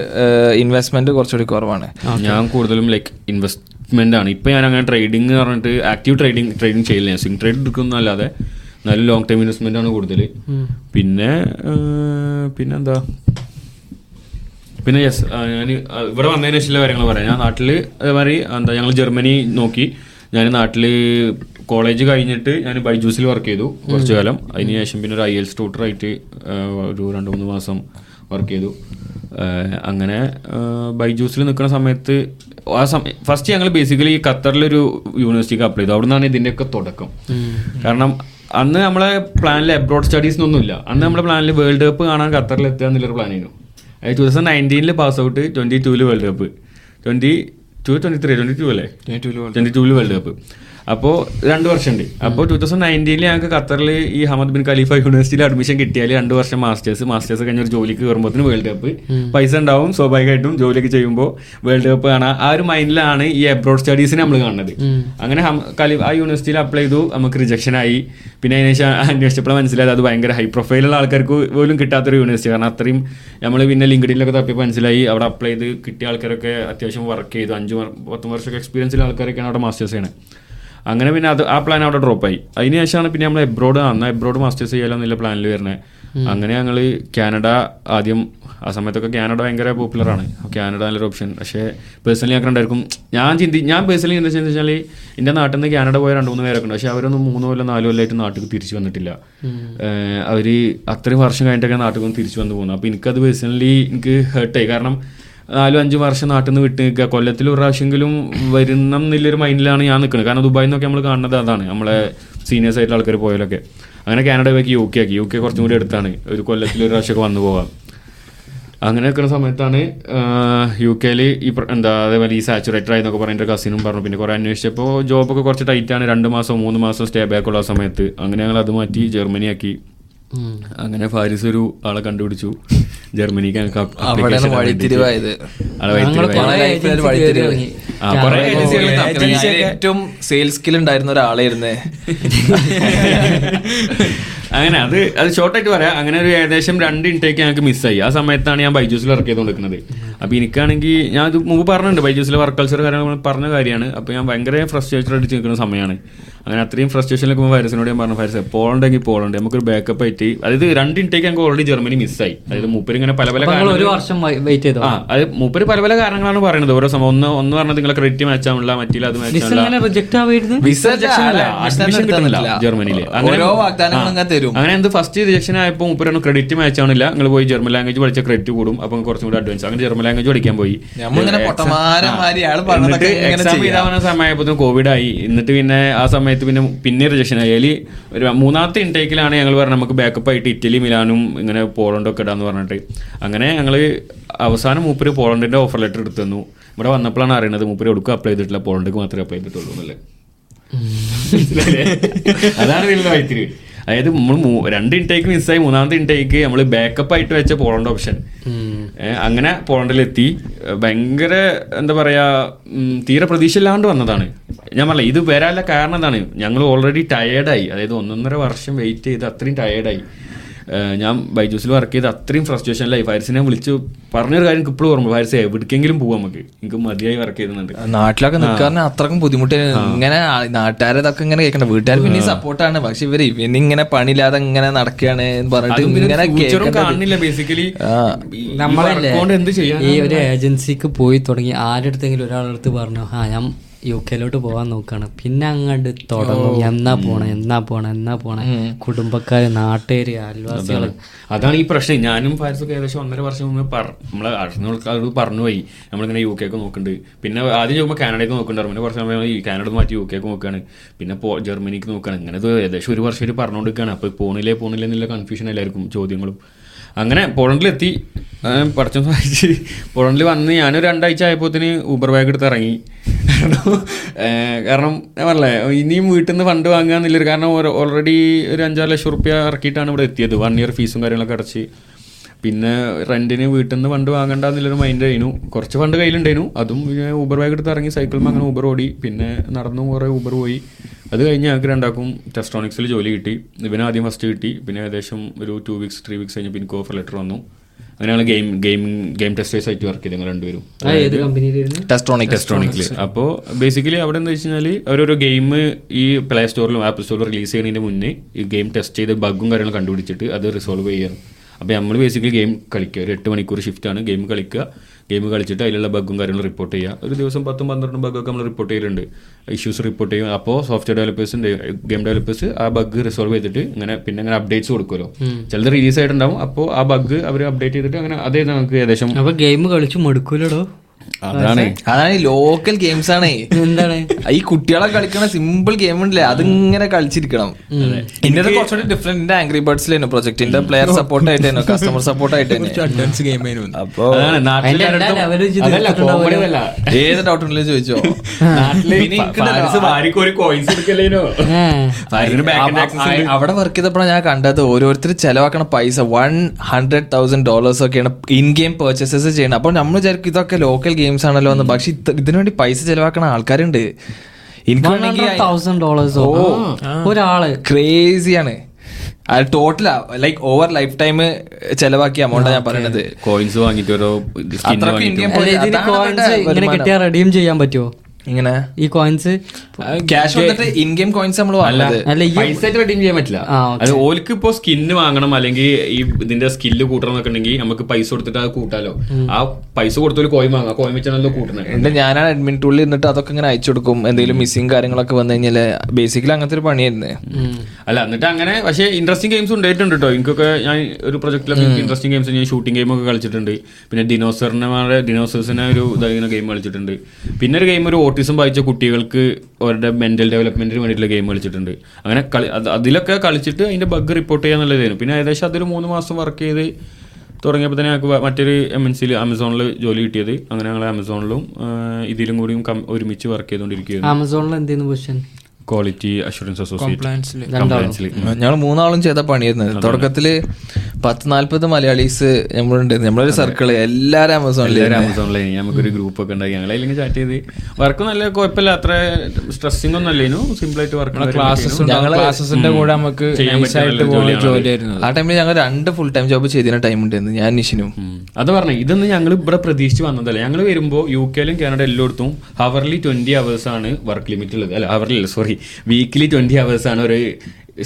ഇൻവെസ്റ്റ്മെന്റ് കുറച്ചുകൂടി കുറവാണ്. ഞാൻ കൂടുതലും ലൈക്ക് ഇൻവെസ്റ്റ്മെന്റ് ആണ്. ഇപ്പൊ ഞാൻ അങ്ങനെ ട്രേഡിംഗ് പറഞ്ഞിട്ട് ആക്റ്റീവ് ട്രേഡിംഗ് ട്രേഡിംഗ് ചെയ്യില്ല ഞാൻ സ്വിംഗ് ട്രേഡ് എടുക്കുന്നു നല്ല ലോങ് ടൈം ഇൻവെസ്റ്റ്മെന്റ് ആണ് കൂടുതൽ പിന്നെ പിന്നെന്താ? പിന്നെ യെസ് ഞാൻ ഇവിടെ വന്നതിന് ശേഷമുള്ള കാര്യങ്ങൾ പറയാം. ഞാൻ നാട്ടിൽ അതേമാതിരി എന്താ ഞങ്ങൾ ജർമ്മനി നോക്കി. ഞാൻ നാട്ടിൽ കോളേജ് കഴിഞ്ഞിട്ട് ഞാൻ ബൈജൂസിൽ വർക്ക് ചെയ്തു കുറച്ചു കാലം. അതിനുശേഷം പിന്നെ ഒരു ഐ എൽ സ്റ്റൂട്ടറായിട്ട് ഒരു രണ്ട് മൂന്ന് മാസം വർക്ക് ചെയ്തു. അങ്ങനെ ബൈജൂസിൽ നിൽക്കുന്ന സമയത്ത് ആ സമയം ഫസ്റ്റ് ഞങ്ങൾ ബേസിക്കലി ഖത്തറിലൊരു യൂണിവേഴ്സിറ്റിക്ക് അപ്ലൈ ചെയ്തു. അവിടെ നിന്നാണ് ഇതിന്റെയൊക്കെ തുടക്കം കാരണം അന്ന് നമ്മളെ പ്ലാനിൽ അബ്രോഡ് സ്റ്റഡീസ് ഒന്നുമില്ല. അന്ന് നമ്മുടെ പ്ലാനിൽ വേൾഡ് കപ്പ് കാണാൻ ഖത്തറിൽ എത്തുക എന്നുള്ളൊരു പ്ലാനായിരുന്നു അതായത് ടൂ തൗസൻഡ് നയന്റീനിൽ പാസ് ഔട്ട് ട്വന്റി ടൂവിൽ world cup twenty two twenty three twenty two അല്ലേ? ട്വന്റി ടൂവിൽ വേൾഡ് കപ്പ് അപ്പോൾ രണ്ട് വർഷമുണ്ട്. അപ്പോൾ ടൂ തൗസൻഡ് നയന്റീനിൽ ഞങ്ങൾക്ക് ഖത്തറിൽ ഈ ഹമദ് ബിൻ ഖലീഫ യൂണിവേഴ്സിറ്റിയിൽ അഡ്മിഷൻ കിട്ടിയാൽ രണ്ട് വർഷം മാസ്റ്റേഴ്സ് മാസ്റ്റേഴ്സ് കഴിഞ്ഞ ഒരു ജോലിക്ക് കയറുമ്പോഴത്തേന് വേൾഡ് കപ്പ് പൈസ ഉണ്ടാവും സ്വാഭാവികമായിട്ടും ജോലിയൊക്കെ ചെയ്യുമ്പോൾ വേൾഡ് കപ്പ് കാണാം. ആ ഒരു മൈൻഡിലാണ് ഈ അബ്രോഡ് സ്റ്റഡീസിനെ നമ്മൾ കാണുന്നത്. അങ്ങനെ ഖലീഫ ആ യൂണിവേഴ്സിറ്റിയിൽ അപ്ലൈ ചെയ്തു നമുക്ക് റിജക്ഷൻ ആയി. പിന്നെ അതിനുശേഷം അന്വേഷിച്ചപ്പോൾ മനസ്സിലായത് അത് ഭയങ്കര ഹൈ പ്രൊഫൈലുള്ള ആൾക്കാർക്ക് പോലും കിട്ടാത്തൊരു യൂണിവേഴ്സിറ്റി കാരണം അത്രയും നമ്മൾ പിന്നെ ലിങ്ക്ഡിനിലൊക്കെ തപ്പിയപ്പോൾ മനസ്സിലായി. അവിടെ അപ്ലൈ ചെയ്ത് കിട്ടിയ ആൾക്കാരൊക്കെ അത്യാവശ്യം വർക്ക് ചെയ്തു. അഞ്ച് പത്ത് വർഷമൊക്കെ എക്സ്പീരിയൻസിലുള്ള ആൾക്കാരൊക്കെയാണ് അവിടെ മാസ്റ്റേഴ്സ് ചെയ്യണത് അങ്ങനെ പിന്നെ അത് ആ പ്ലാൻ അവിടെ ഡ്രോപ്പായി അതിന് ശേഷമാണ് പിന്നെ നമ്മൾ എബ്രോഡ് അന്ന് എബ്രോഡ് മാസ്റ്റേഴ്സ് ചെയ്യാമെന്നുള്ള പ്ലാനിൽ വരുന്നത് അങ്ങനെ ഞങ്ങൾ കാനഡ ആദ്യം ആ സമയത്തൊക്കെ കാനഡ ഭയങ്കര പോപ്പുലറാണ് കാനഡ നല്ലൊരു ഓപ്ഷൻ പക്ഷേ പേഴ്സണലി ഞങ്ങൾക്ക് ഉണ്ടായിരിക്കും ഞാൻ ചിന്തി ഞാൻ പേഴ്സണലി എന്താ വെച്ചാൽ വെച്ചാൽ എന്റെ നാട്ടിൽ നിന്ന് കാനഡ പോയ രണ്ട് മൂന്ന് പേരൊക്കെ ഉണ്ട്. പക്ഷേ അവരൊന്നും മൂന്ന് കൊല്ലം നാല് കൊല്ലമായിട്ട് നാട്ടിൽ തിരിച്ചു വന്നിട്ടില്ല. അവർ അവർ അത്രയും വർഷം കഴിഞ്ഞിട്ടൊക്കെ നാട്ടിൽ നിന്ന് തിരിച്ചു വന്ന് പോകുന്നു. അപ്പോൾ എനിക്കത് പേഴ്സണലി എനിക്ക് ഹേർട്ടായി കാരണം നാലും അഞ്ചും വർഷം നാട്ടിൽ നിന്ന് വിട്ട് നിൽക്കുക കൊല്ലത്തിൽ ഒരു പ്രാവശ്യമെങ്കിലും വരുന്ന എന്നുള്ളൊരു മൈൻഡിലാണ് ഞാൻ നിൽക്കുന്നത്. കാരണം ദുബായിൽ നിന്നൊക്കെ നമ്മൾ കാണുന്നത് അതാണ്. നമ്മളെ സീനിയേഴ്സ് ആയിട്ടുള്ള ആൾക്കാർ പോയാലൊക്കെ അങ്ങനെ കാനഡ പോയി യു കെ ആക്കി. യു കെ കുറച്ചും കൂടി അടുത്താണ്. ഒരു കൊല്ലത്തിൽ ഒരു പ്രാവശ്യമൊക്കെ വന്നു പോകാം അങ്ങനെ നിൽക്കുന്ന സമയത്താണ് യു കെയിൽ ഈ എന്താ അതേപോലെ ഈ സാച്ചുറേറ്റർ ആയി എന്നൊക്കെ പറഞ്ഞ കസിനും പറഞ്ഞു. പിന്നെ കുറേ അന്വേഷിച്ചപ്പോൾ ജോബൊക്കെ കുറച്ച് ടൈറ്റാണ് രണ്ട് മാസം മൂന്ന് മാസം സ്റ്റേ ബാക്ക് ഉള്ള സമയത്ത്. അങ്ങനെ ഞങ്ങൾ അത് മാറ്റി ജർമ്മനി ആക്കി. അങ്ങനെ ഫാരിസ് ഒരു ആളെ കണ്ടുപിടിച്ചു. ജർമ്മനിക്ക് ഏറ്റവും സെയിൽസ് സ്കിൽ ഉണ്ടായിരുന്ന ഒരാളായിരുന്നേ. അങ്ങനെ അത് അത് ഷോർട്ടായിട്ട് പറയാം. അങ്ങനെ ഒരു ഏകദേശം രണ്ട് ഇൻടേക്ക് ഞങ്ങൾക്ക് മിസ്സായി ആ സമയത്താണ് ഞാൻ ബൈജൂസിൽ വർക്ക് ചെയ്തുകൊണ്ടിരിക്കുന്നത് അപ്പോൾ എനിക്കാണെങ്കിൽ ഞാൻ ഇത് മുമ്പ് പറഞ്ഞിട്ടുണ്ട് ബൈജൂസിലെ വർക്ക് കൾച്ചർ കാര്യങ്ങൾ പറഞ്ഞ കാര്യമാണ്. അപ്പൊ ഞാൻ ഭയങ്കര ഫ്രസ്ട്രേറ്റഡ് അടിച്ച് നിൽക്കുന്ന സമയമാണ് അങ്ങനെ അത്രയും ഫ്രസ്ട്രേഷൻ നിൽക്കുമ്പോൾ ഫൈറസിനോട് ഞാൻ പറഞ്ഞു ഫൈറസ് പോളുണ്ടെങ്കിൽ പോളുണ്ട് നമുക്കൊരു ബാക്കപ്പ് ആയിട്ട് അതായത് രണ്ട് ഇൻടേക്ക് ഞങ്ങൾക്ക് ഓൾറെഡി ജർമ്മനി മിസ്സായി അതായത് മൂപ്പര് ഇങ്ങനെ പല പല ഒരു വർഷം വെയിറ്റ് ചെയ്തു? ആ അത് മൂപ്പര് പല പല കാരണങ്ങളാണ് പറയുന്നത്. ഓരോ സമയം ഒന്ന് ഒന്ന് പറഞ്ഞത് നിങ്ങളെ ക്രെഡിറ്റ് മാച്ച് ആവില്ല മറ്റില്ല അത് admission കിട്ടുന്നില്ല ജർമ്മനിയിൽ. അങ്ങനെ- എന്ത് ഫസ്റ്റ് റിജക്ഷൻ ആയപ്പോൾ മൂപ്പര് ക്രെഡിറ്റ് മാച്ച് ആവണില്ല. നിങ്ങൾ പോയി ജർമ്മൻ ലാംഗ്വേജ് പഠിച്ച ക്രെഡിറ്റ് കൂടും. അപ്പം കുറച്ചും കൂടി അഡ്വാൻസ് അങ്ങനെ ജർമ്മൻ ലാംഗ്വേജ് പഠിക്കാൻ പോയി. എക്സാം. എഴുതാവുന്ന സമയമായപ്പോൾ കോവിഡ് ആയി. എന്നിട്ട് പിന്നെ ആ സമയത്ത് പിന്നെ പിന്നെ റിജക്ഷൻ ആയി. അതിൽ ഒരു മൂന്നാമത്തെ ഇൻടേക്കിലാണ് ഞങ്ങൾ പറഞ്ഞത് നമുക്ക് ബാക്കപ്പ് ആയിട്ട് ഇറ്റലി മിലാനും ഇങ്ങനെ പോളണ്ടൊക്കെ ഇടാന്ന് പറഞ്ഞിട്ട്. അങ്ങനെ ഞങ്ങൾ അവസാനം മൂപ്പര് പോളണ്ടിന്റെ ഓഫർ ലെറ്റർ എടുത്തു തന്നു. ഇവിടെ വന്നപ്പോഴാണ് അറിയുന്നത് മൂപ്പര് എടുക്കുക അപ്ലൈ ചെയ്തിട്ടില്ല. പോളണ്ടിക്ക് മാത്രമേ അപ്ലൈ ചെയ്തിട്ടുള്ളൂ എന്നല്ലേ അതാണ് വലിയ വൈത്തിരി. അതായത് നമ്മൾ രണ്ട് ഇൻടേക്ക് മിസ്സായി മൂന്നാമത്തെ ഇൻടേക്ക് നമ്മൾ ബാക്കപ്പ് ആയിട്ട് വെച്ച പോളണ്ട് ഓപ്ഷൻ അങ്ങനെ പോളണ്ടിലെത്തി. ഭയങ്കര എന്താ പറയാ തീരെ പ്രതീക്ഷ ഇല്ലാണ്ട് വന്നതാണ്. ഞാൻ പറഞ്ഞ ഇത് വരാനുള്ള കാരണം എന്താണ്? ഞങ്ങൾ ഓൾറെഡി ടയേർഡായി അതായത് ഒന്നൊന്നര വർഷം വെയിറ്റ് ചെയ്ത് അത്രയും ടയേർഡായി ഞാൻ ബൈജൂസിൽ വർക്ക് ചെയ്ത് അത്രയും ഫ്രസ്ട്രേഷനിലായി ഫയർസിനെ വിളിച്ച് പറഞ്ഞൊരു കാര്യം ഇപ്പോഴും ഓർമ്മ ഫയർസ് എവിടേക്കെങ്കിലും പോവാം നമുക്ക് എനിക്ക് മതിയായി വർക്ക് ചെയ്യുന്നുണ്ട് നാട്ടിലൊക്കെ നിൽക്കാൻ അത്രക്കും ബുദ്ധിമുട്ട്. ഇങ്ങനെ നാട്ടുകാരതൊക്കെ ഇങ്ങനെ കേൾക്കണ്ട. വീട്ടുകാർ പിന്നെ സപ്പോർട്ടാണ് പക്ഷെ ഇവർ ഇവന് ഇങ്ങനെ പണിയില്ലാതെ ഇങ്ങനെ നടക്കുകയാണ് എന്ന് പറഞ്ഞിട്ട് ഇങ്ങനെ കാണില്ല ബേസിക്കലി നമ്മളെ ഈ ഒരു ഏജൻസിക്ക് പോയി തുടങ്ങി. ആരുടെ ആരെടുത്തെങ്കിലും ഒരാളടുത്ത് പറഞ്ഞു ആ ഞാൻ യു കെയിലോട്ട് പോകാൻ നോക്കാണ്. പിന്നെ അങ്ങോട്ട് തുടങ്ങും. എന്നാ പോണേ എന്നാ പോണേ എന്നാ പോണേ. കുടുംബക്കാര് നാട്ടുകാര് അയൽവാസികൾ. അതാണ്. ഈ പ്രശ്നം. ഞാനും ഫാരിസൊക്കെ ഏകദേശം ഒന്നര വർഷം മുമ്പ് നമ്മൾ അറിഞ്ഞോട് അറിഞ്ഞ പറഞ്ഞു പോയി. നമ്മളിങ്ങനെ യു കെക്ക് നോക്കുന്നുണ്ട് പിന്നെ ആദ്യം ചോദിക്കുമ്പോൾ കാനഡയ്ക്ക് നോക്കുന്നുണ്ട് പിന്നെ കുറച്ച് സമയം ഈ കാനഡ മാറ്റി യു കെക്ക് നോക്കുകയാണ് പിന്നെ ജർമ്മനിക്ക് നോക്കുകയാണ് ഇങ്ങനെ ഏകദേശം ഒരു വർഷം പറഞ്ഞുകൊണ്ടിരിക്കുകയാണ് അപ്പോൾ പോണില്ലേ പോണില്ലേ എന്നുള്ള കൺഫ്യൂഷൻ എല്ലാവർക്കും ചോദ്യങ്ങളും. അങ്ങനെ പോളണ്ടിലെത്തി. പഠിച്ചം സഹായിച്ച്. പോളണ്ടിൽ വന്ന് ഞാനൊരു രണ്ടാഴ്ച ആയപ്പോത്തിന് ഊബർ ബാഗ് എടുത്ത് ഇറങ്ങി. കാരണം ഞാൻ പറഞ്ഞേ ഇനിയും വീട്ടിൽ നിന്ന് ഫണ്ട് വാങ്ങുക എന്നില്ലൊരു കാരണം ഓൾറെഡി ഒരു അഞ്ചാറ് ലക്ഷം റുപ്യ ഇറക്കിയിട്ടാണ് ഇവിടെ എത്തിയത്. വൺ ഇയർ ഫീസും കാര്യങ്ങളൊക്കെ അടച്ച്. പിന്നെ റെന്റിന് വീട്ടിൽ നിന്ന് ഫണ്ട് വാങ്ങണ്ട എന്നുള്ളൊരു മൈൻഡ് ആയിരുന്നു. കുറച്ച് ഫണ്ട് കയ്യിലുണ്ടായിരുന്നു. അതും ഊബർ ബാഗ് എടുത്ത് ഇറങ്ങി സൈക്കിളിൽ അങ്ങനെ ഊബർ ഓടി. പിന്നെ നടന്നും കുറേ ഊബർ പോയി. അത് കഴിഞ്ഞ് ഞങ്ങൾക്ക് രണ്ടാക്കും ടെസ്ട്രോണിക്സിൽ ജോലി കിട്ടി. ഇവന് ആദ്യം ഫസ്റ്റ് കിട്ടി. പിന്നെ ഏകദേശം ഒരു ടു വീക്സ് ത്രീ വീക്സ് കഴിഞ്ഞ് പിന്നെ ഓഫർ ലെറ്റർ വന്നു. അങ്ങനെയാണ് ഗെയിം ഗെയിം ഗെയിം ടെസ്റ്റേഴ്സ് ആയിട്ട് വർക്ക് ചെയ്ത് ഞങ്ങൾ രണ്ടുപേരും. ആ ഏത് കമ്പനിയിലായിരുന്നു ടെസ്ട്രോണിക് ടെസ്ട്രോണിക്കിൽ അപ്പോൾ ബേസിക്കലി അവിടെ എന്താ വെച്ച് കഴിഞ്ഞാൽ അവരൊരു ഗെയിം ഈ പ്ലേ സ്റ്റോറിലും ആപ്പ് സ്റ്റോറിലും റിലീസ് ചെയ്യുന്നതിന് മുന്നേ ഈ ഗെയിം ടെസ്റ്റ് ചെയ്ത് ബഗ്ഗും കാര്യങ്ങളും കണ്ടുപിടിച്ചിട്ട് അത് റിസോൾവ് ചെയ്യണം അപ്പോൾ നമ്മൾ ബേസിക്കലി ഗെയിം കളിക്കുക. ഒരു എട്ട് മണിക്കൂർ ഷിഫ്റ്റാണ് ഗെയിം കളിക്കുക. ഗെയിം കളിച്ചിട്ട് അതിലുള്ള ബഗ്ഗും കാര്യങ്ങളും റിപ്പോർട്ട് ചെയ്യുക ഒരു ദിവസം പത്തും പന്ത്രണ്ടും ബഗ്ഗൊക്കെ നമ്മൾ റിപ്പോർട്ട് ചെയ്യലുണ്ട്. ഇഷ്യൂസ് റിപ്പോർട്ട് ചെയ്യും. അപ്പോൾ സോഫ്റ്റ്വെയർ ഡെവലപ്പേഴ്സിന്റെ ഗെയിം ഡെവലപ്പേഴ്സ് ആ ബഗ് റിസോൾവ് ചെയ്തിട്ട് ഇങ്ങനെ പിന്നെ അങ്ങനെ അപ്ഡേറ്റ്സ് കൊടുക്കുമല്ലോ ചിലത് റിലീസ് ആയിട്ടുണ്ടാവും. അപ്പോൾ ആ ബഗ് അവർ അപ്ഡേറ്റ് ചെയ്തിട്ട് അങ്ങനെ അതേ നമുക്ക് ഏകദേശം അപ്പോൾ ഗെയിം കളിച്ച് മടുക്കൂലടോ? അതാണ്. അതാണ് ലോക്കൽ ഗെയിംസ് ആണ്. എന്താണ്? ഈ കുട്ടികളെ കളിക്കണ സിമ്പിൾ ഗെയിം ഉണ്ടല്ലേ അതിങ്ങനെ കളിച്ചിരിക്കണം. ഇന്റെ കുറച്ചുകൂടി ഡിഫറെന്റ് എന്റെ ആംഗ്രി ബേർഡ്സിലായിരുന്നു പ്രൊജക്ടിന്റെ പ്ലെയർ സപ്പോർട്ട് ആയിട്ടായിരുന്നു കസ്റ്റമർ സപ്പോർട്ട് ആയിട്ടായിരുന്നു അപ്പൊ. ഏത് ഡൗട്ട് ഉണ്ടെങ്കിലും ചോദിച്ചോ? അവിടെ വർക്ക് ചെയ്തപ്പോഴാണ് ഞാൻ കണ്ടത് ഓരോരുത്തർ ചെലവാക്കണ പൈസ വൺ ഹൺഡ്രഡ് തൗസൻഡ് ഡോളേഴ്സ് ഒക്കെയാണ് ഇൻ ഗെയിം പെർച്ചേസസ് ചെയ്യണം അപ്പൊ നമ്മൾ വിചാരിക്കും ഇതൊക്കെ ലോക്കൽ ഗെയിംസ് ആണല്ലോ എന്ന്. പക്ഷെ ഇതിനുവേണ്ടി ഇതിനു വേണ്ടി പൈസ ചെലവാക്കണ ആൾക്കാരുണ്ട്. എനിക്ക് ഒരാൾ. ക്രേസിയാണ് അത് total like over life time ചെലവാക്കിയ എമൗണ്ടാണ് ഞാൻ പറയുന്നത് കോയിൻസ് വാങ്ങിട്ട് ഓരോ. കിട്ടിയാൽ റെഡീം ചെയ്യാൻ പറ്റുമോ ഇങ്ങനെ? ഈ കോയിൻസ് ക്യാഷ് വന്നിട്ട് ഇൻ ഗെയിം കോയിൻസ് നമ്മൾ അല്ല വാങ്ങുന്നത്. അല്ല. ഈ പൈസ ആയിട്ട് ചെയ്യാൻ പറ്റില്ല. അത് ഓൽക്ക് ഇപ്പോ സ്കിന്ന് വാങ്ങണം അല്ലെങ്കിൽ ഈ ഇതിന്റെ സ്കില്ല് കൂട്ടണം എന്നൊക്കെ ഉണ്ടെങ്കിൽ നമുക്ക് പൈസ കൊടുത്തിട്ട് അത് കൂട്ടാലോ. ആ പൈസ കൊടുത്തൊരു കോയിൻ വാങ്ങാം. കോയിൻ വെച്ചാണല്ലോ കൂട്ടണേ ഉണ്ട് ഞാനാണ് അഡ്മിൻ ടൂളിൽ ഇന്നിട്ട് അതൊക്കെ ഇങ്ങനെ അയച്ചു കൊടുക്കും. എന്തെങ്കിലും മിസ്സിങ് കാര്യങ്ങളൊക്കെ വന്നു കഴിഞ്ഞാൽ ബേസിക്കലി അങ്ങനത്തെ ഒരു പണിയായിരുന്നു. അല്ല എന്നിട്ട് അങ്ങനെ പക്ഷേ ഇൻട്രസ്റ്റിംഗ് ഗെയിംസ് ഉണ്ടായിട്ടുണ്ട് കേട്ടോ എനിക്കൊക്കെ ഞാൻ ഒരു പ്രൊജക്റ്റിലൊക്കെ ഇൻട്രസ്റ്റിംഗ് ഗെയിംസ് ഞാൻ ഷൂട്ടിംഗ് ഗെയിം ഒക്കെ കളിച്ചിട്ടുണ്ട്. പിന്നെ ഡിനോസറിനെ ഡിനോസേഴ്സിനെ ഒരു ഇതായിരുന്ന ഗെയിം കളിച്ചിട്ടുണ്ട്. പിന്നെ ഒരു ഗെയിം ഒരു ഓട്ടിസം വായിച്ച കുട്ടികൾക്ക് അവരുടെ മെന്റൽ ഡെവലപ്മെന്റിന് വേണ്ടിയിട്ടുള്ള ഗെയിം കളിച്ചിട്ടുണ്ട്. അങ്ങനെ കളി അതിലൊക്കെ കളിച്ചിട്ട് അതിന്റെ ബഗ് റിപ്പോർട്ട് ചെയ്യാന്നുള്ളതായിരുന്നു പിന്നെ ഏകദേശം അതൊരു മൂന്ന് മാസം വർക്ക് ചെയ്ത് തുടങ്ങിയപ്പോൾ തന്നെ ഞങ്ങൾക്ക് മറ്റൊരു എം എൻ സിയിൽ ആമസോണിൽ ജോലി കിട്ടിയത്. അങ്ങനെ ഞങ്ങൾ ആമസോണിലും ഇതിലും കൂടിയും ഒരുമിച്ച് വർക്ക് ചെയ്തുകൊണ്ടിരിക്കുകയാണ് ആമസോണിൽ എന്തെയ്യുന്നു പൊസിഷൻ ക്വാളിറ്റി അഷുറൻസ് അസോസിയേറ്റ് ഞങ്ങൾ മൂന്നാളും ചെയ്ത പണിയായിരുന്നു. തുടക്കത്തിൽ പത്ത് നാല്പത് മലയാളീസ് നമ്മളുണ്ട്. നമ്മളൊരു സർക്കിൾ എല്ലാരും ആമസോണിൽ എല്ലാവരും ആമസോണിലായി നമുക്കൊരു ഗ്രൂപ്പ് ഒക്കെ ഉണ്ടായി. ഞങ്ങൾ അല്ലെങ്കിൽ ചാറ്റ് ചെയ്ത്. വർക്ക് നല്ല കുഴപ്പമില്ല. അത്ര സ്ട്രെസ്സിംഗ് ഒന്നും അല്ലേനു സിമ്പിൾ ആയിട്ട് വർക്ക് ക്ലാസ്സസ് ക്ലാസ്സസിന്റെ കൂടെ നമുക്ക് ആ ടൈമിൽ ഞങ്ങൾ രണ്ട് ഫുൾ ടൈം ജോബ് ചെയ്തിരുന്ന ടൈം ഉണ്ടായിരുന്നു ഞാൻ നിഷിനും. അത് പറഞ്ഞു ഇതൊന്നും ഞങ്ങൾ ഇവിടെ പ്രതീക്ഷിച്ച് വന്നതല്ല. ഞങ്ങൾ വരുമ്പോൾ യു കെയിലും കാനഡ എല്ലായിടത്തും ഹവർലി ട്വന്റി അവേഴ്സ് ആണ് വർക്ക് ലിമിറ്റ് ഉള്ളത്. അല്ല ഹവർലി അല്ല സോറി വീക്കിലി ട്വന്റി അവേഴ്സ് ആണ് ഒരു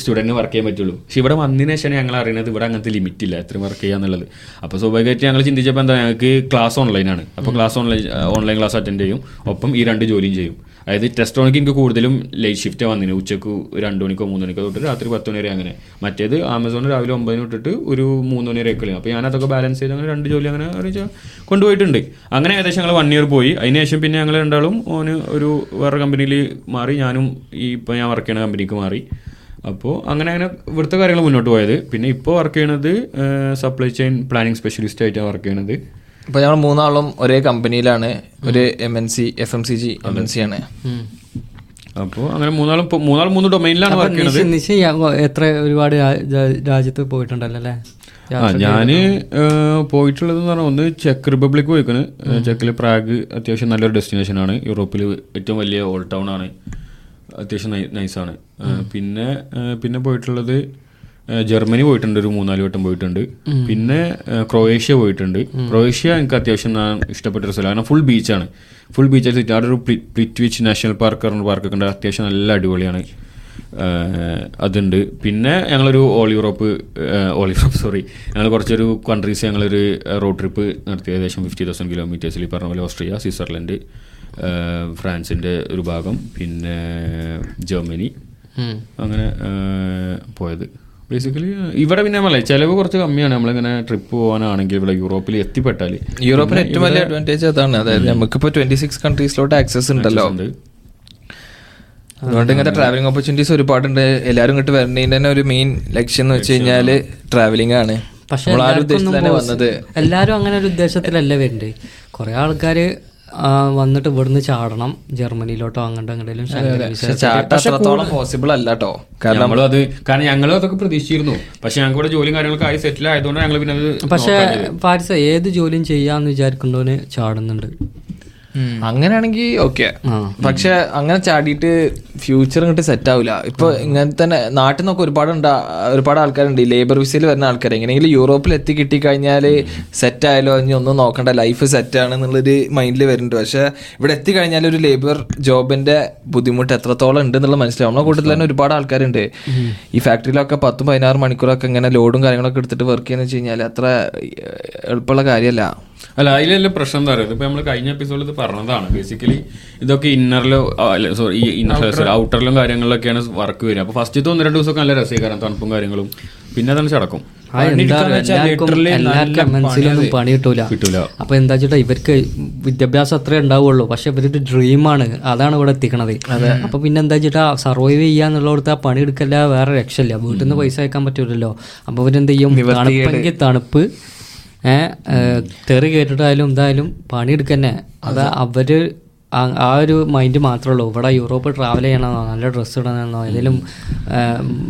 സ്റ്റുഡന്റിന് വർക്ക് ചെയ്യാൻ പറ്റുള്ളൂ. പക്ഷെ ഇവിടെ വന്നതിന് ശേഷമാണ് ഞങ്ങൾ അറിയുന്നത് ഇവിടെ അങ്ങനത്തെ ലിമിറ്റ് ഇല്ല എത്ര വർക്ക് ചെയ്യാന്നുള്ളത് അപ്പോൾ സ്വാഭാവികമായിട്ട് ഞങ്ങൾ ചിന്തിച്ചപ്പോൾ എന്താ ഞങ്ങൾക്ക് ക്ലാസ് ഓൺലൈനാണ് അപ്പോൾ class online online class attend ചെയ്യും. ഒപ്പം ഈ രണ്ട് ജോലിയും ചെയ്യും. അതായത് ടെസ്റ്റ് ഓണിക്ക് എനിക്ക് കൂടുതലും ലൈറ്റ് ഷിഫ്റ്റ് വന്നിന്. ഉച്ചയ്ക്ക് രണ്ട് മണിക്കോ മൂന്ന് മണിക്കോ തൊട്ട് രാത്രി പത്ത് മണി വരെ അങ്ങനെ. മറ്റേത് ആമസോൺ രാവിലെ ഒമ്പതിന് തൊട്ടിട്ട് ഒരു മൂന്ന് മണി വരെ കളിയും അപ്പോൾ ഞാൻ അതൊക്കെ ബാലൻസ് ചെയ്ത് അങ്ങനെ രണ്ട് ജോലി അങ്ങനെ കൊണ്ടുപോയിട്ടുണ്ട്. അങ്ങനെ ഏകദേശം ഞങ്ങൾ വൺ ഇയർ പോയി. അതിനുശേഷം പിന്നെ ഞങ്ങൾ രണ്ടാളും ഓന് ഒരു വേറെ കമ്പനിയിൽ മാറി. ഞാനും ഈ ഇപ്പോൾ ഞാൻ വർക്ക് ചെയ്യുന്ന കമ്പനിക്ക് മാറി. അപ്പോൾ അങ്ങനെ അങ്ങനെ ഇവിടുത്തെ കാര്യങ്ങൾ മുന്നോട്ട് പോയത്. പിന്നെ ഇപ്പോൾ വർക്ക് ചെയ്യണത് സപ്ലൈ ചെയിൻ പ്ലാനിങ് സ്പെഷ്യലിസ്റ്റ് ആയിട്ടാണ് വർക്ക് ചെയ്യണത്. ഇപ്പൊ ഞങ്ങൾ മൂന്നാളും ഒരേ കമ്പനിയിലാണ്. ഒരു M N C F M C G M N C ആണ്. അപ്പോ അങ്ങനെ മൂന്നാളും മൂന്നാളും മൂന്ന് ഡൊമൈനിലാണ് വർക്ക് ചെയ്യുന്നത്. എത്ര ഒരുപാട് രാജ്യത്ത് പോയിട്ടുണ്ടല്ലോ അല്ലേ? ആ ഞാൻ പോയിട്ടുള്ളത് എന്ന് പറഞ്ഞാൽ ഒന്ന് ചെക്ക് റിപ്പബ്ലിക് പോയിക്കണ്. ചെക്കിൽ പ്രാഗ് അത്യാവശ്യം നല്ലൊരു ഡെസ്റ്റിനേഷൻ ആണ്. യൂറോപ്പിൽ ഏറ്റവും വലിയ ഓൾ ടൗൺ ആണ്. അത്യാവശ്യം നൈസാണ് പിന്നെ പിന്നെ പോയിട്ടുള്ളത് ജർമ്മനി പോയിട്ടുണ്ട് ഒരു മൂന്നാൽ വട്ടം പോയിട്ടുണ്ട്. പിന്നെ ക്രൊയേഷ്യ പോയിട്ടുണ്ട്. ക്രൊയേഷ്യ എനിക്ക് അത്യാവശ്യം ഞാൻ ഇഷ്ടപ്പെട്ട ഒരു സ്ഥലം. കാരണം ഫുൾ ബീച്ചാണ് ഫുൾ ബീച്ചായിട്ട് ചുറ്റും അവിടെ ഒരു പ്ലിറ്റ്വിച്ച് നാഷണൽ പാർക്ക് പറഞ്ഞ പാർക്കൊക്കെ ഉണ്ട്. അത്യാവശ്യം നല്ല അടിപൊളിയാണ്. അതുണ്ട്. പിന്നെ ഞങ്ങളൊരു all Europe all Europe sorry ഞങ്ങൾ കുറച്ചൊരു കൺട്രീസ് ഞങ്ങളൊരു റോഡ് ട്രിപ്പ് നടത്തി. ഏകദേശം ഫിഫ്റ്റി തൗസൻഡ് കിലോമീറ്റേഴ്സിൽ ഈ പറഞ്ഞ പോലെ ഓസ്ട്രിയ സ്വിറ്റ്സർലൻഡ് ഫ്രാൻസിന്റെ ഒരു ഭാഗം. പിന്നെ ജർമ്മനി. അങ്ങനെ പോയത്. ബേസിക്കലി ഇവിടെ പിന്നെ നമ്മളെ ചിലവ് കുറച്ച് കമ്മിയാണ്. നമ്മളിങ്ങനെ ട്രിപ്പ് പോകാനാണെങ്കിൽ ഇവിടെ യൂറോപ്പിൽ എത്തിപ്പെട്ടാൽ യൂറോപ്പിന് ഏറ്റവും വലിയ അഡ്വാന്റേജ് അതാണ്. അതായത് നമുക്കിപ്പോൾ ട്വന്റി സിക്സ് കൺട്രീസിലോട്ട് ആക്സസ് ഉണ്ടല്ലോ. ഉണ്ട്. അതുകൊണ്ട് ഇങ്ങനത്തെ ട്രാവലിംഗ് ഓപ്പർച്യൂണിറ്റീസ് ഒരുപാടുണ്ട്. എല്ലാവരും ഇങ്ങോട്ട് വരേണ്ടതിന്റെ തന്നെ ഒരു മെയിൻ ലക്ഷ്യം എന്ന് വെച്ച് കഴിഞ്ഞാൽ ട്രാവലിംഗ് ആണ്. പക്ഷെ എല്ലാവരും അങ്ങനെ ഒരു ഉദ്ദേശത്തിലല്ല വരുന്നത് കുറെ ആൾക്കാര് ആ, വന്നിട്ട് ഇവിടുന്ന് ചാടണം. ജർമ്മനിയിലോട്ടോ അങ്ങോട്ടോ പോസിബിൾ അല്ല കേട്ടോ കാരണം നമ്മളും അത് കാരണം ഞങ്ങളും അതൊക്കെ പ്രതീക്ഷിച്ചിരുന്നു. പക്ഷെ ഞങ്ങൾക്ക് ഇവിടെ ജോലിയും കാര്യങ്ങളൊക്കെ ആയി സെറ്റിൽ ആയതുകൊണ്ട് ഞങ്ങൾ പിന്നെ അത് പക്ഷെ പാരിസ ഏത് ജോലിയും ചെയ്യാന്ന് വിചാരിക്കുന്നവന് ചാടുന്നുണ്ട്. അങ്ങനെയാണെങ്കിൽ ഓക്കെ. പക്ഷെ അങ്ങനെ ചാടിയിട്ട് ഫ്യൂച്ചർ ഇങ്ങോട്ട് സെറ്റ് ആവില്ല ഇപ്പൊ ഇങ്ങനെ തന്നെ നാട്ടിൽ നിന്നൊക്കെ ഒരുപാട് ഒരുപാട് ആൾക്കാരുണ്ട്. ഈ ലേബർ വിസയിൽ വരുന്ന ആൾക്കാർ എങ്ങനെയെങ്കിലും യൂറോപ്പിൽ എത്തി കിട്ടി കഴിഞ്ഞാൽ സെറ്റ് ആയാലോ? ഇനി ഒന്നും നോക്കണ്ട. ലൈഫ് സെറ്റ് ആണ് എന്നുള്ളൊരു മൈൻഡിൽ വരുന്നുണ്ട്. പക്ഷെ ഇവിടെ എത്തി കഴിഞ്ഞാൽ ഒരു ലേബർ ജോബിന്റെ ബുദ്ധിമുട്ട് എത്രത്തോളം ഉണ്ട് എന്നുള്ള മനസ്സിലാവും. നമ്മളെ കൂട്ടത്തിൽ തന്നെ ഒരുപാട് ആൾക്കാരുണ്ട്. ഈ ഫാക്ടറിയിലൊക്കെ പത്തും പതിനാറ് മണിക്കൂറൊക്കെ ഇങ്ങനെ ലോഡും കാര്യങ്ങളൊക്കെ എടുത്തിട്ട് വർക്ക് ചെയ്യുന്ന വെച്ച് കഴിഞ്ഞാൽ അത്ര എളുപ്പമുള്ള കാര്യമല്ല അല്ല അതിലെല്ലാം പ്രശ്നം എന്താ പറയുക ഇപ്പൊ നമ്മൾ കഴിഞ്ഞ എപ്പിസോഡിൽ ഇത് പറഞ്ഞതാണ്. ബേസിക്കലി ഇതൊക്കെ ഇന്നറിലോ സോറി ഈ ഇന്നർ ഔട്ടറിലും കാര്യങ്ങളിലൊക്കെയാണ് വർക്ക് വരിക. അപ്പൊ ഫസ്റ്റ് ഒന്ന് രണ്ട് ദിവസമൊക്കെ നല്ല രസീകരണം തണുപ്പും കാര്യങ്ങളും. പിന്നെ അതാണ് ചടക്കും. മനസ്സിലൊന്നും പണി കിട്ടൂല. കിട്ടൂല. അപ്പൊ എന്താ വെച്ചിട്ടാ ഇവർക്ക് വിദ്യാഭ്യാസം അത്രേ ഉണ്ടാവുള്ളൂ. പക്ഷെ ഇവരുടെ ഡ്രീമാണ് അതാണ് ഇവിടെ എത്തിക്കണത്. അപ്പൊ പിന്നെ എന്താ വെച്ചിട്ടാ സർവൈവ് ചെയ്യാന്നുള്ളടത്ത് ആ പണി എടുക്കല്ല വേറെ രക്ഷയില്ല. വീട്ടിൽ നിന്ന് പൈസ അയക്കാൻ പറ്റൂലല്ലോ. അപ്പൊ ഇവരെന്ത് ചെയ്യും? തണുപ്പെങ്കിൽ തണുപ്പ് തെറി കേട്ടിട്ടായാലും എന്തായാലും പണി തന്നെ അത്. അവർ ആ- ഒരു മൈൻഡ് മാത്രമേ ഉള്ളൂ. ഇവിടെ യൂറോപ്പ് ട്രാവൽ ചെയ്യണമെന്നോ നല്ല ഡ്രസ്സ് ഇടണമെന്നോ ഏതെങ്കിലും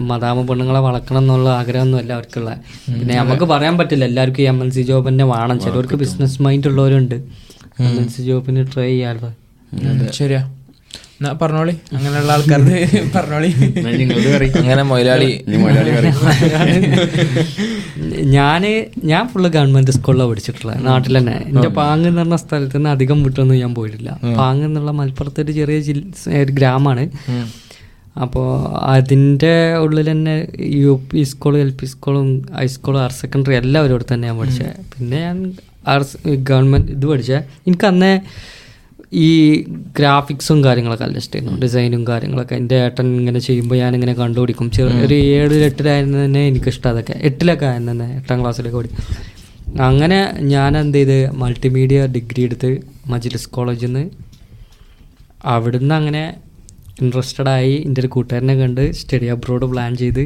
മതാമ പെണ്ണുങ്ങളെ വളക്കണം എന്നുള്ള ആഗ്രഹമൊന്നും അല്ല അവർക്കുള്ള പിന്നെ നമുക്ക് പറയാൻ പറ്റില്ല. എല്ലാവർക്കും എം എൻ സി ജോബ് തന്നെ വേണം. ചിലവർക്ക് ബിസിനസ് മൈൻഡ് ഉള്ളവരുണ്ട്. എം എൻ സി ജോബിന് ട്രൈ ചെയ്യാമല്ലോ ശരിയാ. പറഞ്ഞോളി. അങ്ങനെയുള്ള ആൾക്കാർ പറഞ്ഞോളി. അങ്ങനെ മൊയിലാളി. ഇനി ഞാൻ ഞാൻ ഫുള്ള് ഗവൺമെന്റ് സ്കൂളിലാണ് പഠിച്ചിട്ടുള്ളത് നാട്ടിൽ തന്നെ എന്റെ പാങ് എന്ന് പറഞ്ഞ സ്ഥലത്ത് നിന്ന് അധികം വിട്ടൊന്നും ഞാൻ പോയിട്ടില്ല. പാങ് എന്നുള്ള മലപ്പുറത്തെ ഒരു ചെറിയ ജില്ല ഒരു ഗ്രാമമാണ് അപ്പോൾ അതിന്റെ ഉള്ളിൽ തന്നെ യു പി സ്കൂളും എൽ പി സ്കൂളും ഹൈസ്കൂളും ഹയർ സെക്കൻഡറി എല്ലാം ഒരിടത്ത് തന്നെ ഞാൻ പഠിച്ചത് പിന്നെ ഞാൻ ഗവൺമെന്റ് ഇത് പഠിച്ചത് എനിക്ക് അന്നേ ഈ ഗ്രാഫിക്സും കാര്യങ്ങളൊക്കെ അല്ല ഇഷ്ടമായിരുന്നു. ഡിസൈനും കാര്യങ്ങളൊക്കെ. എന്റെ ഏട്ടൻ ഇങ്ങനെ ചെയ്യുമ്പോൾ ഞാൻ ഇങ്ങനെ കണ്ടുപിടിക്കും. ചെറിയ ഒരു ഏഴ് എട്ടിലായിരുന്നു തന്നെ എനിക്കിഷ്ടം അതൊക്കെ. എട്ടിലൊക്കെ ആയിരുന്നു തന്നെ എട്ടാം ക്ലാസ്സിലൊക്കെ ഓടി അങ്ങനെ ഞാൻ എന്ത് ചെയ്ത്? മൾട്ടിമീഡിയ ഡിഗ്രി എടുത്ത് മജിലിസ് കോളേജിൽ നിന്ന് അവിടുന്ന് അങ്ങനെ ഇൻട്രസ്റ്റഡ് ആയി എന്റെ ഒരു കൂട്ടുകാരനെ കണ്ട് സ്റ്റഡി അബ്രോഡ് പ്ലാൻ ചെയ്ത്.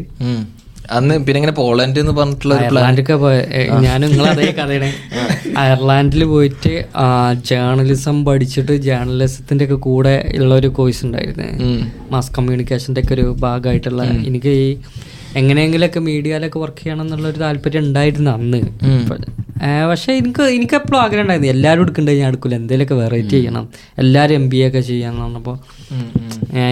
അന്ന് പിന്നെ ഇങ്ങനെ പോളണ്ട് എന്ന് പറഞ്ഞിട്ടുള്ള അയർലാൻഡൊക്കെ പോയ ഞാൻ കഥയാണ്. അയർലാൻഡിൽ പോയിട്ട് ജേർണലിസം പഠിച്ചിട്ട് ജേർണലിസത്തിന്റെ ഒക്കെ കൂടെ ഉള്ള ഒരു കോഴ്സ് ഉണ്ടായിരുന്നു. മാസ് കമ്മ്യൂണിക്കേഷന്റെ ഒക്കെ ഒരു ഭാഗമായിട്ടുള്ള. എനിക്ക് ഈ എങ്ങനെയെങ്കിലൊക്കെ മീഡിയയിലൊക്കെ വർക്ക് ചെയ്യണം എന്നുള്ള ഒരു താല്പര്യം ഉണ്ടായിരുന്നു അന്ന്. പക്ഷെ എനിക്ക് എനിക്ക് എപ്പോഴും ആഗ്രഹം ഉണ്ടായിരുന്നു. എല്ലാവരും എടുക്കണ്ടേ ഞാൻ എടുക്കില്ല എന്തെങ്കിലുമൊക്കെ വെറൈറ്റി ചെയ്യണം. എല്ലാവരും എം ബി എ ഒക്കെ ചെയ്യാന്ന് പറഞ്ഞപ്പോൾ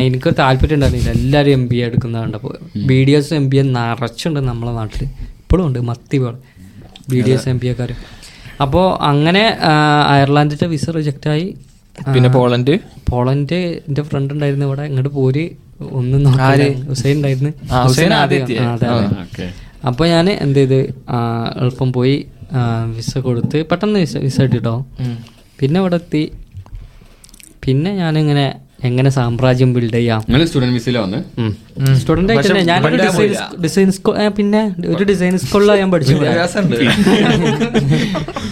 എനിക്ക് താല്പര്യം ഉണ്ടായിരുന്നില്ല. എല്ലാവരും എം ബി എ എടുക്കുന്ന കണ്ടപ്പോൾ B D S M B A നിറച്ചുണ്ട് നമ്മളെ നാട്ടിൽ ഇപ്പോഴും ഉണ്ട്. മത്തി പോലെ. B D S M B എക്കാർ അപ്പോൾ അങ്ങനെ അയർലാൻഡിന്റെ വിസ റിജക്റ്റ് ആയി. പിന്നെ പോളണ്ട് പോളണ്ട്? എന്റെ ഫ്രണ്ട് ഉണ്ടായിരുന്നു ഇവിടെ. ഇങ്ങോട്ട് പോര്. ഒന്നും നോക്കാതെ ഹുസൈൻ ഉണ്ടായിരുന്നു ഹുസൈൻ ആദ്യം. അപ്പോൾ ഞാൻ എന്ത് ചെയ്ത്? എളുപ്പം പോയി വിസ കൊടുത്ത് പെട്ടെന്ന് വിസ വിസ കിട്ടിട്ടോ. പിന്നെ ഇവിടെ എത്തി പിന്നെ ഞാനിങ്ങനെ എങ്ങനെ സാമ്രാജ്യം ബിൽഡ് ചെയ്യാം? നിങ്ങൾ സ്റ്റുഡന്റ് വിസിലാ വന്ന്? സ്റ്റുഡന്റ് ആയിട്ട് ഞാൻ ഡിസൈൻ ഡിസൈൻ സ്കൂൾ പിന്നെ ഒരു ഡിസൈൻ സ്കൂളിലാണ് ഞാൻ പഠിച്ചത്.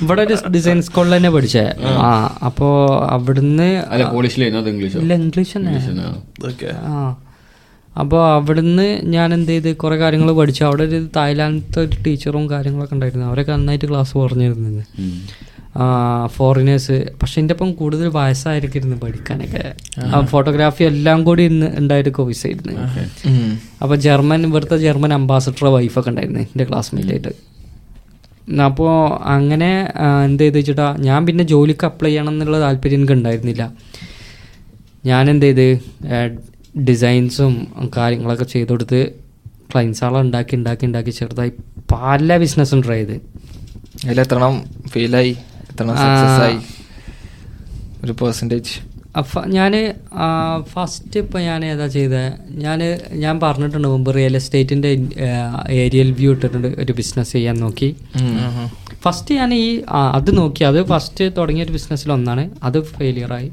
ഇവിടെ ഒരു ഡിസൈൻ സ്കൂളിൽ തന്നെ പഠിച്ചേ. ആ. അപ്പോ അവിടുന്ന് ഇല്ല ഇംഗ്ലീഷ്? തന്നെ ഓക്കെ ആ. അപ്പോൾ അവിടുന്ന് ഞാൻ എന്ത് ചെയ്ത്? കുറേ കാര്യങ്ങൾ പഠിച്ചു. അവിടെ ഒരു തായ്ലാൻഡത്തെ ഒരു ടീച്ചറും കാര്യങ്ങളൊക്കെ ഉണ്ടായിരുന്നു. അവരൊക്കെ നന്നായിട്ട് ക്ലാസ് പറഞ്ഞിരുന്നത് ഫോറിനേഴ്സ് പക്ഷെ എന്റെ ഒപ്പം കൂടുതൽ വയസ്സായിരിക്കും പഠിക്കാനൊക്കെ. ഫോട്ടോഗ്രാഫി എല്ലാം കൂടി ഇന്ന് ഉണ്ടായിട്ട് കോഴ്സ് ആയിരുന്നു അപ്പോൾ ജർമ്മൻ ഇവിടുത്തെ ജർമ്മൻ അംബാസഡർ വൈഫൊക്കെ ഉണ്ടായിരുന്നു എന്റെ ക്ലാസ്മേറ്റ് ആയിട്ട് അപ്പോൾ അങ്ങനെ എന്ത് ചെയ്ത് വെച്ചിട്ടാ ഞാൻ പിന്നെ ജോലിക്ക് അപ്ലൈ ചെയ്യണം എന്നുള്ള താല്പര്യം എനിക്ക് ഉണ്ടായിരുന്നില്ല. ഞാൻ എന്ത് ചെയ്ത് ഡിസൈൻസും കാര്യങ്ങളൊക്കെ ചെയ്തു കൊടുത്ത് ക്ലൈൻസാളെ ഉണ്ടാക്കി ഉണ്ടാക്കി ഉണ്ടാക്കി ചെറുതായി പല ബിസിനസ്സും ട്രൈ ചെയ്ത്. അതിൽ എത്രണ്ണം ഫെയിലായി എത്രണ്ണം സക്സസ് ആയി. ഒരു പെർസെന്റേജ് അപ്പം ഞാൻ ഫസ്റ്റ് ഇപ്പം ഞാൻ ഏതാ ചെയ്തത് ഞാൻ ഞാൻ പറഞ്ഞിട്ടുണ്ട് മുമ്പ് റിയൽ എസ്റ്റേറ്റിന്റെ ഏരിയൽ വ്യൂ ഇട്ടിട്ടുണ്ട് ഒരു ബിസിനസ് ചെയ്യാൻ നോക്കി. ഫസ്റ്റ് ഞാൻ ഈ അത് നോക്കി. അത് ഫസ്റ്റ് തുടങ്ങിയ ഒരു ബിസിനസ്സിൽ ഒന്നാണ്. അത് ഫെയിലിയറായി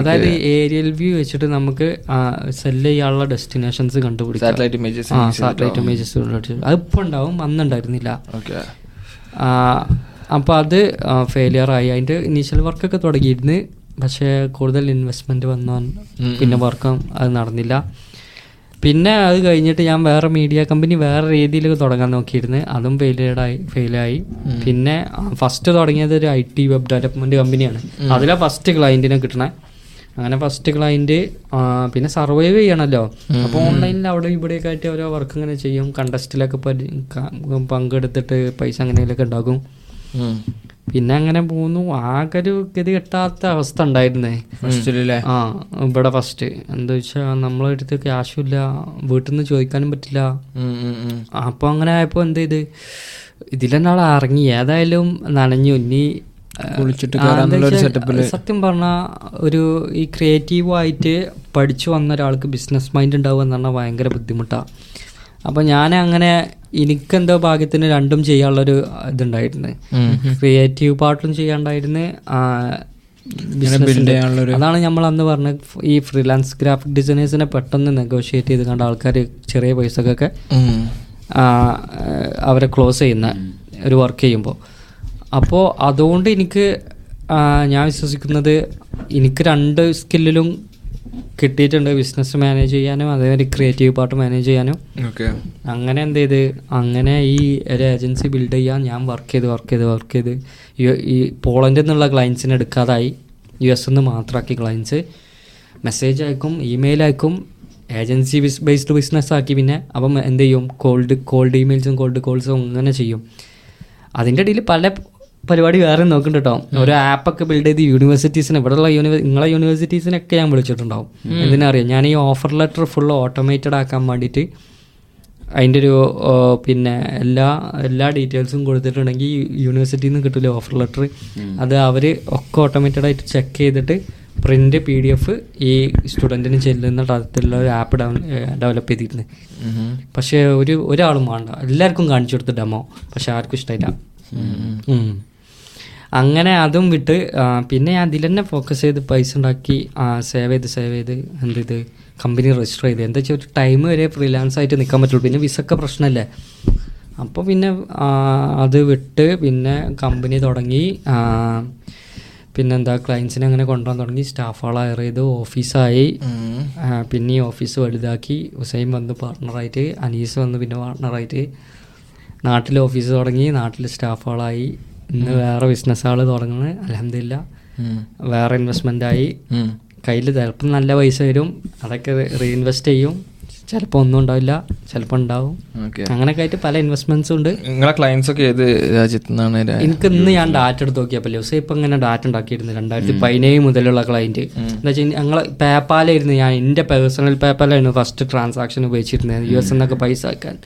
അതായത് ഏരിയൽ വ്യൂ വെച്ചിട്ട് നമുക്ക് സെല്ല് ചെയ്യാനുള്ള ഡെസ്റ്റിനേഷൻസ് കണ്ടുപിടിക്കാം. സാറ്റലൈറ്റ് ഇമേജസ് അത് ഇപ്പോൾ ഉണ്ടാവും. അന്നുണ്ടായിരുന്നില്ല ഓക്കെ അപ്പോൾ അത് ഫെയിലിയർ ആയി. അതിന്റെ ഇനീഷ്യൽ വർക്കൊക്കെ തുടങ്ങിയിരുന്നു. പക്ഷേ കൂടുതൽ ഇൻവെസ്റ്റ്മെന്റ് വന്നു. പിന്നെ വർക്കും അത് നടന്നില്ല. പിന്നെ അത് കഴിഞ്ഞിട്ട് ഞാൻ വേറെ മീഡിയ കമ്പനി വേറെ രീതിയിൽ തുടങ്ങാൻ നോക്കിയിരുന്നു. അതും ഫെയിലിയർഡായി ഫെയിലായി പിന്നെ ഫസ്റ്റ് തുടങ്ങിയത് ഒരു ഐ ടി വെബ് ഡെവലപ്മെന്റ് കമ്പനിയാണ് അതിലാണ് ഫസ്റ്റ് ക്ലയന്റിനെ കിട്ടണേ. അങ്ങനെ ഫസ്റ്റ് ക്ലയന്റ് പിന്നെ സർവൈവ് ചെയ്യണമല്ലോ അപ്പോൾ ഓൺലൈനിൽ അവിടെ ഇവിടെയൊക്കെ ആയിട്ട് ഓരോ വർക്ക് ഇങ്ങനെ ചെയ്യും. കണ്ടസ്റ്റിലൊക്കെ പങ്കെടുത്തിട്ട് പൈസ അങ്ങനെയൊക്കെ ഉണ്ടാക്കും പിന്നെ അങ്ങനെ പോന്നു. ആകെ ഒരു ഗതി കിട്ടാത്ത അവസ്ഥ ഉണ്ടായിരുന്നേ. ആ ഇവിടെ ഫസ്റ്റ് എന്താ വെച്ചാൽ നമ്മളെ അടുത്ത് ക്യാഷും ഇല്ല. വീട്ടിൽ നിന്ന് ചോദിക്കാനും പറ്റില്ല. അപ്പോൾ അങ്ങനെ ആയപ്പോൾ എന്ത് ചെയ്ത്? ഇതിലെന്നാൾ ഇറങ്ങി. ഏതായാലും നനഞ്ഞു. ഇനി സത്യം പറഞ്ഞാൽ ഒരു ഈ ക്രിയേറ്റീവായിട്ട് പഠിച്ചു വന്ന ഒരാൾക്ക് ബിസിനസ് മൈൻഡ് ഉണ്ടാവുക എന്ന് പറഞ്ഞാൽ ഭയങ്കര ബുദ്ധിമുട്ടാണ് അപ്പം ഞാൻ അങ്ങനെ എനിക്കെന്തോ ഭാഗ്യത്തിന് രണ്ടും ചെയ്യാനുള്ളൊരു ഇതുണ്ടായിരുന്നു. ക്രിയേറ്റീവ് പാർട്ടും ചെയ്യാണ്ടായിരുന്നു. അതാണ് നമ്മൾ അന്ന് പറഞ്ഞ ഈ ഫ്രീലാൻസ് ഗ്രാഫിക് ഡിസൈനേഴ്സിനെ പെട്ടെന്ന് നെഗോഷിയേറ്റ് ചെയ്ത് കണ്ട ആൾക്കാർ ചെറിയ പൈസക്കൊക്കെ അവരെ ക്ലോസ് ചെയ്യുന്ന ഒരു വർക്ക് ചെയ്യുമ്പോൾ അപ്പോൾ അതുകൊണ്ട് എനിക്ക് ഞാൻ വിശ്വസിക്കുന്നത് എനിക്ക് രണ്ട് സ്കില്ലിലും കിട്ടിയിട്ടുണ്ട് ബിസിനസ് മാനേജ് ചെയ്യാനും അതേപോലെ ക്രിയേറ്റീവ് പാർട്ട് മാനേജ് ചെയ്യാനും. ഓക്കെ. അങ്ങനെ എന്ത് ചെയ്ത് അങ്ങനെ ഈ ഒരു ഏജൻസി ബിൽഡ് ചെയ്യാൻ ഞാൻ വർക്ക് ചെയ്ത് വർക്ക് ചെയ്ത് വർക്ക് ചെയ്ത് യു- ഈ പോളണ്ടിൽ നിന്നുള്ള ക്ലയൻസിനെ എടുക്കാതായി. യു എസ് നിന്ന് മാത്രമാക്കി ക്ലയൻസ് മെസ്സേജ് അയക്കും ഇമെയിൽ അയക്കും ഏജൻസി ബിസ് ബേസ്ഡ് ബിസിനസ് ആക്കി പിന്നെ അപ്പം എന്ത് ചെയ്യും? കോൾഡ് കോൾഡ് ഇമെയിൽസും കോൾഡ് കോൾസും അങ്ങനെ ചെയ്യും. അതിന്റെ ഇടയിൽ പല പരിപാടി വേറെ നോക്കുന്നുണ്ട് കേട്ടോ ഒരു ആപ്പൊക്കെ ബിൽഡ് ചെയ്ത് യൂണിവേഴ്സിറ്റീസിന് ഇവിടെയുള്ള യൂണിവേ നിങ്ങളെ യൂണിവേഴ്സിറ്റീസിനൊക്കെ ഞാൻ വിളിച്ചിട്ടുണ്ടാവും. എന്തിനാ അറിയാം ഞാൻ ഈ ഓഫർ ലെറ്റർ ഫുൾ ഓട്ടോമേറ്റഡ് ആക്കാൻ വേണ്ടിയിട്ട് അതിന്റെ ഒരു പിന്നെ എല്ലാ എല്ലാ ഡീറ്റെയിൽസും കൊടുത്തിട്ടുണ്ടെങ്കിൽ യൂണിവേഴ്സിറ്റിയിൽ നിന്ന് കിട്ടില്ല ഓഫർ ലെറ്റർ അത് അവർ ഒക്കെ ഓട്ടോമേറ്റഡ് ആയിട്ട് ചെക്ക് ചെയ്തിട്ട് പ്രിന്റ് പി ഡി എഫ് ഈ സ്റ്റുഡന്റിന് ചെല്ലുന്ന തരത്തിലുള്ള ഒരു ആപ്പ് ഡെവലപ്പ് ചെയ്തിരുന്നു. പക്ഷേ ഒരു ഒരാളും വേണ്ട. എല്ലാവർക്കും കാണിച്ചു കൊടുത്ത് ഡെമോ പക്ഷെ ആർക്കും ഇഷ്ടമില്ല. അങ്ങനെ അതും വിട്ട് പിന്നെ ഞാൻ അതിൽ തന്നെ ഫോക്കസ് ചെയ്ത് പൈസ ഉണ്ടാക്കി സേവ് ചെയ്ത് സേവ് ചെയ്ത് എന്ത് ഇത് കമ്പനി രജിസ്റ്റർ ചെയ്ത്. എന്താ വെച്ചാൽ ഒരു ടൈം വരെ ഫ്രീലാൻസ് ആയിട്ട് നിൽക്കാൻ പറ്റുള്ളൂ. പിന്നെ വിസൊക്കെ പ്രശ്നമല്ലേ അപ്പോൾ പിന്നെ അത് വിട്ട് പിന്നെ കമ്പനി തുടങ്ങി പിന്നെ പിന്നെന്താ ക്ലയൻസിനെ അങ്ങനെ കൊണ്ടുപോകാൻ തുടങ്ങി. സ്റ്റാഫ് സ്റ്റാഫുകളെ ഹയർ ചെയ്ത് ഓഫീസായി പിന്നെ ഈ ഓഫീസ് വലുതാക്കി. ഹുസൈൻ വന്ന് പാർട്ട്ണറായിട്ട് അനീസ് വന്ന് പിന്നെ പാർട്ട്ണറായിട്ട് നാട്ടിൽ ഓഫീസ് തുടങ്ങി. നാട്ടിൽ സ്റ്റാഫുകളായി ഇന്ന് വേറെ ബിസിനസ്സുകൾ തുടങ്ങുന്നത് അലഹമില്ല വേറെ ഇൻവെസ്റ്റ്മെന്റ് ആയി. കയ്യിൽ ചിലപ്പോൾ നല്ല പൈസ വരും. അതൊക്കെ റീഇൻവെസ്റ്റ് ചെയ്യും. ചിലപ്പോൾ ഒന്നും ഉണ്ടാവില്ല. ചിലപ്പോൾ ഉണ്ടാവും. അങ്ങനെയൊക്കെ ആയിട്ട് പല ഇൻവെസ്റ്റ്മെന്റ്സും ഉണ്ട്. നിങ്ങളെ ക്ലയൻസ് ഒക്കെ ഏത് രാജ്യത്ത് നിന്നാണ് എനിക്ക് ഇന്ന് ഞാൻ ഡാറ്റ എടുത്ത് നോക്കിയപ്പോൾ യൂസ് ഇപ്പം ഇങ്ങനെ ഡാറ്റ ഉണ്ടാക്കിയിരുന്നു രണ്ടായിരത്തി പതിനേഴ് മുതലുള്ള ക്ലയന്റ് എന്താ വെച്ചാൽ ഞങ്ങൾ പേപ്പാലായിരുന്നു ഞാൻ. എന്റെ പേഴ്സണൽ പേപ്പാലായിരുന്നു ഫസ്റ്റ് ട്രാൻസാക്ഷൻ ഉപയോഗിച്ചിരുന്നത്. യു എസ് എന്നൊക്കെ പൈസ ആക്കാൻ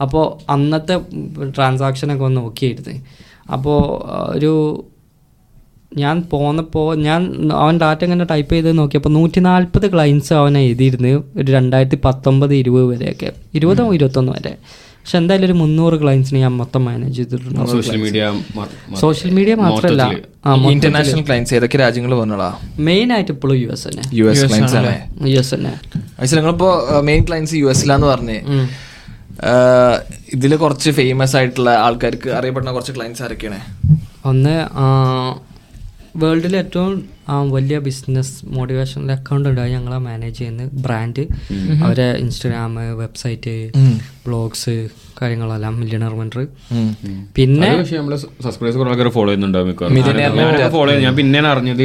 അപ്പോൾ അന്നത്തെ ട്രാൻസാക്ഷനൊക്കെ ഒന്ന് നോക്കിയിരുന്നു അപ്പോൾ ഒരു ഞാൻ പോന്നപ്പോൾ ഞാൻ അവൻ ഡാറ്റ ഇങ്ങനെ ടൈപ്പ് ചെയ്ത് നോക്കിയപ്പോൾ നൂറ്റി നാൽപ്പത് ക്ലയൻസ് അവൻ എഴുതിയിരുന്നു ഒരു രണ്ടായിരത്തി പത്തൊമ്പത് ഇരുപത് വരെയൊക്കെ. ഇരുപതോ ഇരുപത്തൊന്ന് വരെ. പക്ഷെ എന്തായാലും ഒരു മുന്നൂറ് ക്ലയൻസിന് ഞാൻ മൊത്തം മാനേജ് ചെയ്തിട്ടുണ്ട്. സോഷ്യൽ മീഡിയ സോഷ്യൽ മീഡിയ മാത്രമല്ല ഇന്റർനാഷണൽ ക്ലയൻസ് ഏതൊക്കെ രാജ്യങ്ങൾ പറഞ്ഞോളാ മെയിൻ ആയിട്ട് ഇപ്പോഴും യു എസ് തന്നെ യു എസ് ക്ലയൻസ് ആണ് യു എസ് തന്നെ നിങ്ങളിപ്പോ മെയിൻ ക്ലയൻസ് യു എസിലാന്ന് പറഞ്ഞേ. ഇതിൽ കുറച്ച് ഫേമസ് ആയിട്ടുള്ള ആൾക്കാർക്ക് അറിയപ്പെടുന്ന കുറച്ച് ക്ലയൻസ് ആരൊക്കെയാണ്? ഒന്ന് വേൾഡിലെ ഏറ്റവും വലിയ ബിസിനസ് മോട്ടിവേഷണൽ അക്കൗണ്ട് ഉണ്ടായി ഞങ്ങളെ മാനേജ് ചെയ്യുന്ന ബ്രാൻഡ് അവരെ ഇൻസ്റ്റഗ്രാം വെബ്സൈറ്റ് ബ്ലോഗ്സ് കാര്യങ്ങളെല്ലാം മില്യണർ മെന്റർ പിന്നെ ഫോളോ ചെയ്യുന്നുണ്ടാവും ഞാൻ പിന്നെയാണ് അറിഞ്ഞത്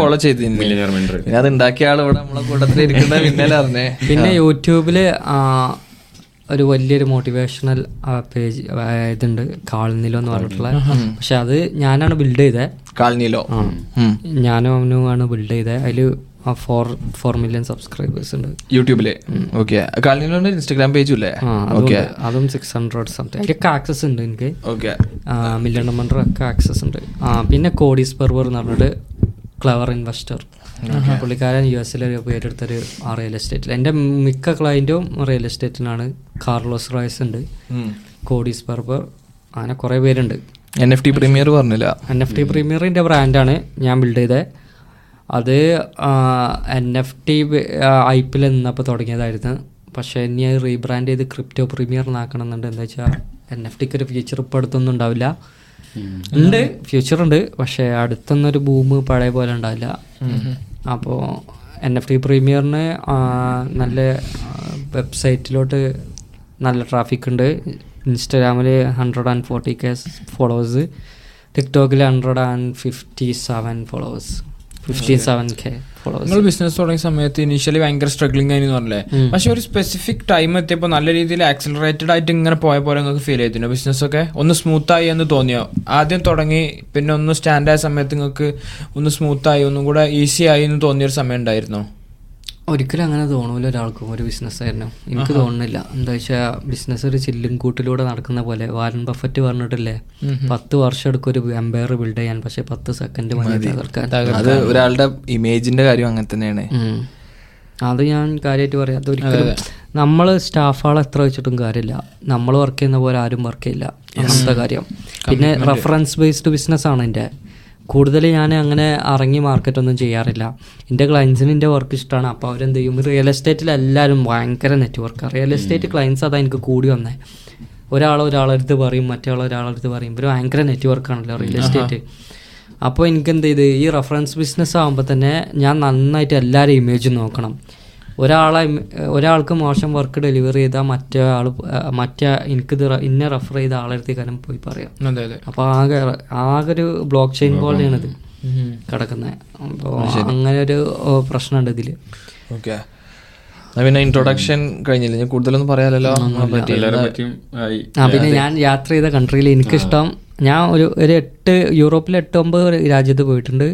ഫോളോ ചെയ്തിരുന്നു. മില്യനർ മെന്റർ പിന്നെ അത് ഉണ്ടാക്കിയ ആൾ ഇവിടെ നമ്മളെ കൂട്ടത്തിൽ ഇരിക്കുന്ന അറിഞ്ഞേ? പിന്നെ യൂട്യൂബിൽ ഒരു വലിയൊരു മോട്ടിവേഷണൽ പേജ് ഇതുണ്ട്. കാൾനിലോ എന്ന് പറഞ്ഞിട്ടുള്ള. പക്ഷെ അത് ഞാനാണ് ബിൽഡ് ചെയ്തത് കാൾനിലോ ഞാനും അവനും ആണ് ബിൽഡ് ചെയ്തത് അതിൽ ഫോർ ഫോർ മില്യൺ സബ്സ്ക്രൈബേഴ്സ് ഉണ്ട്. യൂട്യൂബിൽ. ഓക്കെ. കാളനിലോ ഇൻസ്റ്റാഗ്രാം പേജും ഇല്ലേ? ആ, ഓക്കെ. അതും സിക്സ് ഹൺഡ്രഡ് സംതിങ് അതിലൊക്കെ ആക്സസ് ഉണ്ട് എനിക്ക്. ഓക്കെ. മില്യൺ നമ്പർ ഒക്കെ ആക്സസ് ഉണ്ട്. പിന്നെ കോഡീസ് പെർവർ എന്ന് പറഞ്ഞിട്ട് ക്ലവർ ഇൻവെസ്റ്റർ പുള്ളിക്കാരൻ യു എസിലെ പേരെടുത്തൊരു ആ റിയൽ എസ്റ്റേറ്റിൽ എന്റെ മിക്ക ക്ലയന്റും റിയൽ എസ്റ്റേറ്റിനാണ് കാർലോസ് റോയ്സ് ഉണ്ട്. കോഡീസ് ബർബർ അങ്ങനെ കുറേ പേരുണ്ട്. എൻ എഫ് ടി പ്രീമിയർ പറഞ്ഞില്ല. എൻ എഫ് ടി പ്രീമിയറിന്റെ ബ്രാൻഡാണ് ഞാൻ ബിൽഡ് ചെയ്തത് അത് N F T I P L നിന്നപ്പോൾ തുടങ്ങിയതായിരുന്നു. പക്ഷേ ഇനി അത് റീബ്രാൻഡ് ചെയ്ത് ക്രിപ്റ്റോ പ്രീമിയർ എന്നാക്കണം എന്നുണ്ട്. എന്താ വെച്ചാൽ എൻ എഫ് ടിക്ക് ഒരു ഫ്യൂച്ചർ ഇപ്പോൾ അടുത്തൊന്നും ഉണ്ടാവില്ല. ഉണ്ട്. ഫ്യൂച്ചർ ഉണ്ട്. പക്ഷേ അടുത്തൊന്നൊരു ഒരു ഭൂമി പഴയ പോലെ ഉണ്ടാവില്ല. അപ്പോൾ എൻ എഫ് ടി പ്രീമിയറിന് നല്ല വെബ്സൈറ്റിലോട്ട് നല്ല ട്രാഫിക് ഉണ്ട്. ഇൻസ്റ്റഗ്രാമിൽ hundred and forty K followers ടിക്ടോക്കിൽ hundred and fifty seven followers fifty seven K നിങ്ങൾ ബിസിനസ് തുടങ്ങിയ സമയത്ത് ഇനീഷ്യലി ഭയങ്കര സ്ട്രഗ്ലിംഗ് ആയിരുന്നു പറഞ്ഞല്ലേ? പക്ഷെ ഒരു സ്പെസിഫിക് ടൈം എത്തിയപ്പോൾ നല്ല രീതിയിൽ ആക്സിലറേറ്റഡ് ആയിട്ട് ഇങ്ങനെ പോയ പോലെ നിങ്ങൾക്ക് ഫീൽ ചെയ്തിരുന്നു ബിസിനസ് ഒക്കെ ഒന്ന് സ്മൂത്ത് ആയി എന്ന് തോന്നിയോ? ആദ്യം തുടങ്ങി പിന്നെ ഒന്ന് സ്റ്റാൻഡായ സമയത്ത് നിങ്ങൾക്ക് ഒന്ന് സ്മൂത്ത് ആയി ഒന്നും കൂടെ ഈസി ആയി എന്ന് തോന്നിയൊരു സമയം ഉണ്ടായിരുന്നോ? ഒരിക്കലും അങ്ങനെ തോന്നൂല ഒരാൾക്കും ഒരു ബിസിനസ്സായിരുന്നു എനിക്ക് തോന്നുന്നില്ല എന്താ വെച്ചാൽ ബിസിനസ് ഒരു ചില്ലും കൂട്ടിലൂടെ നടക്കുന്ന പോലെ. വാരൻ ബഫറ്റ് പറഞ്ഞിട്ടില്ലേ? പത്ത് വർഷം എടുക്കും ഒരു എംപയർ ബിൽഡ് ചെയ്യാൻ. പക്ഷെ പത്ത് സെക്കൻഡ് മതി അത് ഒരാളുടെ ഇമേജിന്റെ കാര്യം അങ്ങനെ തന്നെയാണ്. അത് ഞാൻ കാര്യമായിട്ട് പറയാം. അതൊരിക്കലും നമ്മൾ സ്റ്റാഫുകൾ എത്ര വെച്ചിട്ടും കാര്യമില്ല. നമ്മൾ വർക്ക് ചെയ്യുന്ന പോലെ ആരും വർക്ക് ചെയ്യില്ല. അങ്ങനത്തെ കാര്യം. പിന്നെ റെഫറൻസ് ബേസ്ഡ് ബിസിനസ് ആണ് എന്റെ കൂടുതൽ ഞാൻ അങ്ങനെ ഇറങ്ങി മാർക്കറ്റൊന്നും ചെയ്യാറില്ല. എന്റെ ക്ലയൻസിന് എന്റെ വർക്ക് ഇഷ്ടമാണ് അപ്പോൾ അവരെന്ത് ചെയ്യും? റിയൽ എസ്റ്റേറ്റിൽ എല്ലാവരും ഭയങ്കര നെറ്റ്വർക്കാണ് റിയൽ എസ്റ്റേറ്റ് ക്ലയൻസ് അതാ എനിക്ക് കൂടി വന്നേ. ഒരാൾ ഒരാളെടുത്ത് പറയും മറ്റേ ആൾ ഒരാളടുത്ത് പറയും. ഇവർ ഭയങ്കര നെറ്റ്വർക്കാണല്ലോ റിയൽ എസ്റ്റേറ്റ് അപ്പോൾ എനിക്ക് എന്ത് ചെയ്ത്? ഈ റെഫറൻസ് ബിസിനസ് ആകുമ്പോൾ തന്നെ ഞാൻ നന്നായിട്ട് എല്ലാവരും ഇമേജ് നോക്കണം. ഒരാളെ ഒരാൾക്ക് മോശം വർക്ക് ഡെലിവറി ചെയ്താൽ മറ്റേ ആൾ മറ്റേ എനിക്കിത് റെ- ഇന്നെ റെഫർ ചെയ്ത ആളെടുത്ത് കാലം പോയി പറയാം. അപ്പോൾ ആകെ ആകെ ഒരു ബ്ലോക്ക് ചെയിൻ പോലെയാണിത് കിടക്കുന്നത് അപ്പോൾ അങ്ങനെ ഒരു പ്രശ്നമുണ്ട് ഇതിൽ ഓക്കെ. പിന്നെ ഇൻട്രൊഡക്ഷൻ കഴിഞ്ഞില്ല? ഞാൻ കൂടുതലൊന്നും പറയാലല്ലോ നമ്മളെ പറ്റിയും ആയി. ആ പിന്നെ ഞാൻ യാത്ര ചെയ്ത കൺട്രിയിൽ എനിക്കിഷ്ടം ഞാൻ ഒരു ഒരു എട്ട് യൂറോപ്പിൽ എട്ട് ഒമ്പത് രാജ്യത്ത് പോയിട്ടുണ്ട്.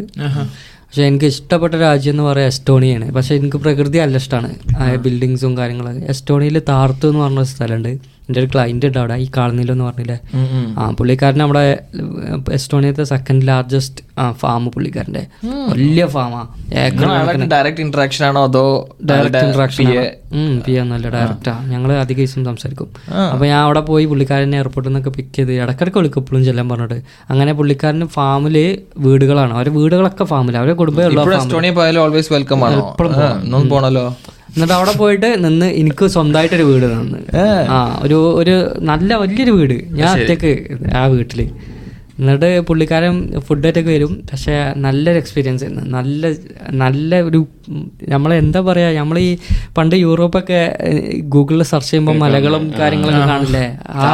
പക്ഷെ എനിക്ക് ഇഷ്ടപ്പെട്ട രാജ്യം എന്ന് പറയാൻ എസ്റ്റോണിയാണ് പക്ഷെ എനിക്ക് പ്രകൃതി നല്ല ഇഷ്ടമാണ് ആ ബിൽഡിങ്സും കാര്യങ്ങളൊക്കെ. എസ്റ്റോണിയയിൽ താർത്തു എന്ന് പറഞ്ഞ സ്ഥലമുണ്ട്. എന്റെ ഒരു ക്ലയന്റ് ഉണ്ട് അവിടെ ഈ കാളനിലോ എന്ന് പറഞ്ഞില്ലേ? ആ പുള്ളിക്കാരൻ നമ്മുടെ എസ്റ്റോണിയത്തെ സെക്കൻഡ് ലാർജസ്റ്റ് ഫാം പുള്ളിക്കാരന്റെ. വലിയ ഫാമാ ഏക്കർ ഡയറക്റ്റ് ഇന്ററാക്ഷൻ ആണോ അതോ ഡയറക്റ്റ് ഇൻട്രാക്ഷൻ പി നല്ല ഡയറക്റ്റാ ഞങ്ങൾ അധിക ദിവസം സംസാരിക്കും. അപ്പൊ ഞാൻ അവിടെ പോയി പുള്ളിക്കാരനെ എയർപോർട്ടിൽ നിന്നൊക്കെ പിക്ക് ചെയ്ത് ഇടക്കിടക്ക് വിളിക്കും എപ്പോഴും ചെല്ലാൻ പറഞ്ഞിട്ട്. അങ്ങനെ പുള്ളിക്കാരന് ഫാമിൽ വീടുകളാണ്. അവരെ വീടുകളൊക്കെ ഫാമിൽ അവരെ കുടുംബം എപ്പോഴും പോണല്ലോ? എന്നിട്ട് അവിടെ പോയിട്ട് നിന്ന് എനിക്ക് സ്വന്തമായിട്ടൊരു വീട് തന്നു. ആ ഒരു ഒരു നല്ല വലിയൊരു വീട്. ഞാൻ ഒറ്റയ്ക്ക് ആ വീട്ടിൽ എന്നിട്ട് പുള്ളിക്കാരൻ ഫുഡ് ഫുഡായിട്ടൊക്കെ വരും. പക്ഷെ നല്ലൊരു എക്സ്പീരിയൻസ് ആയിരുന്നു. നല്ല നല്ല ഒരു നമ്മൾ എന്താ പറയാ നമ്മൾ ഈ പണ്ട് യൂറോപ്പൊക്കെ ഗൂഗിളിൽ സെർച്ച് ചെയ്യുമ്പോൾ മലകളും കാര്യങ്ങളൊക്കെ കാണില്ലേ ആ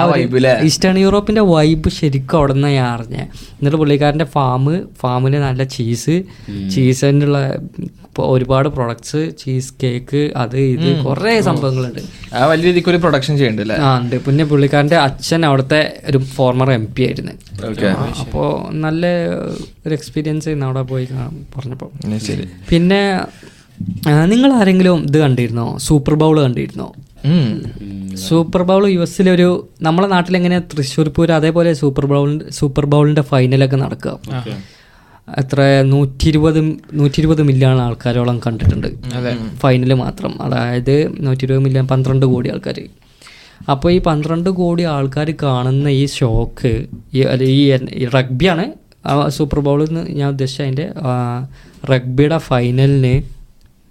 ഈസ്റ്റേൺ യൂറോപ്പിന്റെ വൈബ് ശരിക്കും അവിടെ നിന്ന് ഞാൻ അറിഞ്ഞത് എന്നിട്ട് പുള്ളിക്കാരന്റെ ഫാം ഫാമിൽ നല്ല ചീസ് ചീസിന്റെ ഉള്ള ഇപ്പോൾ ഒരുപാട് പ്രൊഡക്ട്സ് ചീസ് കേക്ക് അത് ഇത് കുറേ സംഭവങ്ങളുണ്ട്. ആ വലിയ രീതിക്ക് ഒരു പ്രൊഡക്ഷൻ ചെയ്യണ്ട് അല്ലേ? ആ ഉണ്ട്. പിന്നെ പുള്ളിക്കാരന്റെ അച്ഛൻ അവിടുത്തെ ഒരു ഫോർമർ എം പി ആയിരുന്നു. ഓക്കെ അപ്പോൾ നല്ല ഒരു എക്സ്പീരിയൻസ് അവിടെ പോയി പറഞ്ഞപ്പോൾ ശരി. പിന്നെ നിങ്ങൾ ആരെങ്കിലും ഇത് കണ്ടിരുന്നോ? സൂപ്പർ ബൗൾ കണ്ടിരുന്നോ. സൂപ്പർ ബൗൾ യു എസിലൊരു നമ്മളെ നാട്ടിലെങ്ങനെ തൃശ്ശൂർ പൂരം അതേപോലെ സൂപ്പർ ബൗൾ സൂപ്പർ ബൗളിന്റെ ഫൈനലൊക്കെ നടക്കുക. എത്ര നൂറ്റി ഇരുപത് നൂറ്റി ഇരുപത് മില്യൺ ആൾക്കാരോളം കണ്ടിട്ടുണ്ട്. ഫൈനൽ മാത്രം. അതായത് നൂറ്റി ഇരുപത് മില്യൺ പന്ത്രണ്ട് കോടി ആൾക്കാർ അപ്പോൾ ഈ പന്ത്രണ്ട് കോടി ആൾക്കാർ കാണുന്ന ഈ ഷോക്ക് ഈ റഗ്ബി ആണ് റഗ്ബിയാണ് സൂപ്പർ ബൗളിൽ നിന്ന് ഞാൻ ഉദ്ദേശിച്ച അതിന്റെ റഗ്ബിയുടെ ഫൈനലിന്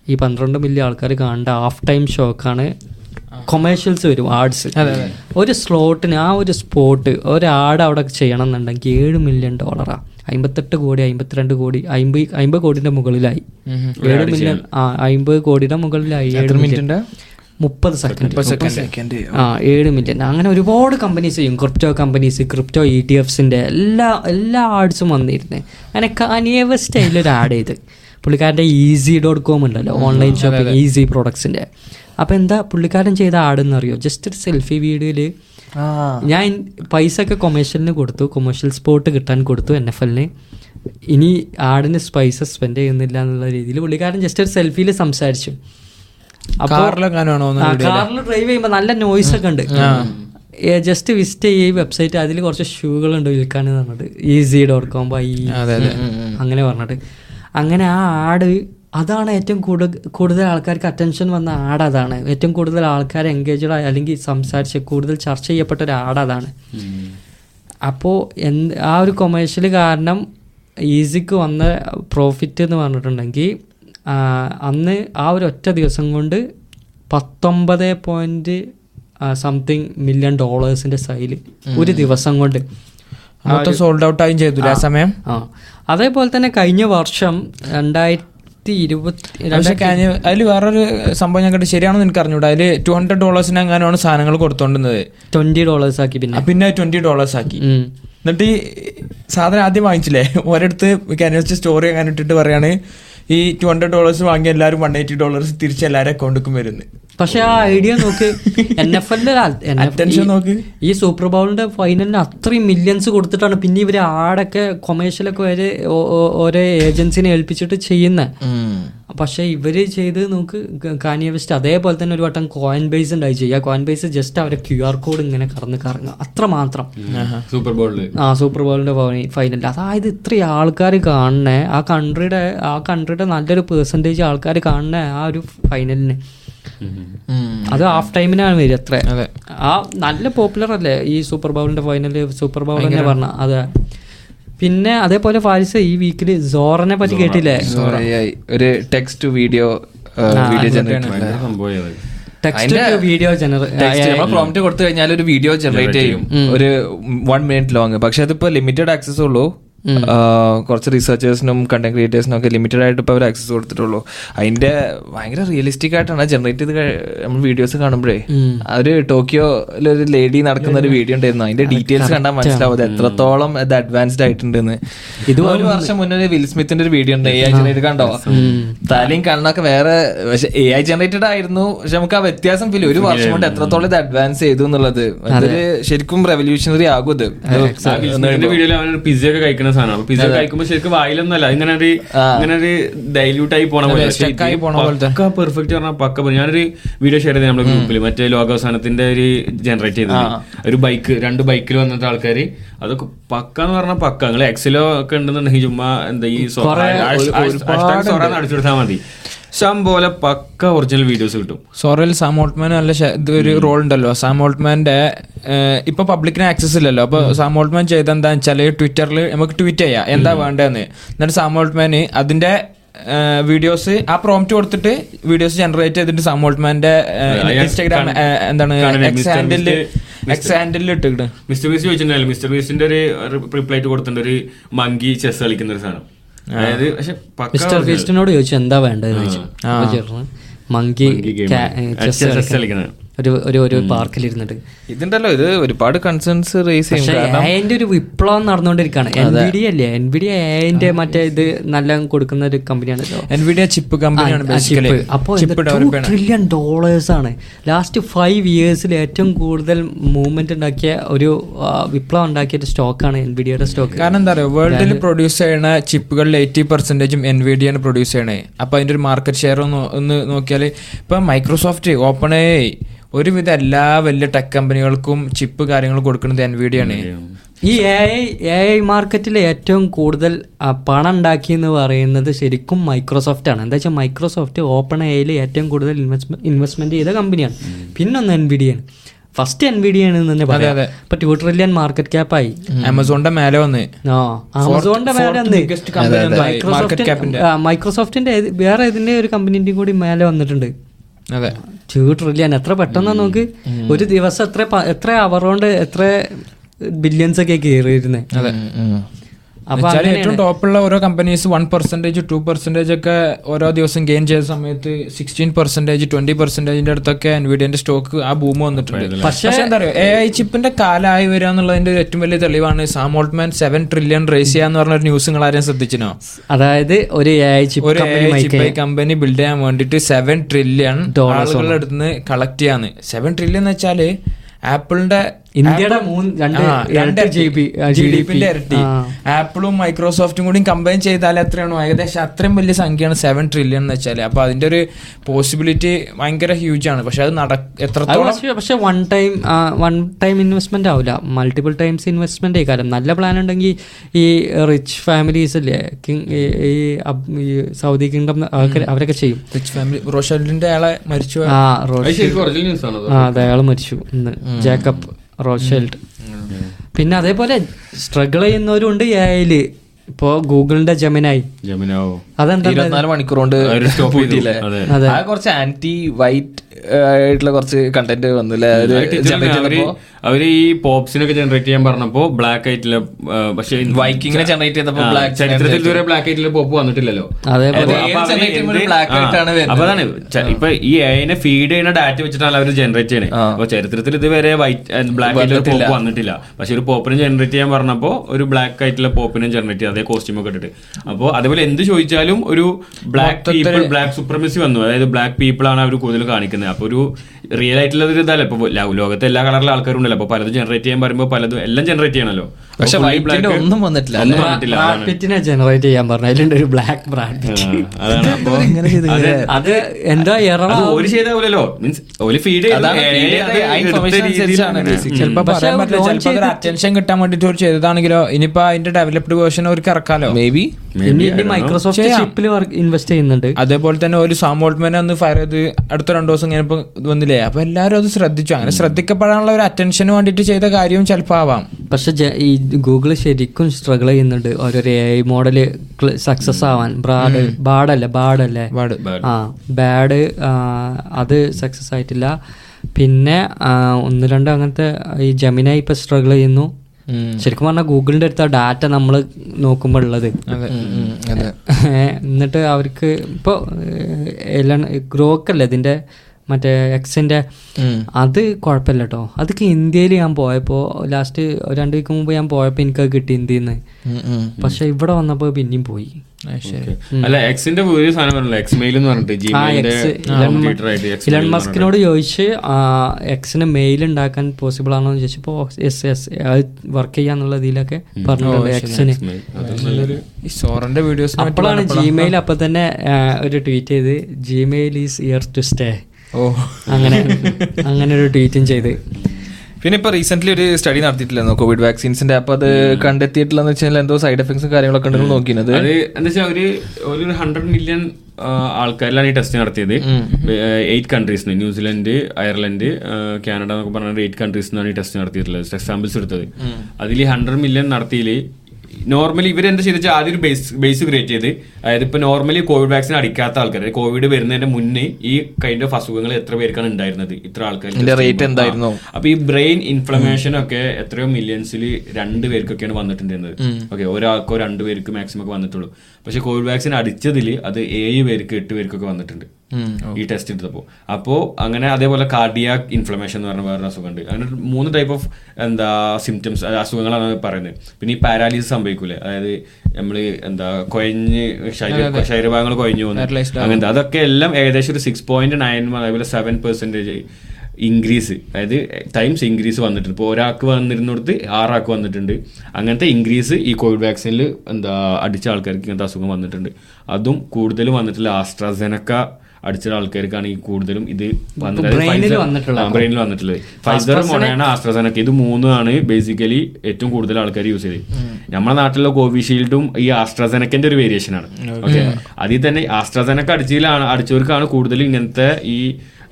ഈ പന്ത്രണ്ട് മില്യൺ ആൾക്കാർ കാണേണ്ട ഹാഫ് ടൈം ഷോക്കാണ് കൊമേഴ്ഷ്യൽസ് വരും ആർട്സ് ഒരു സ്ലോട്ടിന് ആ ഒരു സ്പോട്ട് ഒരു ആഡ് അവിടെ ചെയ്യണം എന്നുണ്ടെങ്കിൽ ഏഴ് മില്യൺ ഡോളറാ. അമ്പത്തെട്ട് കോടി അമ്പത്തിരണ്ട് കോടി അമ്പത് അമ്പത് കോടിന്റെ മുകളിലായി. ഏഴ് മില്യൺ ആ അമ്പത് കോടിയുടെ മുകളിലായി. ഏഴ് മുപ്പത് സെക്കൻഡ് സെക്കൻഡ് ആ ഏഴ് മില്യൺ. അങ്ങനെ ഒരുപാട് കമ്പനീസ് ചെയ്യും crypto companies crypto E T എഫ്സിന്റെ എല്ലാ എല്ലാ ആഡ്സും വന്നിരുന്നത് അങ്ങനെ കാനിയവ സ്റ്റൈലൊരു ആഡ് ചെയ്ത്. പുള്ളിക്കാരന്റെ ഈസി ഡോട്ട് കോം ഉണ്ടല്ലോ ഓൺലൈൻ ഷോപ്പിംഗ് ഈസി പ്രോഡക്ട്സിന്റെ അപ്പോൾ എന്താ പുള്ളിക്കാരൻ ചെയ്ത ആടെന്ന് അറിയോ ജസ്റ്റ് ഒരു സെൽഫി വീഡിയോയിൽ ഞാൻ പൈസ ഒക്കെ കൊമേഴ്ഷ്യലിന് കൊടുത്തു കൊമേഴ്ഷ്യൽ സ്പോട്ട് കിട്ടാൻ കൊടുത്തു എൻ എഫ് എല്ലിന് ഇനി ആടിന് പൈസ സ്പെൻഡ് ചെയ്യുന്നില്ല എന്നുള്ള രീതിയിൽ പുള്ളിക്കാരൻ ജസ്റ്റ് ഒരു സെൽഫിയിൽ സംസാരിച്ചു. കാറിൽ ഡ്രൈവ് ചെയ്യുമ്പോൾ നല്ല നോയ്സ് ഒക്കെ ഉണ്ട്. ജസ്റ്റ് വിസിറ്റ് ചെയ്യ വെബ്സൈറ്റ് അതിൽ കുറച്ച് ഷൂകളുണ്ട് വിൽക്കാൻ പറഞ്ഞിട്ട്. ഈസി ഡോട്ട് കോം ബൈ അങ്ങനെ പറഞ്ഞിട്ട്. അങ്ങനെ ആ ആട് അതാണ് ഏറ്റവും കൂടുതൽ കൂടുതൽ ആൾക്കാർക്ക് അറ്റൻഷൻ വന്ന ആട് അതാണ്. ഏറ്റവും കൂടുതൽ ആൾക്കാർ എൻഗേജ്ഡ് ആയി അല്ലെങ്കിൽ സംസാരിച്ച് കൂടുതൽ ചർച്ച ചെയ്യപ്പെട്ട ഒരു ആട് അതാണ്. അപ്പോൾ എന്ത് ആ ഒരു കൊമേഴ്ഷ്യൽ കാരണം ഈസിക്ക് വന്ന പ്രോഫിറ്റ് എന്ന് പറഞ്ഞിട്ടുണ്ടെങ്കിൽ അന്ന് ആ ഒരു ഒറ്റ ദിവസം കൊണ്ട് പത്തൊമ്പത് പോയിന്റ് സംതിങ് മില്യൺ ഡോളേഴ്സിന്റെ സൈൽ ഒരു ദിവസം കൊണ്ട്. മൊത്തം സോൾഡ് ഔട്ട് ആയും ചെയ്തു ആ സമയം? ആ. അതേപോലെ തന്നെ കഴിഞ്ഞ വർഷം രണ്ടായിരത്തി ഇരുപത്തി അതിൽ വേറൊരു സംഭവം ഞാൻ കണ്ടു ശരിയാണെന്ന് എനിക്ക് അറിഞ്ഞൂടാ. അതിൽ ടു ഹൺഡ്രഡ് ഡോളേഴ്സിന് അങ്ങനെയാണ് സാധനങ്ങൾ കൊടുത്തോണ്ടുന്നത് ട്വന്റി ഡോളേഴ്സ് ആക്കി പിന്നെ. പിന്നെ ട്വന്റി ഡോളേഴ്സ് ആക്കി. എന്നിട്ട് ഈ സാധനം ആദ്യം വാങ്ങിച്ചില്ലേ? ഒരിടത്ത് കാനോസ്റ്റ് സ്റ്റോറി അങ്ങനെ ഇട്ടിട്ട് പറയാണ് ഈ ടു ഹൺഡ്രഡ് ഡോളേഴ്സ് വാങ്ങിയ എല്ലാവരും വൺ എയ്റ്റി ഡോളേഴ്സ് തിരിച്ച് എല്ലാവരും അക്കൗണ്ടിക്കും വരുന്നത് പക്ഷെ ആ ഐഡിയ നോക്ക്. എൻ എഫ് Attention നോക്ക്. ഈ സൂപ്പർ ബൗളിന്റെ ഫൈനലിന് അത്രയും മില്യൺസ് കൊടുത്തിട്ടാണ് പിന്നെ ഇവർ ആടൊക്കെ കൊമേഴ്ഷ്യലൊക്കെ വരെ ഓരോ ഏജൻസിനെ ഏൽപ്പിച്ചിട്ട് ചെയ്യുന്ന. പക്ഷെ ഇവർ ചെയ്ത് നോക്ക് കാനിയ വെസ്റ്റ് അതേപോലെ തന്നെ ഒരു വട്ടം കോയിൻ ബേസ് ഉണ്ടായി ചെയ്യുക കോയിൻ ബേസ് ജസ്റ്റ് അവരെ ക്യു ആർ കോഡ് ഇങ്ങനെ കറന്ന് കറങ്ങുക. അത്ര മാത്രം. സൂപ്പർ ബോളിൽ ആ സൂപ്പർ ബോളിന്റെ ഫൈനലിൽ അതായത് ഇത്രയും ആൾക്കാർ കാണണേ ആ കൺട്രിയുടെ ആ കൺട്രിയുടെ നല്ലൊരു പെർസെന്റേജ് ആൾക്കാർ കാണണേ ആ ഒരു ഫൈനലിന് അത് ഹാഫ് ടൈമിനാണ് വരിക അത്ര. ആ നല്ല പോപ്പുലർ അല്ലേ? ഈ സൂപ്പർ ബൗളിന്റെ ഫൈനൽ സൂപ്പർ ബൗൾ തന്നെ പറഞ്ഞ അതെ. പിന്നെ അതേപോലെ ഫാരിസ് ഈ വീക്കിൽ സോറനെ പറ്റി കേട്ടില്ലേ? ഒരു text video video generate video generate prompt കൊടുത്തു കഴിഞ്ഞാൽ ഒരു വീഡിയോ ജനറേറ്റ് ചെയ്യും. ഒരു വൺ മിനിറ്റ് ലോങ് പക്ഷെ അതിപ്പോ ലിമിറ്റഡ് ആക്സസ് ഉള്ളൂ. കുറച്ച് റിസർച്ചേഴ്സിനും കണ്ടന്റ് ക്രിയേറ്റേഴ്സിനും ഒക്കെ ലിമിറ്റഡ് ആയിട്ട് ഇപ്പോൾ അവർ ആക്സസ് കൊടുത്തിട്ടുള്ളൂ. അതിന്റെ ഭയങ്കര റിയലിസ്റ്റിക് ആയിട്ടാണ് ജനറേറ്റ് ചെയ്ത് നമ്മൾ വീഡിയോസ് കാണുമ്പോഴേ. ആ ഒരു ടോക്കിയോയിൽ ഒരു ലേഡി നടക്കുന്ന ഒരു വീഡിയോ ഉണ്ടായിരുന്നു. അതിന്റെ ഡീറ്റെയിൽസ് കണ്ടാൽ മനസ്സിലാവും. എത്രത്തോളം അത് അഡ്വാൻസ്ഡ് ആയിട്ടുണ്ടെന്ന്. ഇത് ഒരു വർഷം മുന്നേ ഒരു വിൽ സ്മിത്തിന്റെ ഒരു വീഡിയോ ഉണ്ട്. എ ഐ ജനറേറ്റ് കണ്ടോ? തലയും കണ്ണൊക്കെ വേറെ പക്ഷെ എ ഐ ജനറേറ്റഡ് ആയിരുന്നു. പക്ഷെ നമുക്ക് ആ വ്യത്യാസം ഫീൽ ഒരു വർഷം കൊണ്ട് എത്രത്തോളം ഇത് അഡ്വാൻസ് ചെയ്തു എന്നുള്ളത്. അതൊരു ശരിക്കും റെവല്യൂഷണറി ആകും ഇത് വീഡിയോയിൽ അവൻ കഴിക്കുന്ന സാധനം. അപ്പൊ പിസ്സ കഴിക്കുമ്പോൾ ശരിക്കും വായിലൊന്നല്ല ഇങ്ങനെ ഒരു ഇങ്ങനെ ഒരു ഡൈല്യൂട്ട് ആയി പോണ പോലെ. പക്ക പെർഫെക്റ്റ് പറഞ്ഞാൽ പക്ക. ഞാനൊരു വീഡിയോ ഷെയർ ചെയ്ത് നമ്മുടെ ഗ്രൂപ്പിൽ മറ്റേ ലോകാവസാനത്തിന്റെ ഒരു ജനറേറ്റ് ചെയ്തത്. ഒരു ബൈക്ക് രണ്ട് ബൈക്കിൽ വന്നിട്ട് ആൾക്കാർ അതൊക്കെ പക്ക എന്ന് പറഞ്ഞാൽ പക്ക. നിങ്ങൾ എക്സിലോ ഒക്കെ ഉണ്ടെന്നുണ്ടെങ്കിൽ ചുമ്മാ എന്താ ഈ സോ- അടിച്ചെടുത്താൽ മതി. സം പോലെ പക്ക ഒറിജിനൽ വീഡിയോസ് കിട്ടും. സോറൽ സാം ഓൾട്ട്മാൻ നല്ല ഒരു റോൾ ഉണ്ടല്ലോ. സാം ഓൾട്ട്മാന്റെ ഇപ്പൊ പബ്ലിക്കിന് ആക്സസ് ഇല്ലല്ലോ. അപ്പൊ സാം ഓൾട്ട്മാൻ ചെയ്ത എന്താ വെച്ചാൽ ട്വിറ്ററിൽ നമുക്ക് ട്വീറ്റ് ചെയ്യാം. എന്താ വേണ്ടതെന്ന്. എന്നിട്ട് സാം ഓൾട്ട്മാന് അതിന്റെ വീഡിയോസ് ആ പ്രോംപ്റ്റ് കൊടുത്തിട്ട് വീഡിയോസ് ജനറേറ്റ് ചെയ്തിട്ട് സാം ഓൾട്ട്മാന്റെ ഇൻസ്റ്റാഗ്രാം എന്താണ്? X mister handle X handle ഇട്ടിട്ട്. മിസ്റ്റർ ബീസ് ചോദിച്ചിട്ടുണ്ടായിരുന്നു. മിസ്റ്റർ ബീസിന്റെ ഒരു റിപ്ലൈ കൊടുത്തിട്ടുണ്ട്. ഒരു മങ്കി ചെസ് കളിക്കുന്ന ഒരു സാധനം. അതായത് പക്ഷെ മിസ്റ്റർ ബീസ്റ്റിനോട് ചോദിച്ചു എന്താ വേണ്ടത് ചോദിച്ചു. Monkey chess. കളിക്കുന്നത്. ഒരു ഒരു ഒരു പാർക്കിലിരുന്നിട്ട്. ഇതുണ്ടല്ലോ ഇത് ഒരുപാട് കൺസേൺസ് റേസ് ചെയ്യും. എന്റെ ഒരു വിപ്ലവം നടന്നുകൊണ്ടിരിക്കുകയാണ്. എൻ ബി ഡി അല്ലേ? എൻ ബി ഡി എന്റെ മറ്റേ ഇത് നല്ല കൊടുക്കുന്ന ഒരു കമ്പനിയാണല്ലോ എൻവിഡിയ ചിപ്പ് കമ്പനിയാണ് അപ്പോൾ ട്രില്യൺ ഡോളേഴ്സ് ആണ്. ലാസ്റ്റ് ഫൈവ് ഇയേഴ്സിൽ ഏറ്റവും കൂടുതൽ മൂവ്മെന്റ് ഉണ്ടാക്കിയ ഒരു വിപ്ലവം ഉണ്ടാക്കിയ ഒരു സ്റ്റോക്കാണ് എൻ ബി ഡിയുടെ സ്റ്റോക്ക് കാരണം എന്താ പറയുക വേൾഡിൽ പ്രൊഡ്യൂസ് ചെയ്യണ ചിപ്പുകളിൽ എയ്റ്റി പെർസെന്റേജും എൻ വി ഡി ആണ് പ്രൊഡ്യൂസ് ചെയ്യണേ. അപ്പോൾ അതിന്റെ ഒരു മാർക്കറ്റ് ഷെയർ ഒന്ന് നോക്കിയാൽ ഇപ്പം മൈക്രോസോഫ്റ്റ് ഓപ്പൺ ഒരുവിധ എല്ലാ വലിയ ടെക് കമ്പനികൾക്കും ചിപ്പ് കാര്യങ്ങൾ കൊടുക്കുന്നത് എൻ വി ഡി ആണ്. ഈ എ ഐ എ ഐ മാർക്കറ്റിൽ ഏറ്റവും കൂടുതൽ പണം ഉണ്ടാക്കി എന്ന് പറയുന്നത് ശരിക്കും മൈക്രോസോഫ്റ്റ് ആണ്. എന്താ വെച്ചാൽ മൈക്രോസോഫ്റ്റ് ഓപ്പൺ എയിൽ ഏറ്റവും കൂടുതൽ ഇൻവെസ്റ്റ്മെന്റ് ചെയ്ത കമ്പനിയാണ് പിന്നൊന്ന് എൻ വി ഡി ആണ് ഫസ്റ്റ് എൻ വി ഡി ആണ് എന്ന് തന്നെ പറയാം ഇപ്പൊ ടു ട്രില്യൺ മാർക്കറ്റ് ക്യാപ്പായി ആമസോണിന്റെ മേലെ വന്ന്. ആ ആമസോണിന്റെ മേലെ വന്ന്. മൈക്രോസോഫ്റ്റിന്റെ വേറെ ഇതിന്റെ ഒരു കമ്പനിന്റെയും കൂടി മേലെ വന്നിട്ടുണ്ട്. അതെ. ടു ട്രില്യൺ എത്ര പെട്ടെന്ന് നോക്ക്? ഒരു ദിവസം എത്ര എത്ര അവർ കൊണ്ട് എത്ര ബില്യൺസ് ഒക്കെ കയറിയിരുന്നേ? അതെ. ഏറ്റവും ടോപ്പുള്ള ഓരോ companies one percentage two percentage ഒക്കെ ഓരോ ദിവസം ഗെയിൻ ചെയ്ത സമയത്ത് സിക്സ്റ്റീൻ പെർസെന്റേജ് ട്വന്റി പെർസെന്റേജിന്റെ അടുത്തൊക്കെ എൻവിഡിയന്റെ സ്റ്റോക്ക് ആ ബൂം വന്നിട്ടുണ്ട്. പക്ഷേ എന്താ പറയുക എ ഐ ചിപ്പിന്റെ കാലമായി വരിക എന്നുള്ളതിന്റെ ഏറ്റവും വലിയ തെളിവാണ് സാമോൾട്ട്മാൻ സെവൻ ട്രില്യൺ റേസ് ചെയ്യാന്ന് പറഞ്ഞ ഒരു ന്യൂസ് നിങ്ങൾ ആരെയും ശ്രദ്ധിച്ചിനോ അതായത് ഒരു എ ഐ ചിപ്പ് ഒരു company chip make- company build ചെയ്യാൻ വേണ്ടിട്ട് സെവൻ ട്രില്യൺ ഡോളറുകളുടെ അടുത്ത് നിന്ന് കളക്ട് ചെയ്യാന്ന്. സെവൻ ട്രില്യൺ എന്ന് വെച്ചാൽ ആപ്പിളിന്റെ ഇന്ത്യയുടെ മൂന്ന് രണ്ട് ജി ബി ജി ഡി. പിന്റെ ഇരട്ടി. ആപ്പിളും മൈക്രോസോഫ്റ്റും കൂടി കമ്പൈൻ ചെയ്താൽ എത്രയാണോ? ഏകദേശം അത്രയും വലിയ സംഖ്യയാണ് സെവൻ ട്രില്യൺ എന്ന് വെച്ചാൽ അപ്പൊ അതിന്റെ ഒരു പോസിബിലിറ്റി ഭയങ്കര ഹ്യൂജ് ആണ്. പക്ഷെ അത് നട എത്രത്തോളം പക്ഷേ one time one time investment ആവില്ല മൾട്ടിപ്പിൾ ടൈംസ് ഇൻവെസ്റ്റ്മെന്റ് കാര്യം നല്ല പ്ലാൻ ഉണ്ടെങ്കിൽ ഈ റിച്ച് ഫാമിലീസ് അല്ലേ കിങ് ഈ സൗദി കിങ്ഡം അവരൊക്കെ ചെയ്യും. റിച്ച് ഫാമിലി റോഷലിന്റെ ആളെ മരിച്ചു ആ അത് റോഷ് ശരിക്കും ന്യൂസ് ആണോ ആ അതെ അയാൾ മരിച്ചു ഇന്ന്. ജേക്കബ്. റോഷെൽഡ് പിന്നെ അതേപോലെ സ്ട്രഗിൾ ചെയ്യുന്നവരും ഉണ്ട് എയിൽ ഇപ്പോ ഗൂഗിളിന്റെ ജമിനായി ജമിനാവോ അതെന്താ മണിക്കൂർ കൊണ്ട്. കുറച്ച് ആന്റി വൈറ്റ് ആയിട്ടുള്ള കുറച്ച് കണ്ടന്റ് വന്നില്ലേ? അവർ ഈ പോപ്സിനൊക്കെ ജനറേറ്റ് ചെയ്യാൻ പറഞ്ഞപ്പോ ബ്ലാക്ക് ആയിട്ടില്ല പക്ഷേ വൈക്കിങ്ങിനെ ജനറേറ്റ് ചെയ്തപ്പോ ബ്ലാക്ക് ചരിത്രത്തിൽ ഇതുവരെ ബ്ലാക്ക് ആയിട്ടുള്ള പോപ്പ് വന്നിട്ടില്ലല്ലോ. അതേപോലെ. അപ്പൊ അതാണ് ഇപ്പൊ ഈ അതിനെ ഫീഡ് ചെയ്യുന്ന ഡാറ്റ വെച്ചിട്ടാണ് അവർ ജനറേറ്റ് ചെയ്യണേ. അപ്പൊ ചരിത്രത്തിൽ ഇതുവരെ വൈറ്റ് ബ്ലാക്ക് ആയിട്ടുള്ള പോപ്പ് വന്നിട്ടില്ല. പക്ഷെ ഒരു പോപ്പിനെ ജനറേറ്റ് ചെയ്യാൻ പറഞ്ഞപ്പോ ഒരു ബ്ലാക്ക് ആയിട്ടുള്ള പോപ്പിനെ ജനറേറ്റ് ചെയ്ത് അതേ കോസ്റ്റ്യൂം ഒക്കെ ഇട്ടിട്ട്. അപ്പൊ അതേപോലെ എന്ത് ചോദിച്ചാലും ഒരു ബ്ലാക്ക് പീപ്പിൾ ബ്ലാക്ക് സുപ്രമസി വന്നു. അതായത് ബ്ലാക്ക് പീപ്പിൾ ആണ് അവർ കൂടുതൽ കാണിക്കുന്നത്. അപ്പൊ ഒരു റിയൽ ആയിട്ടുള്ള ഒരു ഇതല്ല? ഇപ്പൊ ലോകത്ത് എല്ലാ കളറിലെ ആൾക്കാരുണ്ടല്ലോ. അപ്പൊ പലതും ജനറേറ്റ് ചെയ്യാൻ പറയുമ്പോൾ പലതും എല്ലാം ജനറേറ്റ് ചെയ്യണല്ലോ. പക്ഷെ ഒന്നും വന്നിട്ടില്ല. ഒന്നും വന്നിട്ടില്ല ജനറേറ്റ് ചെയ്യാൻ പറഞ്ഞു അതിലുണ്ട് ഒരു ബ്ലാക്ക് ബ്രാൻഡ് അതാണ്. അപ്പൊ അത് എന്താ ഒരു ചെയ്താവൂലല്ലോ മീൻസ് ഒരു ഫീഡ് അറ്റൻഷൻ കിട്ടാൻ വേണ്ടിട്ട് ഒരു ചെയ്തതാണെങ്കിലോ ഇനിയിപ്പോ അതിന്റെ ഡെവലപ്ഡ് വേർഷൻ അവർക്ക് ഇറക്കാലോ? മേ ബി മൈക്രോസോഫ്റ്റ് ചിപ്പിൽ ഇൻവെസ്റ്റ് ചെയ്യുന്നുണ്ട്. അതേപോലെ തന്നെ ഒരു സാമോൾട്ട്മാനെ ഒന്ന് ഫയർ ചെയ്ത് അടുത്ത രണ്ടു ദിവസം ഇങ്ങനെ ഇപ്പൊ വന്നില്ലേ അപ്പൊ എല്ലാവരും അത് ശ്രദ്ധിച്ചു. അങ്ങനെ ശ്രദ്ധിക്കപ്പെടാനുള്ള ഒരു അറ്റൻഷന് വേണ്ടിട്ട് ചെയ്ത കാര്യവും ചിലപ്പോ ആവാം പക്ഷെ ഈ ഗൂഗിൾ ശരിക്കും സ്ട്രഗിൾ ചെയ്യുന്നുണ്ട് ഓരോരോ എ ഐ മോഡൽ സക്സസ് ആവാൻ. ബ്രാഡ് ബാഡല്ലേ? ബാഡല്ലേ? ആ ബാഡ് അത് സക്സസ് ആയിട്ടില്ല. പിന്നെ ഒന്ന് രണ്ട് അങ്ങനത്തെ ഈ ജമിനായി ഇപ്പൊ സ്ട്രഗിൾ ചെയ്യുന്നു. ശരിക്കും പറഞ്ഞാൽ ഗൂഗിളിന്റെ അടുത്ത ഡാറ്റ നമ്മൾ നോക്കുമ്പോൾ ഉള്ളത്. അതെ. അതെ. എന്നിട്ട് അവർക്ക് ഇപ്പോൾ ഗ്രോക്ക് അല്ലേ ഇതിന്റെ? മറ്റേ എക്സിന്റെ അത് കുഴപ്പമില്ല കേട്ടോ അതൊക്കെ ഇന്ത്യയിൽ ഞാൻ പോയപ്പോൾ ലാസ്റ്റ് രണ്ട് വീക്ക് മുമ്പ് ഞാൻ പോയപ്പോൾ എനിക്കത് കിട്ടി ഇന്ത്യയിൽ നിന്ന് പക്ഷെ ഇവിടെ വന്നപ്പോൾ പിന്നെയും പോയി. അല്ല എക്സിന്റെ ഒരു സാധനം എക്സ് മെയിൽ എന്ന് പറഞ്ഞിട്ട് ഇലൺ മസ്കിനോട് ചോദിച്ച് എക്സിന് മെയിൽ ഉണ്ടാക്കാൻ പോസിബിൾ ആണോന്ന് ചോദിച്ചപ്പോൾ എസ് എസ് വർക്ക് ചെയ്യാന്നുള്ള ഇതിലൊക്കെ പറഞ്ഞിട്ടുണ്ട് എക്സിന് സോറന്റെ വീഡിയോസ് അപ്പോഴാണ് ജിമെയിൽ അപ്പൊ തന്നെ ഒരു ട്വീറ്റ് ചെയ്ത് Gmail is here to stay ഓ. അങ്ങനെ അങ്ങനെ ഒരു ട്വീറ്റും ചെയ്ത്. പിന്നെ ഇപ്പൊ റീസെന്റ് ഒരു സ്റ്റഡി നടത്തിയിട്ടില്ലെന്നോ കോവിഡ് വാക്സിൻസിന്റെ അപ്പൊ അത് കണ്ടെത്തിയിട്ടില്ലെന്ന് വെച്ചാൽ എന്തോ സൈഡ് എഫക്ട്സും കാര്യങ്ങളൊക്കെ ഉണ്ടെന്ന് നോക്കിയത് അത് എന്താ വെച്ചാൽ ഒരു ഒരു ഹൺഡ്രഡ് മില്യൺ ആൾക്കാരിലാണ് ഈ ടെസ്റ്റ് നടത്തിയത്. എയ്റ്റ് കൺട്രീസിന് ന്യൂസിലൻഡ് അയർലൻഡ് കാനഡ എന്നൊക്കെ പറഞ്ഞ എയ്റ്റ് കൺട്രീസിനാണ് ഈ ടെസ്റ്റ് നടത്തിയിട്ടുള്ളത്. ടെസ്റ്റ് സാമ്പിൾസ് എടുത്തത്. അതിൽ ഹൺഡ്രഡ് മില്യൺ നടത്തിയിൽ നോർമലി ഇവർ എന്താ ചെയ്തെന്ന് വെച്ചാൽ ആദ്യം ഒരു ബേസ് ബേസ് ക്രിയേറ്റ് ചെയ്ത്. അതായത് ഇപ്പൊ നോർമലി കോവിഡ് വാക്സിൻ അടിക്കാത്ത ആൾക്കാർ കോവിഡ് വരുന്നതിന്റെ മുന്നേ ഈ കൈൻഡ് ഓഫ് അസുഖങ്ങൾ എത്ര പേർക്കാണ് ഉണ്ടായിരുന്നത്? ഇത്ര ആൾക്കാർ എന്തായിരുന്നു? അപ്പൊ ഈ ബ്രെയിൻ ഇൻഫ്ലമേഷൻ ഒക്കെ എത്രയോ മില്യൺസിൽ രണ്ട് പേർക്കൊക്കെയാണ് വന്നിട്ടുണ്ടായിരുന്നത്. ഓക്കെ ഒരാൾക്കോ രണ്ട് പേർക്ക് മാക്സിമം ഒക്കെ വന്നിട്ടുള്ളൂ. പക്ഷെ കോവിഡ് വാക്സിൻ അടിച്ചതിൽ അത് ഏഴ് പേർക്ക് എട്ട് പേർക്കൊക്കെ വന്നിട്ടുണ്ട്. ഈ ടെസ്റ്റ് എടുത്തപ്പോൾ അപ്പോൾ അങ്ങനെ അതേപോലെ കാർഡിയാക് ഇൻഫ്ലമേഷൻ എന്ന് പറഞ്ഞ വേറൊരു അസുഖമുണ്ട്. അങ്ങനെ മൂന്ന് ടൈപ്പ് ഓഫ് എന്താ സിംറ്റംസ് അസുഖങ്ങളാണ് പറയുന്നത്. പിന്നെ ഈ പാരാലിസിസ് സംഭവിക്കൂലേ? അതായത് നമ്മൾ എന്താ കൊയഞ്ഞ് ശരീര ശരീരഭാഗങ്ങൾ കൊയഞ്ഞു പോകുന്നത് അങ്ങനത്തെ അതൊക്കെ എല്ലാം ഏകദേശം ഒരു സിക്സ് പോയിന്റ് നയൻ അതേപോലെ സെവൻ പെർസെന്റേജ് ഇൻക്രീസ് അതായത് ടൈംസ് ഇൻക്രീസ് വന്നിട്ടുണ്ട്. ഇപ്പോൾ ഒരാൾക്ക് വന്നിരുന്നിടത്ത് ആറാൾക്ക് വന്നിട്ടുണ്ട്. അങ്ങനത്തെ ഇൻക്രീസ് ഈ കോവിഡ് വാക്സിനിൽ എന്താ അടിച്ച ആൾക്കാർക്ക് ഇങ്ങനത്തെ അസുഖം വന്നിട്ടുണ്ട്. അതും കൂടുതലും വന്നിട്ടുള്ള ആസ്ട്രാസെനക്ക അടിച്ച ആൾക്കാർക്കാണ് ഈ കൂടുതലും ഇത് ബ്രെയിനിൽ വന്നിട്ടുള്ളത്. ഫൈസർ മൊഡേണ ആസ്ട്രസനൊക്കെ ഇത് മൂന്നാണ് ബേസിക്കലി ഏറ്റവും കൂടുതൽ ആൾക്കാർ യൂസ് ചെയ്തത്. നമ്മുടെ നാട്ടിലെ കോവിഷീൽഡും ഈ ആസ്ട്രസനക്കിന്റെ ഒരു വേരിയേഷൻ ആണ്. ഓക്കെ അതിൽ തന്നെ ആസ്ട്രസനക്ക അടിച്ചതിലാണ് അടിച്ചവർക്കാണ് കൂടുതൽ ഇങ്ങനത്തെ ഈ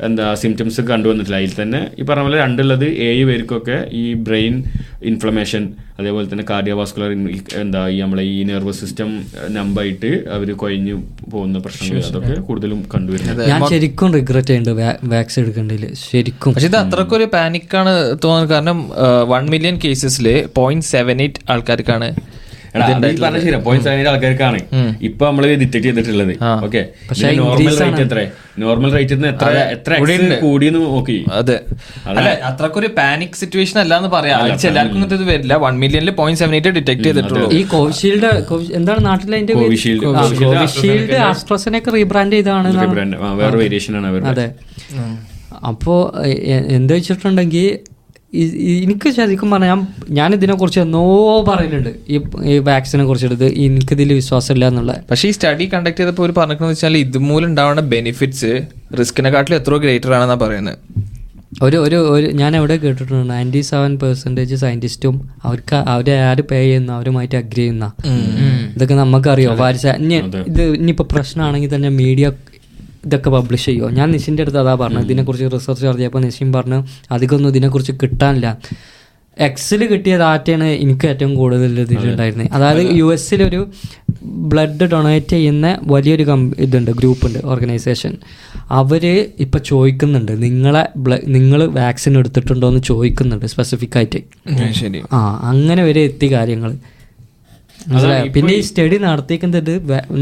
എന്താ സിംറ്റംസ് കണ്ടുവന്നിട്ടില്ല അതിൽ തന്നെ ഈ പറഞ്ഞ പോലെ രണ്ടുള്ളത് ഏഴ് പേർക്കൊക്കെ ഈ ബ്രെയിൻ ഇൻഫ്ലമേഷൻ അതേപോലെ തന്നെ കാർഡിയോവാസ്കുലർ എന്താ ഈ നമ്മളെ ഈ നെർവസ് സിസ്റ്റം നമ്പായിട്ട് അവർ കൊഴിഞ്ഞു പോകുന്ന പ്രശ്നങ്ങൾ അതൊക്കെ കൂടുതലും കണ്ടുവരുന്നത് ഞാൻ ശരിക്കും റിഗ്രറ്റ് ചെയ്യുന്നുണ്ട് വാക്സിൻ എടുക്കേണ്ടതിൽ ശരിക്കും. പക്ഷെ ഇത് അത്രക്കൊരു പാനിക്കാണ് തോന്നുന്നത്. കാരണം വൺ മില്യൺ കേസസിൽ പോയിന്റ് സെവൻ എയ്റ്റ് ആൾക്കാർക്കാണ് പറഞ്ഞ ശരിയാ. പോയിന്റ് സെവൻ ആൾക്കാർക്കാണ്. ഇപ്പൊ നമ്മൾ ഡിറ്റക്ട് ചെയ്തിട്ടുള്ളത്. ഓക്കെ. നോർമൽ റേറ്റ് എത്ര? നോർമൽ റേറ്റ് എത്ര എത്ര കൂടിയെന്ന് നോക്കി. അതെ. അല്ല അത്രക്കൊരു പാനിക് സിറ്റുവേഷൻ അല്ല എന്ന് പറയാം. എല്ലാവർക്കും ഇങ്ങനത്തെ ഇത് വരില്ല. വൺ മില്യണിൽ പോയിന്റ് സെവൻ എയ്റ്റ് ഡിറ്റക്ട് ചെയ്തിട്ടുള്ളൂ. ഈ കോവിഷീൽഡ് എന്താണ് നാട്ടിലെ അതിന്റെ? കോവിഷീൽഡ്. കോവിഷീൽഡ് ആസ്ട്രോസനൊക്കെ റീബ്രാൻഡ് ചെയ്താണ് വേറെ വേരിയേഷൻ ആണ് അതെ. അപ്പോ എന്താ വെച്ചിട്ടുണ്ടെങ്കിൽ എനിക്ക് ശരിക്കും പറഞ്ഞാൽ ഞാൻ ഞാൻ ഇതിനെ കുറിച്ച് എന്നോ പറയുന്നുണ്ട്. ഈ ഈ വാക്സിനെ കുറിച്ചെടുത്ത് എനിക്കിതിൽ വിശ്വാസമില്ല എന്നുള്ള. പക്ഷേ ഈ സ്റ്റഡി കണ്ടക്ട് ചെയ്തപ്പോൾ ഒരു പറഞ്ഞിരിക്കുന്നത് വെച്ചാൽ ഇതുമൂലം ഉണ്ടാവുന്ന ബെനിഫിറ്റ്സ് റിസ്കിനെക്കാട്ടിലും എത്രയോ ഗ്രേറ്റർ ആണെന്നാണ് പറയുന്നത്. ഒരു ഒരു ഒരു ഞാൻ എവിടെ കേട്ടിട്ടുണ്ട്? നയന്റി സെവൻ പെർസെന്റേജ് സയന്റിസ്റ്റും അവർക്ക് അവരെ ആര് പേ ചെയ്യുന്ന അവരുമായിട്ട് അഗ്രി ചെയ്യുന്ന. ഇതൊക്കെ നമുക്കറിയോ. വാരിച്ച ഇത് ഇനിയിപ്പോൾ പ്രശ്നമാണെങ്കിൽ തന്നെ മീഡിയ ഇതൊക്കെ പബ്ലിഷ് ചെയ്യുമോ ഞാൻ നിഷിന്റെ അടുത്ത് അതാ പറഞ്ഞു ഇതിനെക്കുറിച്ച് റിസർച്ച് നടത്തിയപ്പോൾ നിഷിൻ പറഞ്ഞു അധികമൊന്നും ഇതിനെക്കുറിച്ച് കിട്ടാനില്ല. എക്സിൽ കിട്ടിയ ഡാറ്റയാണ് എനിക്ക് ഏറ്റവും കൂടുതൽ ഇതിലുണ്ടായിരുന്നത് അതായത് യു എസിലൊരു ബ്ലഡ് ഡൊണേറ്റ് ചെയ്യുന്ന വലിയൊരു കം ഇതുണ്ട് ഗ്രൂപ്പുണ്ട് ഓർഗനൈസേഷൻ അവർ ഇപ്പം ചോദിക്കുന്നുണ്ട് നിങ്ങളെ നിങ്ങൾ വാക്സിൻ എടുത്തിട്ടുണ്ടോ എന്ന് ചോദിക്കുന്നുണ്ട് സ്പെസിഫിക്കായിട്ട് ആ അങ്ങനെ വരെ എത്തി കാര്യങ്ങൾ മനസ്സിലായോ? പിന്നെ ഈ സ്റ്റഡി നടത്തിക്കുന്നത്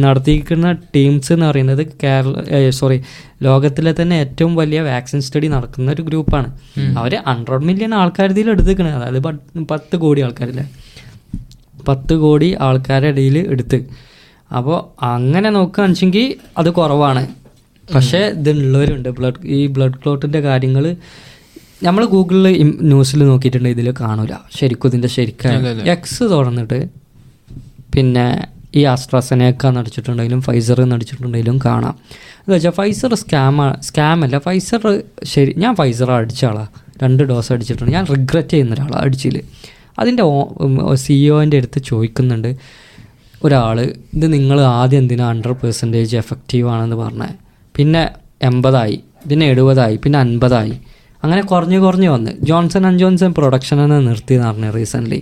നടത്തിക്കുന്ന ടീംസ് എന്ന് പറയുന്നത് കേരള സോറി ലോകത്തിലെ തന്നെ ഏറ്റവും വലിയ വാക്സിൻ സ്റ്റഡി നടക്കുന്ന ഒരു ഗ്രൂപ്പാണ്. അവർ ഹൺഡ്രഡ് മില്യൺ ആൾക്കാരുടെ ഇതിൽ എടുത്തിക്കണേ. അതായത് പത്ത് കോടി ആൾക്കാരില്ലേ പത്ത് കോടി ആൾക്കാരുടെ ഇടയിൽ എടുത്ത്. അപ്പോൾ അങ്ങനെ നോക്കുകയാണെങ്കിൽ അത് കുറവാണ്. പക്ഷേ ഇതുള്ളവരുണ്ട്. ബ്ലഡ് ഈ ബ്ലഡ് ക്ലോട്ടിന്റെ കാര്യങ്ങൾ നമ്മൾ ഗൂഗിളിൽ ന്യൂസിൽ നോക്കിയിട്ടുണ്ട്. ഇതിൽ കാണൂല. ശരിക്കും ഇതിന്റെ ശരിക്കും എക്സ് തുറന്നിട്ട് പിന്നെ ഈ ആസ്ട്രാസനേക്ക നടിച്ചിട്ടുണ്ടെങ്കിലും ഫൈസർ നടിച്ചിട്ടുണ്ടെങ്കിലും കാണാം. എന്താ വെച്ചാൽ ഫൈസർ സ്കാം സ്കാമല്ല ഫൈസർ ശരി ഞാൻ ഫൈസർ അടിച്ച ആളാണ് രണ്ട് ഡോസ് അടിച്ചിട്ടുണ്ട്. ഞാൻ റിഗ്രറ്റ് ചെയ്യുന്ന ഒരാളാണ് അടിച്ചിൽ അതിന്റെ സിഇഒന്റെ അടുത്ത് ചോദിക്കുന്നുണ്ട് ഒരാൾ ഇത് നിങ്ങൾ ആദ്യം എന്തിനാ ഹൺഡ്രഡ് പെർസെന്റേജ് എഫക്റ്റീവ് ആണെന്ന് പറഞ്ഞത് പിന്നെ എൺപതായി പിന്നെ എഴുപതായി പിന്നെ അൻപതായി. അങ്ങനെ കുറഞ്ഞ് കുറഞ്ഞ് വന്ന്. ജോൺസൺ ആൻഡ് ജോൺസൺ പ്രൊഡക്ഷൻ തന്നെ നിർത്തി എന്ന് പറഞ്ഞു റീസെന്റ്ലി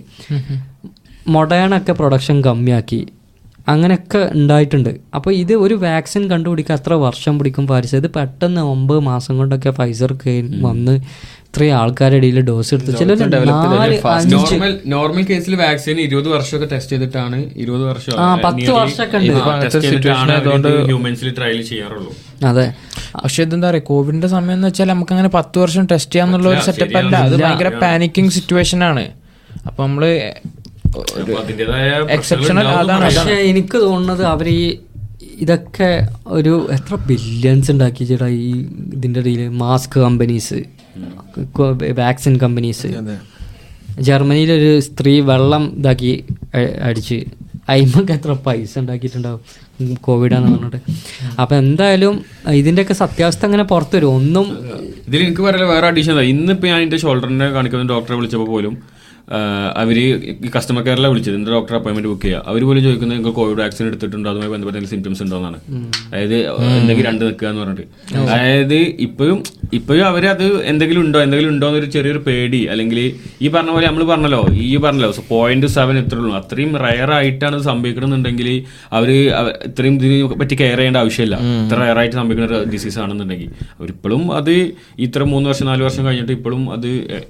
മൊഡേണൊക്കെ പ്രൊഡക്ഷൻ കമ്മിയാക്കി. അങ്ങനെയൊക്കെ ഉണ്ടായിട്ടുണ്ട്. അപ്പോൾ ഇത് ഒരു വാക്സിൻ കണ്ടുപിടിക്കുക അത്ര വർഷം പിടിക്കും പാരിസ് ഇത് പെട്ടെന്ന് ഒമ്പത് മാസം കൊണ്ടൊക്കെ ഫൈസർ വന്ന് ഇത്രയും ആൾക്കാരുടെ ഇടയിൽ ഡോസ് എടുത്ത്. ചില നോർമൽ നോർമൽ കേസിൽ വാക്സിൻ ഇരുപത് വർഷമൊക്കെ ടെസ്റ്റ് ചെയ്തിട്ടാണ് ഇരുപത് വർഷം ആ, പത്ത് വർഷമൊക്കെ ഉണ്ട്. ഹ്യൂമൻസിൽ ട്രയൽ ചെയ്യാറുള്ളൂ. അതെ. പക്ഷെ ഇതെന്താ പറയാ കോവിഡിന്റെ സമയം എന്ന് വെച്ചാൽ നമുക്ക് അങ്ങനെ പത്ത് വർഷം ടെസ്റ്റ് ചെയ്യാന്നുള്ള ഒരു സെറ്റപ്പ് അല്ല. അത് ഭയങ്കര പാനിക്കിങ് സിറ്റുവേഷൻ ആണ്. അപ്പൊ നമ്മൾ എക്സെപ്ഷണൽ അതാണ്. പക്ഷെ എനിക്ക് തോന്നുന്നത് അവർ ഈ ഇതൊക്കെ ഒരു എത്ര ബില്യൺസ് ഉണ്ടാക്കി ചേട്ടാ ഈ ഇതിന്റെ ഇടയിൽ മാസ്ക് കമ്പനീസ് വാക്സിൻ കമ്പനീസ് ജർമ്മനിയിലൊരു സ്ത്രീ വെള്ളം ഇതാക്കി അടിച്ച്. അയിമൊക്കെ എത്ര പൈസ ഉണ്ടാക്കിയിട്ടുണ്ടാവും? കോവിഡാന്ന് പറഞ്ഞിട്ട്. അപ്പം എന്തായാലും ഇതിന്റെയൊക്കെ സത്യാവസ്ഥ അങ്ങനെ പുറത്തു വരും. ഒന്നും ഇതിൽ എനിക്ക് പറയാൻ വേറെ അഡീഷൻ ഇന്നിപ്പോ ഞാൻ എന്റെ ഷോൾഡറിനെ കാണിക്കുന്ന ഡോക്ടറെ വിളിച്ചപ്പോൾ പോലും ആ, അവർ ഈ കസ്റ്റമർ കെയറിലെ വിളിച്ചത്. എന്റെ ഡോക്ടർ അപ്പോയിന്റ്മെന്റ് ബുക്ക് ചെയ്യുക അവർ പോലും ചോദിക്കുന്നത് നിങ്ങൾ കോവിഡ് വാക്സിൻ എടുത്തിട്ടുണ്ടോ? അതുമായി ബന്ധപ്പെട്ട സിംറ്റംസ് ഉണ്ടോ എന്നാണ്. അതായത് എന്തെങ്കിലും രണ്ട് നിൽക്കുക എന്ന് പറഞ്ഞിട്ട്. അതായത് ഇപ്പോഴും ഇപ്പോഴും അവർ അത് എന്തെങ്കിലും ഉണ്ടോ? എന്തെങ്കിലും ഉണ്ടോ എന്നൊരു ചെറിയൊരു പേടി. അല്ലെങ്കിൽ ഈ പറഞ്ഞ പോലെ നമ്മൾ പറഞ്ഞല്ലോ ഈ പറഞ്ഞല്ലോ പോയിന്റ് സെവൻ എത്ര ഉള്ളൂ. അത്രയും റയർ ആയിട്ടാണ് സംഭവിക്കണമെന്നുണ്ടെങ്കിൽ അവർ ഇത്രയും ഇതിനെ പറ്റി കെയർ ചെയ്യേണ്ട ആവശ്യമില്ല. ഇത്ര റയർ ആയിട്ട് സംഭവിക്കുന്ന ഒരു ഡിസീസ് ആണെന്നുണ്ടെങ്കിൽ. അവരിപ്പോഴും അത് ഇത്ര മൂന്ന് വർഷം നാല് വർഷം കഴിഞ്ഞിട്ട് ഇപ്പോഴും അത്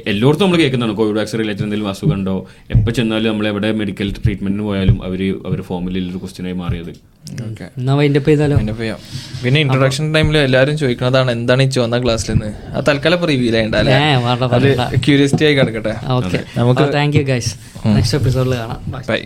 എല്ലായിടത്തും നമ്മൾ കേൾക്കുന്നതാണ്. കോവിഡ് വാക്സിൻ റിലേറ്റഡ് എന്തെങ്കിലും എന്തെങ്കിലും അസുഖം ഉണ്ടോ എപ്പോൾ ചെന്നാലും നമ്മൾ എവിടെ മെഡിക്കൽ ട്രീറ്റ്മെന്റിന് പോയാലും അവർ അവർ ഫോമിൽ ഒരു ക്വസ്റ്റ്യനായി മാറിയത്. പിന്നെ. ഇൻട്രൊഡക്ഷൻ ടൈമിൽ എല്ലാവരും ചോദിക്കുന്നതാണ് എന്താണ് ഈ ചുവന്ന ക്ലാസ്സിൽ നിന്ന് അത് തൽക്കാലം റിവ്യൂ ചെയ്യണ്ടല്ലേ ക്യൂരിയസിറ്റി ആയി കിടക്കട്ടെ. നമുക്ക് താങ്ക് യു ഗൈസ് നെക്സ്റ്റ് എപ്പിസോഡിൽ കാണാം. ബൈ